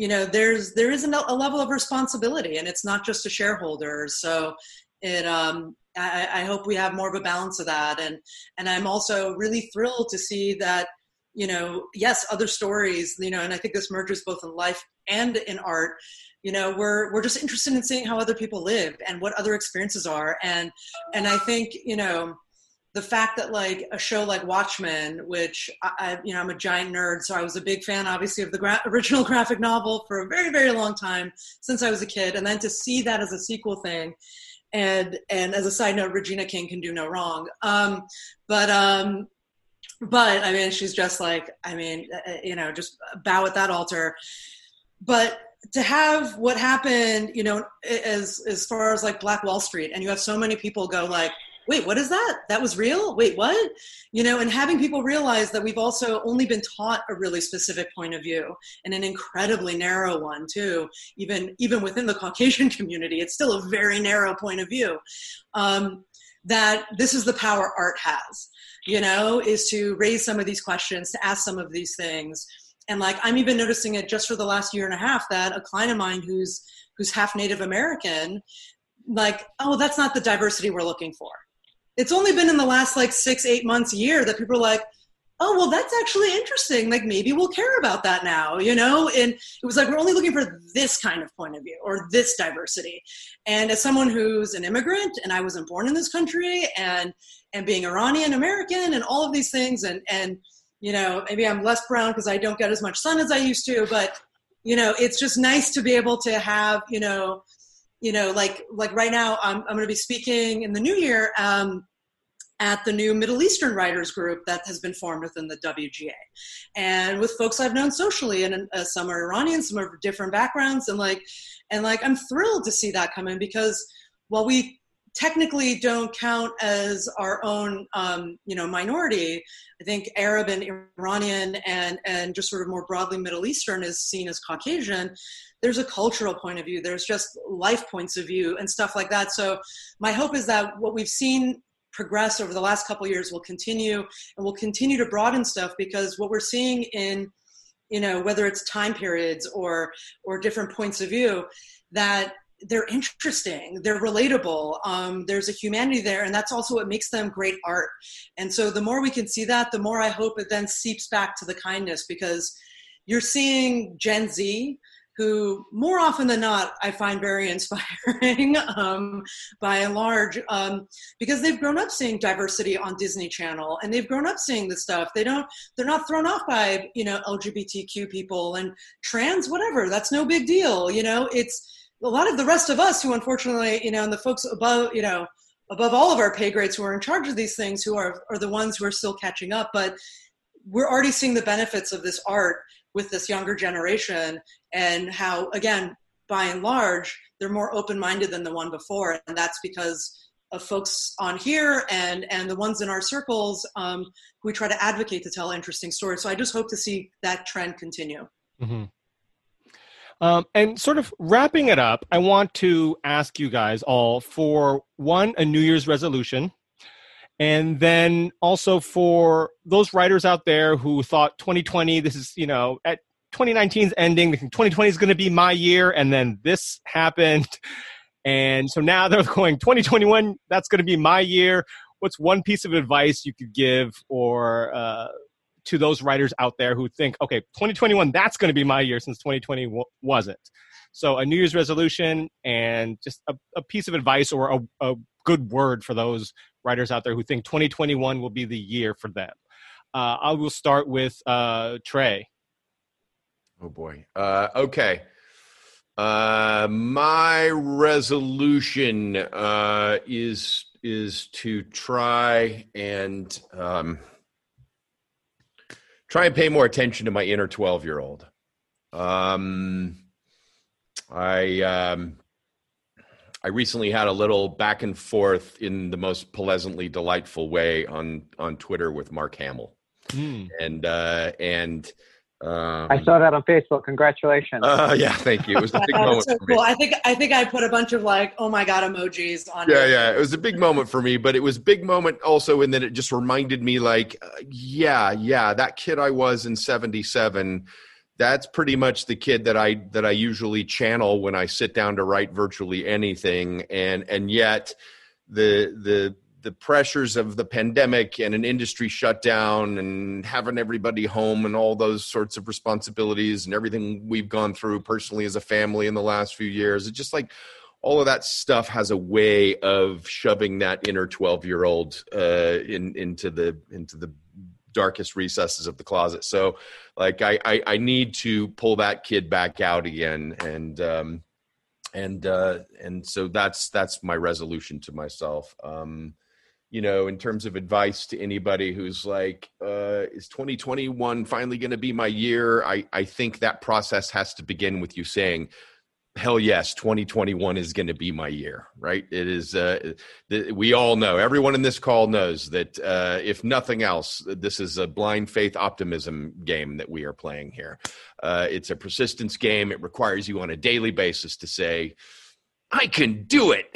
Speaker 4: you know there's there is a level of responsibility and it's not just to shareholders. So it um I, I hope we have more of a balance of that and and i'm also really thrilled to see that you know yes other stories you know and i think this merges both in life and in art you know we're we're just interested in seeing how other people live and what other experiences are and and i think you know the fact that like a show like Watchmen, which I, you know I'm a giant nerd, so I was a big fan, obviously, of the gra- original graphic novel for a very very long time since I was a kid, and then to see that as a sequel thing, and and as a side note, Regina King can do no wrong. Um, but um, but I mean, she's just like I mean, uh, uh, you know, just bow at that altar. But to have what happened, you know, as as far as like Black Wall Street, and you have so many people go like wait, what is that? That was real? Wait, what? You know, and having people realize that we've also only been taught a really specific point of view and an incredibly narrow one too. Even even within the Caucasian community, it's still a very narrow point of view. Um, that this is the power art has, you know, is to raise some of these questions, to ask some of these things. And like I'm even noticing it just for the last year and a half that a client of mine who's who's half Native American, like, oh, that's not the diversity we're looking for it's only been in the last like six, eight months, year that people are like, oh, well, that's actually interesting. Like maybe we'll care about that now, you know? And it was like, we're only looking for this kind of point of view or this diversity. And as someone who's an immigrant and I wasn't born in this country and, and being Iranian American and all of these things. And, and, you know, maybe I'm less brown because I don't get as much sun as I used to, but, you know, it's just nice to be able to have, you know, you know, like, like right now I'm, I'm going to be speaking in the new year, um, at the new Middle Eastern writers group that has been formed within the WGA, and with folks I've known socially, and uh, some are Iranian, some are different backgrounds, and like, and like I'm thrilled to see that come in because while we technically don't count as our own, um, you know, minority, I think Arab and Iranian and and just sort of more broadly Middle Eastern is seen as Caucasian. There's a cultural point of view. There's just life points of view and stuff like that. So my hope is that what we've seen progress over the last couple years will continue and will continue to broaden stuff because what we're seeing in you know whether it's time periods or or different points of view that they're interesting they're relatable um, there's a humanity there and that's also what makes them great art. And so the more we can see that the more i hope it then seeps back to the kindness because you're seeing gen z who more often than not i find very inspiring um, by and large um, because they've grown up seeing diversity on disney channel and they've grown up seeing this stuff. They don't they're not thrown off by you know lgbtq people and trans whatever that's no big deal you know? It's a lot of the rest of us who unfortunately you know and the folks above you know above all of our pay grades who are in charge of these things who are are the ones who are still catching up but we're already seeing the benefits of this art with this younger generation and how again by and large they're more open-minded than the one before. And that's because of folks on here and and the ones in our circles um, who we try to advocate to tell interesting stories. So i just hope to see that trend continue.
Speaker 1: Mm-hmm. Um, and sort of wrapping it up i want to ask you guys all for one a new year's resolution and then also for those writers out there who thought 2020 this is you know at 2019's ending 2020 is going to be my year and then this happened and so now they're going 2021 that's going to be my year. What's one piece of advice you could give or uh, to those writers out there who think okay 2021 that's going to be my year since 2020 w- wasn't so a new year's resolution and just a, a piece of advice or a, a good word for those writers out there who think 2021 will be the year for them. Uh, I will start with uh, Trey.
Speaker 2: Oh boy. Uh, okay. Uh, my resolution uh, is is to try and um, try and pay more attention to my inner twelve year old. Um, I um, I recently had a little back and forth in the most pleasantly delightful way on on Twitter with Mark Hamill, mm. and uh, and um,
Speaker 3: I saw that on Facebook. Congratulations!
Speaker 2: Uh, yeah, thank you. It was a big moment.
Speaker 4: so cool. I think I think I put a bunch of like, oh my god, emojis on. It.
Speaker 2: Yeah, yeah, it was a big moment for me, but it was a big moment also and then it just reminded me, like, uh, yeah, yeah, that kid I was in '77 that's pretty much the kid that I that I usually channel when I sit down to write virtually anything and and yet the the the pressures of the pandemic and an industry shutdown and having everybody home and all those sorts of responsibilities and everything we've gone through personally as a family in the last few years it's just like all of that stuff has a way of shoving that inner 12 year old uh, in, into the into the darkest recesses of the closet. So like I, I, I need to pull that kid back out again. And, um, and, uh, and so that's, that's my resolution to myself. Um, you know, in terms of advice to anybody who's like, uh, is 2021 finally going to be my year? I, I think that process has to begin with you saying, hell yes 2021 is going to be my year right? It is uh, th- we all know everyone in this call knows that uh, if nothing else this is a blind faith optimism game that we are playing here. Uh, it's a persistence game. It requires you on a daily basis to say I can do it,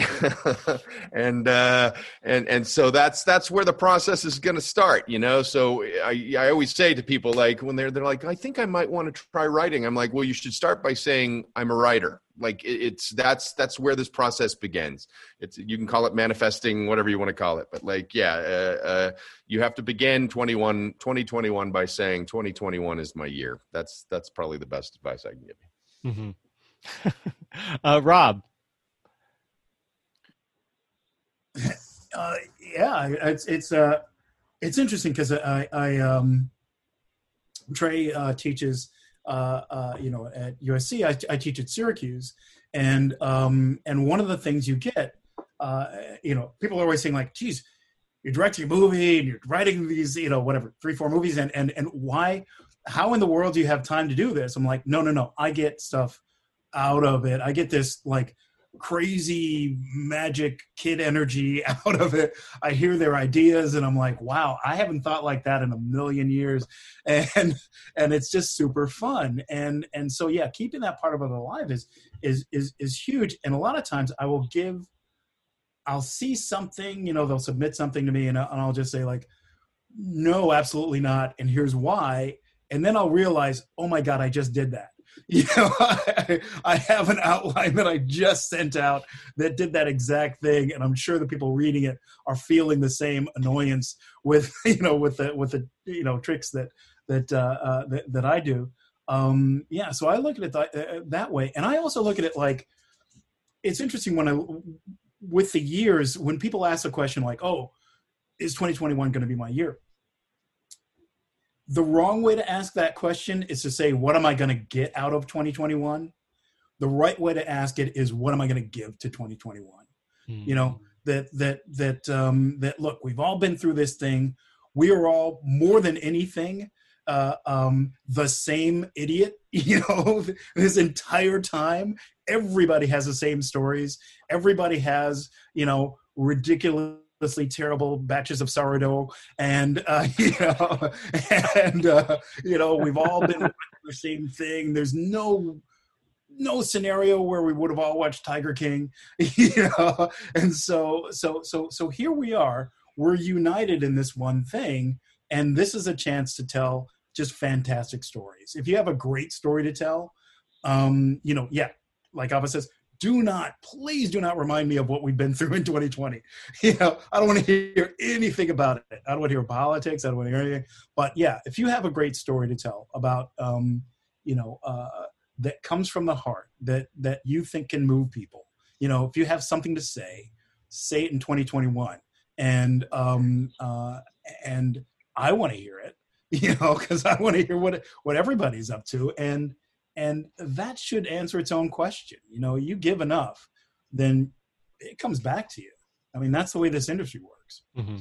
Speaker 2: and uh, and and so that's that's where the process is going to start, you know. So I I always say to people like when they're they're like I think I might want to try writing. I'm like, well, you should start by saying I'm a writer. Like it's that's that's where this process begins. It's you can call it manifesting, whatever you want to call it, but like yeah, uh, uh, you have to begin 21 2021 by saying 2021 is my year. That's that's probably the best advice I can give you.
Speaker 1: Mm-hmm. uh, Rob.
Speaker 5: uh, yeah, it's it's uh, it's interesting because I I um, Trey uh, teaches uh, uh, you know at USC. I, I teach at Syracuse, and um, and one of the things you get, uh, you know, people are always saying like, "Geez, you're directing a movie and you're writing these, you know, whatever three four movies, and and and why? How in the world do you have time to do this?" I'm like, "No, no, no. I get stuff out of it. I get this like." Crazy magic kid energy out of it. I hear their ideas and I'm like, wow, I haven't thought like that in a million years. And and it's just super fun. And and so yeah, keeping that part of it alive is is is is huge. And a lot of times I will give I'll see something, you know, they'll submit something to me and, I'll just say like, no, absolutely not. And here's why. And then I'll realize, oh my God, I just did that You know, I, I have an outline that I just sent out that did that exact thing, and I'm sure the people reading it are feeling the same annoyance with you know with the with the you know tricks that that uh, uh, that, that I do. Um, yeah, so I look at it th- uh, that way, and I also look at it like it's interesting when I with the years when people ask a question like, "Oh, is 2021 going to be my year?" The wrong way to ask that question is to say, What am I going to get out of 2021? The right way to ask it is, What am I going to give to 2021? Mm-hmm. You know, hmm. that, that, that, um, that, look, we've all been through this thing. We are all more than anything uh, um, the same idiot, you know, this entire time. Everybody has the same stories. Everybody has, you know, ridiculous terrible batches of sourdough, and uh, you know, and uh, you know, we've all been the same thing. There's no no scenario where we would have all watched Tiger King, you know, and so so so so here we are. We're united in this one thing, and this is a chance to tell just fantastic stories. If you have a great story to tell, um, you know, yeah, like Ava says, do not, please do not remind me of what we've been through in 2020. You know, I don't want to hear anything about it. I don't want to hear politics. I don't want to hear anything. But yeah, if you have a great story to tell about, um, you know, uh, that comes from the heart, that that you think can move people, you know, if you have something to say, say it in 2021. And um, uh, and I want to hear it, you know, because I want to hear what what everybody's up to. And and that should answer its own question. You know you give enough then it comes back to you. I mean that's the way this industry works. Mm-hmm.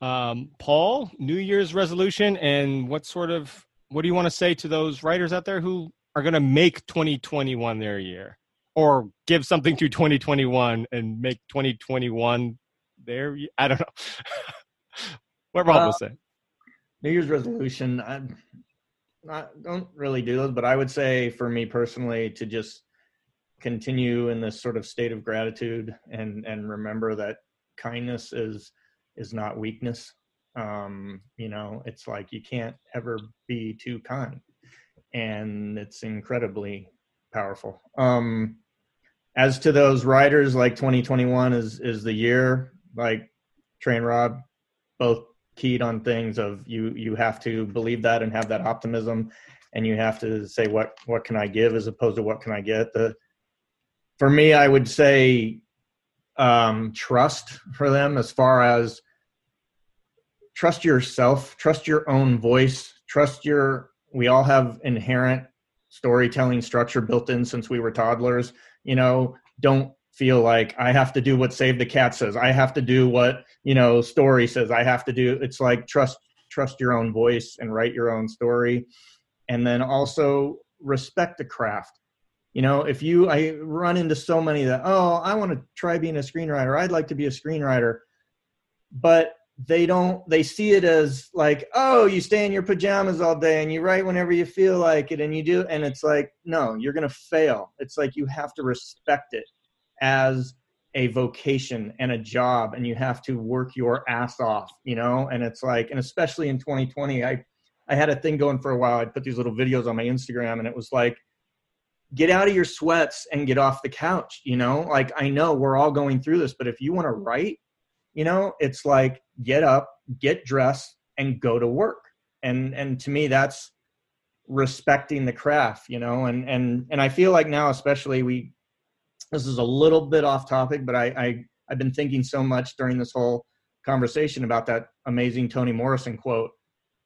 Speaker 1: so. um, paul new year's resolution and what sort of what do you want to say to those writers out there who are going to make 2021 their year? Or give something to 2021 and make 2021 their i don't know. What rob uh, will say.
Speaker 6: New year's resolution I, not don't really do those, but I would say for me personally to just continue in this sort of state of gratitude and and remember that kindness is is not weakness. Um, you know, it's like you can't ever be too kind, and it's incredibly powerful. Um, as to those writers, like 2021 is is the year. Like Train Rob, both keyed on things of you you have to believe that and have that optimism and you have to say what what can i give? as opposed to what can i get? The for me i would say um, trust for them as far as trust yourself trust your own voice trust your we all have inherent storytelling structure built in since we were toddlers you know? Don't feel like I have to do what Save the Cat says. I have to do what, you know, story says. I have to do it's like trust trust your own voice and write your own story. And then also respect the craft. You know, if you I run into so many that, oh, I want to try being a screenwriter. I'd like to be a screenwriter. But they don't they see it as like oh you stay in your pajamas all day and you write whenever you feel like it and you do and it's like no you're going to fail it's like you have to respect it as a vocation and a job and you have to work your ass off you know? And it's like and especially in 2020 i i had a thing going for a while. I'd put these little videos on my instagram and it was like get out of your sweats and get off the couch you know? Like i know we're all going through this but if you want to write you know it's like get up get dressed and go to work. And and to me that's respecting the craft you know? And and and i feel like now especially we this is a little bit off topic, but I, I I've been thinking so much during this whole conversation about that amazing Toni Morrison quote.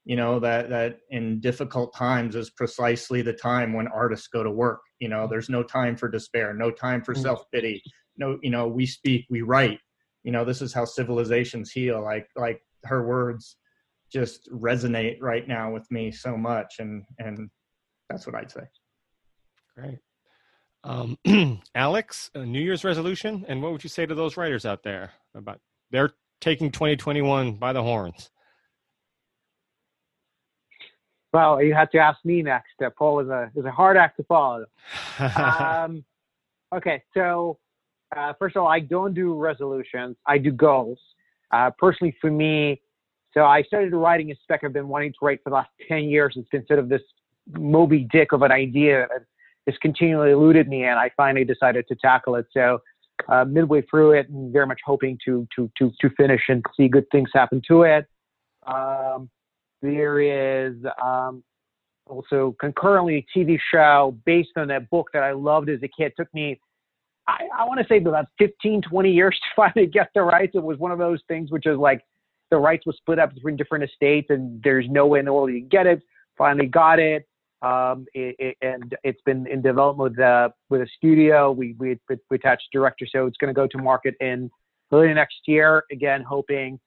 Speaker 6: You know that that in difficult times is precisely the time when artists go to work. You know, there's no time for despair, no time for mm. self pity. No, you know, we speak, we write. You know, this is how civilizations heal. Like like her words just resonate right now with me so much, and and that's what I'd say.
Speaker 1: Great. Um, Alex, New Year's resolution, and what would you say to those writers out there about they're taking 2021 by the horns?
Speaker 3: Well, you have to ask me next. Uh, Paul is a is a hard act to follow. um, okay, so uh, first of all, I don't do resolutions. I do goals. Uh, personally, for me, so I started writing a spec I've been wanting to write for the last 10 years. It's been sort of this Moby Dick of an idea has continually eluded me, and I finally decided to tackle it. So uh, midway through it, and very much hoping to to to to finish and see good things happen to it. Um, there is um, also concurrently a TV show based on that book that I loved as a kid. It took me, I, I want to say about 15, 20 years to finally get the rights. It was one of those things which is like the rights was split up between different estates and there's no way in the world you can get it. Finally got it. Um, it, it, and it's been in development with, uh, with a studio. We, we, we attached director, so it's going to go to market in early next year. Again, hoping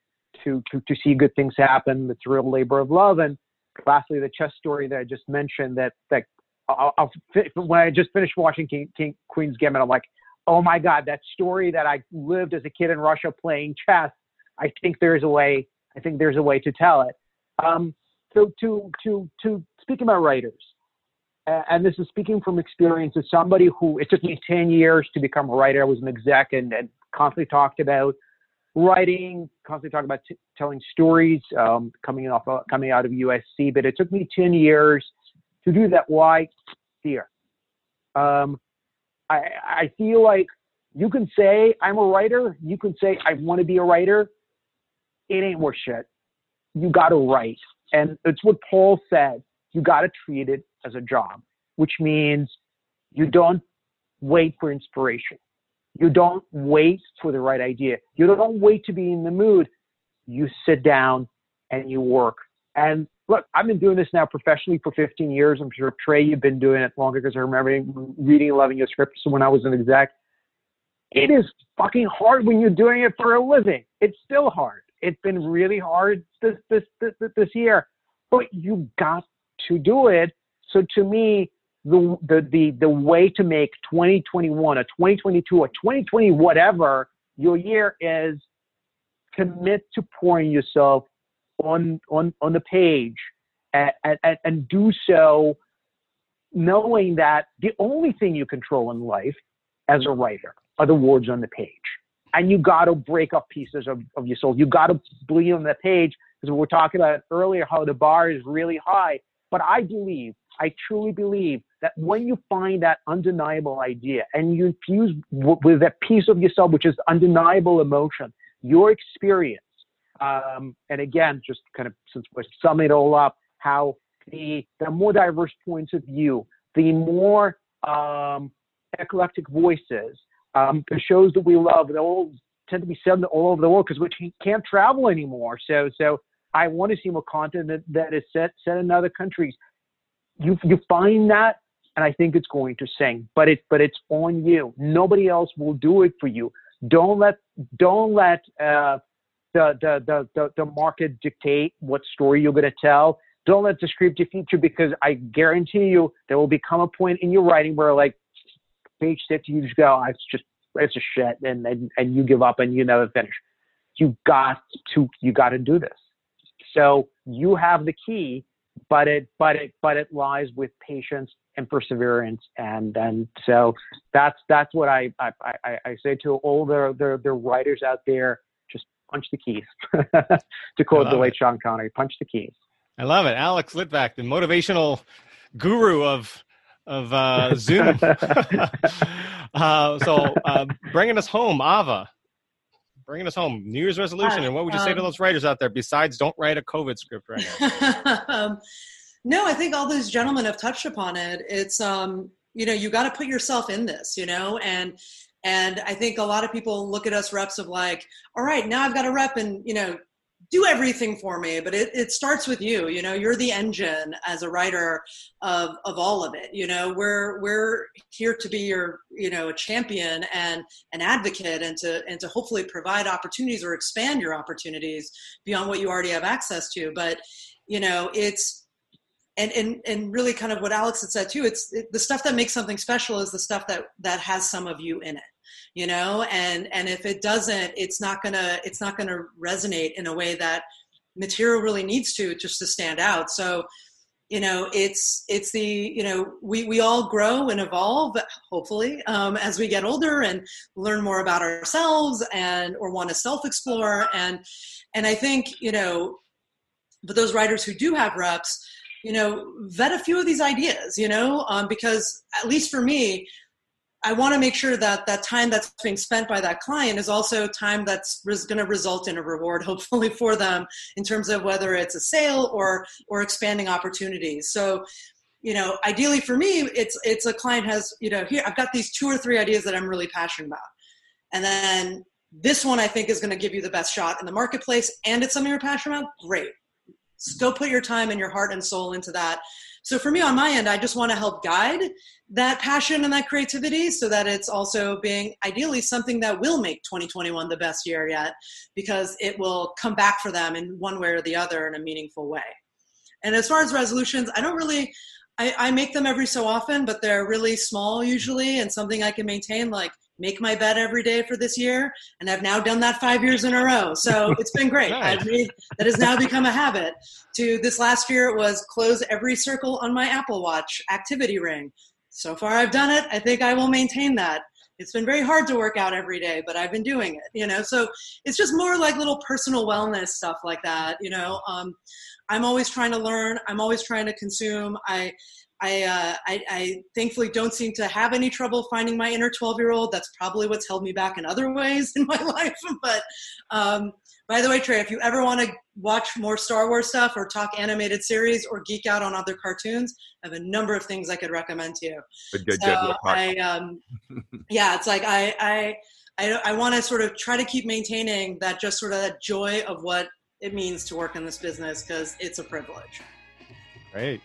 Speaker 3: to, to, to see good things happen. It's a real labor of love. And lastly, the chess story that I just mentioned that, that I'll, I'll, when I just finished watching King, King, Queen's Gambit, I'm like, oh my God, that story that I lived as a kid in Russia playing chess. I think there's a way, I think there's a way to tell it. Um, so to, to, to speaking about writers, and this is speaking from experience as somebody who it took me 10 years to become a writer. I was an exec and, and constantly talked about writing, constantly talking about t- telling stories, um, coming off uh, coming out of USC. But it took me 10 years to do that. Why? Fear. Um, I, I feel like you can say I'm a writer. You can say I want to be a writer. It ain't worth shit. You got to write. And it's what Paul said. You got to treat it as a job, which means you don't wait for inspiration. You don't wait for the right idea. You don't wait to be in the mood. You sit down and you work. And look, I've been doing this now professionally for 15 years. I'm sure Trey, you've been doing it longer because I remember reading and loving your scripts when I was an exec. It is fucking hard when you're doing it for a living. It's still hard. It's been really hard this this this, this year, but you got to do it. So to me, the, the, the, the way to make 2021 a 2022 a 2020 whatever your year is commit to pouring yourself on on on the page and, and, and do so knowing that the only thing you control in life as a writer are the words on the page and you got to break up pieces of, of your soul. You got to bleed on the page because we were talking about earlier how the bar is really high. But i believe I truly believe that when you find that undeniable idea and you infuse w- with that piece of yourself, which is undeniable emotion, your experience, um, and again, just kind of since we're summing it all up, how the, the more diverse points of view, the more um, eclectic voices, um, the shows that we love, they all tend to be sent all over the world because we can't travel anymore. So, so I want to see more content that, that is set set in other countries you you find that and I think it's going to sing. But it but it's on you. Nobody else will do it for you. Don't let don't let uh, the, the, the the the market dictate what story you're going to tell. Don't let the script defeat you because I guarantee you there will become a point in your writing where like page six you just go, it's just it's a shit, and and, and you give up and you never finish. You got to you got to do this. So you have the key but it but it but it lies with patience and perseverance and and so that's that's what I I, I, I say to all the, the the writers out there just punch the keys to quote the late it. Sean Connery punch the keys
Speaker 1: I love it Alex Litvak the motivational guru of of uh, Zoom uh, so uh, bringing us home Ava bringing us home. New Year's resolution, and what would you say to um, those writers out there besides don't write a COVID script right now?
Speaker 4: um, no, I think all those gentlemen have touched upon it. It's um, you know, you got to put yourself in this, you know, and and I think a lot of people look at us reps of like, all right, now I've got a rep and you know, do everything for me but it, it starts with you you know you're the engine as a writer of of all of it you know we're we're here to be your you know a champion and an advocate and to and to hopefully provide opportunities or expand your opportunities beyond what you already have access to. But you know it's and and and really kind of what alex had said too it's it, the stuff that makes something special is the stuff that that has some of you in it you know? And and if it doesn't it's not gonna it's not gonna resonate in a way that material really needs to just to stand out. So you know it's it's the you know we we all grow and evolve hopefully um, as we get older and learn more about ourselves and or want to self explore and and i think you know but those writers who do have reps you know, vet a few of these ideas, you know, um, because at least for me, I want to make sure that that time that's being spent by that client is also time that's res- going to result in a reward, hopefully for them, in terms of whether it's a sale or or expanding opportunities. So, you know, ideally for me, it's it's a client has you know here I've got these two or three ideas that I'm really passionate about, and then this one I think is going to give you the best shot in the marketplace, and it's something you're passionate about. Great, go put your time and your heart and soul into that so for me on my end, I just want to help guide that passion and that creativity so that it's also being ideally something that will make 2021 the best year yet because it will come back for them in one way or the other in a meaningful way. And as far as resolutions, I don't really I, I make them every so often, but they're really small usually and something I can maintain like make my bed every day for this year and i've now done that five years in a row. So it's been great. Nice. made that has now become a habit. To this last year it was close every circle on my apple watch activity ring. So far i've done it. I think i will maintain that. It's been very hard to work out every day but i've been doing it you know? So it's just more like little personal wellness stuff like that you know? Um, i'm always trying to learn. I'm always trying to consume. I I, uh, I, I, thankfully don't seem to have any trouble finding my inner 12 year old. That's probably what's held me back in other ways in my life. But um, by the way, Trey, if you ever want to watch more Star Wars stuff or talk animated series or geek out on other cartoons, I have a number of things I could recommend to you.
Speaker 2: Good, good,
Speaker 4: so
Speaker 2: good.
Speaker 4: I, um, yeah, it's like I, I, I, I want to sort of try to keep maintaining that just sort of that joy of what it means to work in this business because it's a privilege.
Speaker 1: Great.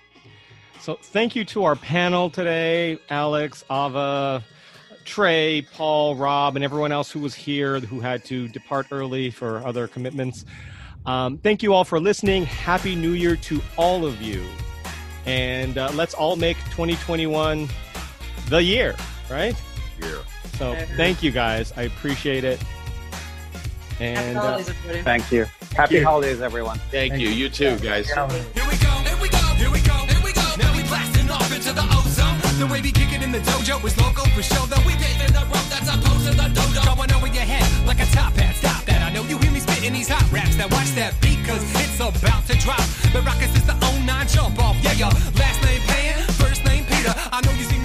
Speaker 1: So thank you to our panel today, Alex, Ava, Trey, Paul, Rob, and everyone else who was here who had to depart early for other commitments. Um, thank you all for listening. Happy New Year to all of you. And uh, let's all make 2021 the year, right?
Speaker 2: Yeah.
Speaker 1: So thank you guys. I appreciate it. And uh,
Speaker 3: thank you. Happy
Speaker 1: you.
Speaker 3: holidays, everyone.
Speaker 2: Thank, you. You too, guys.
Speaker 11: Here we go, The way we kick it in the dojo is local for show, though. We paving the road, that's our pose the dojo, Going over your head like a top hat. Stop that. I know you hear me spitting these hot raps. Now watch that beat, cause it's about to drop. The Rockets is the 09 jump off. Yeah, yeah. Last name Pan, first name Peter. I know you see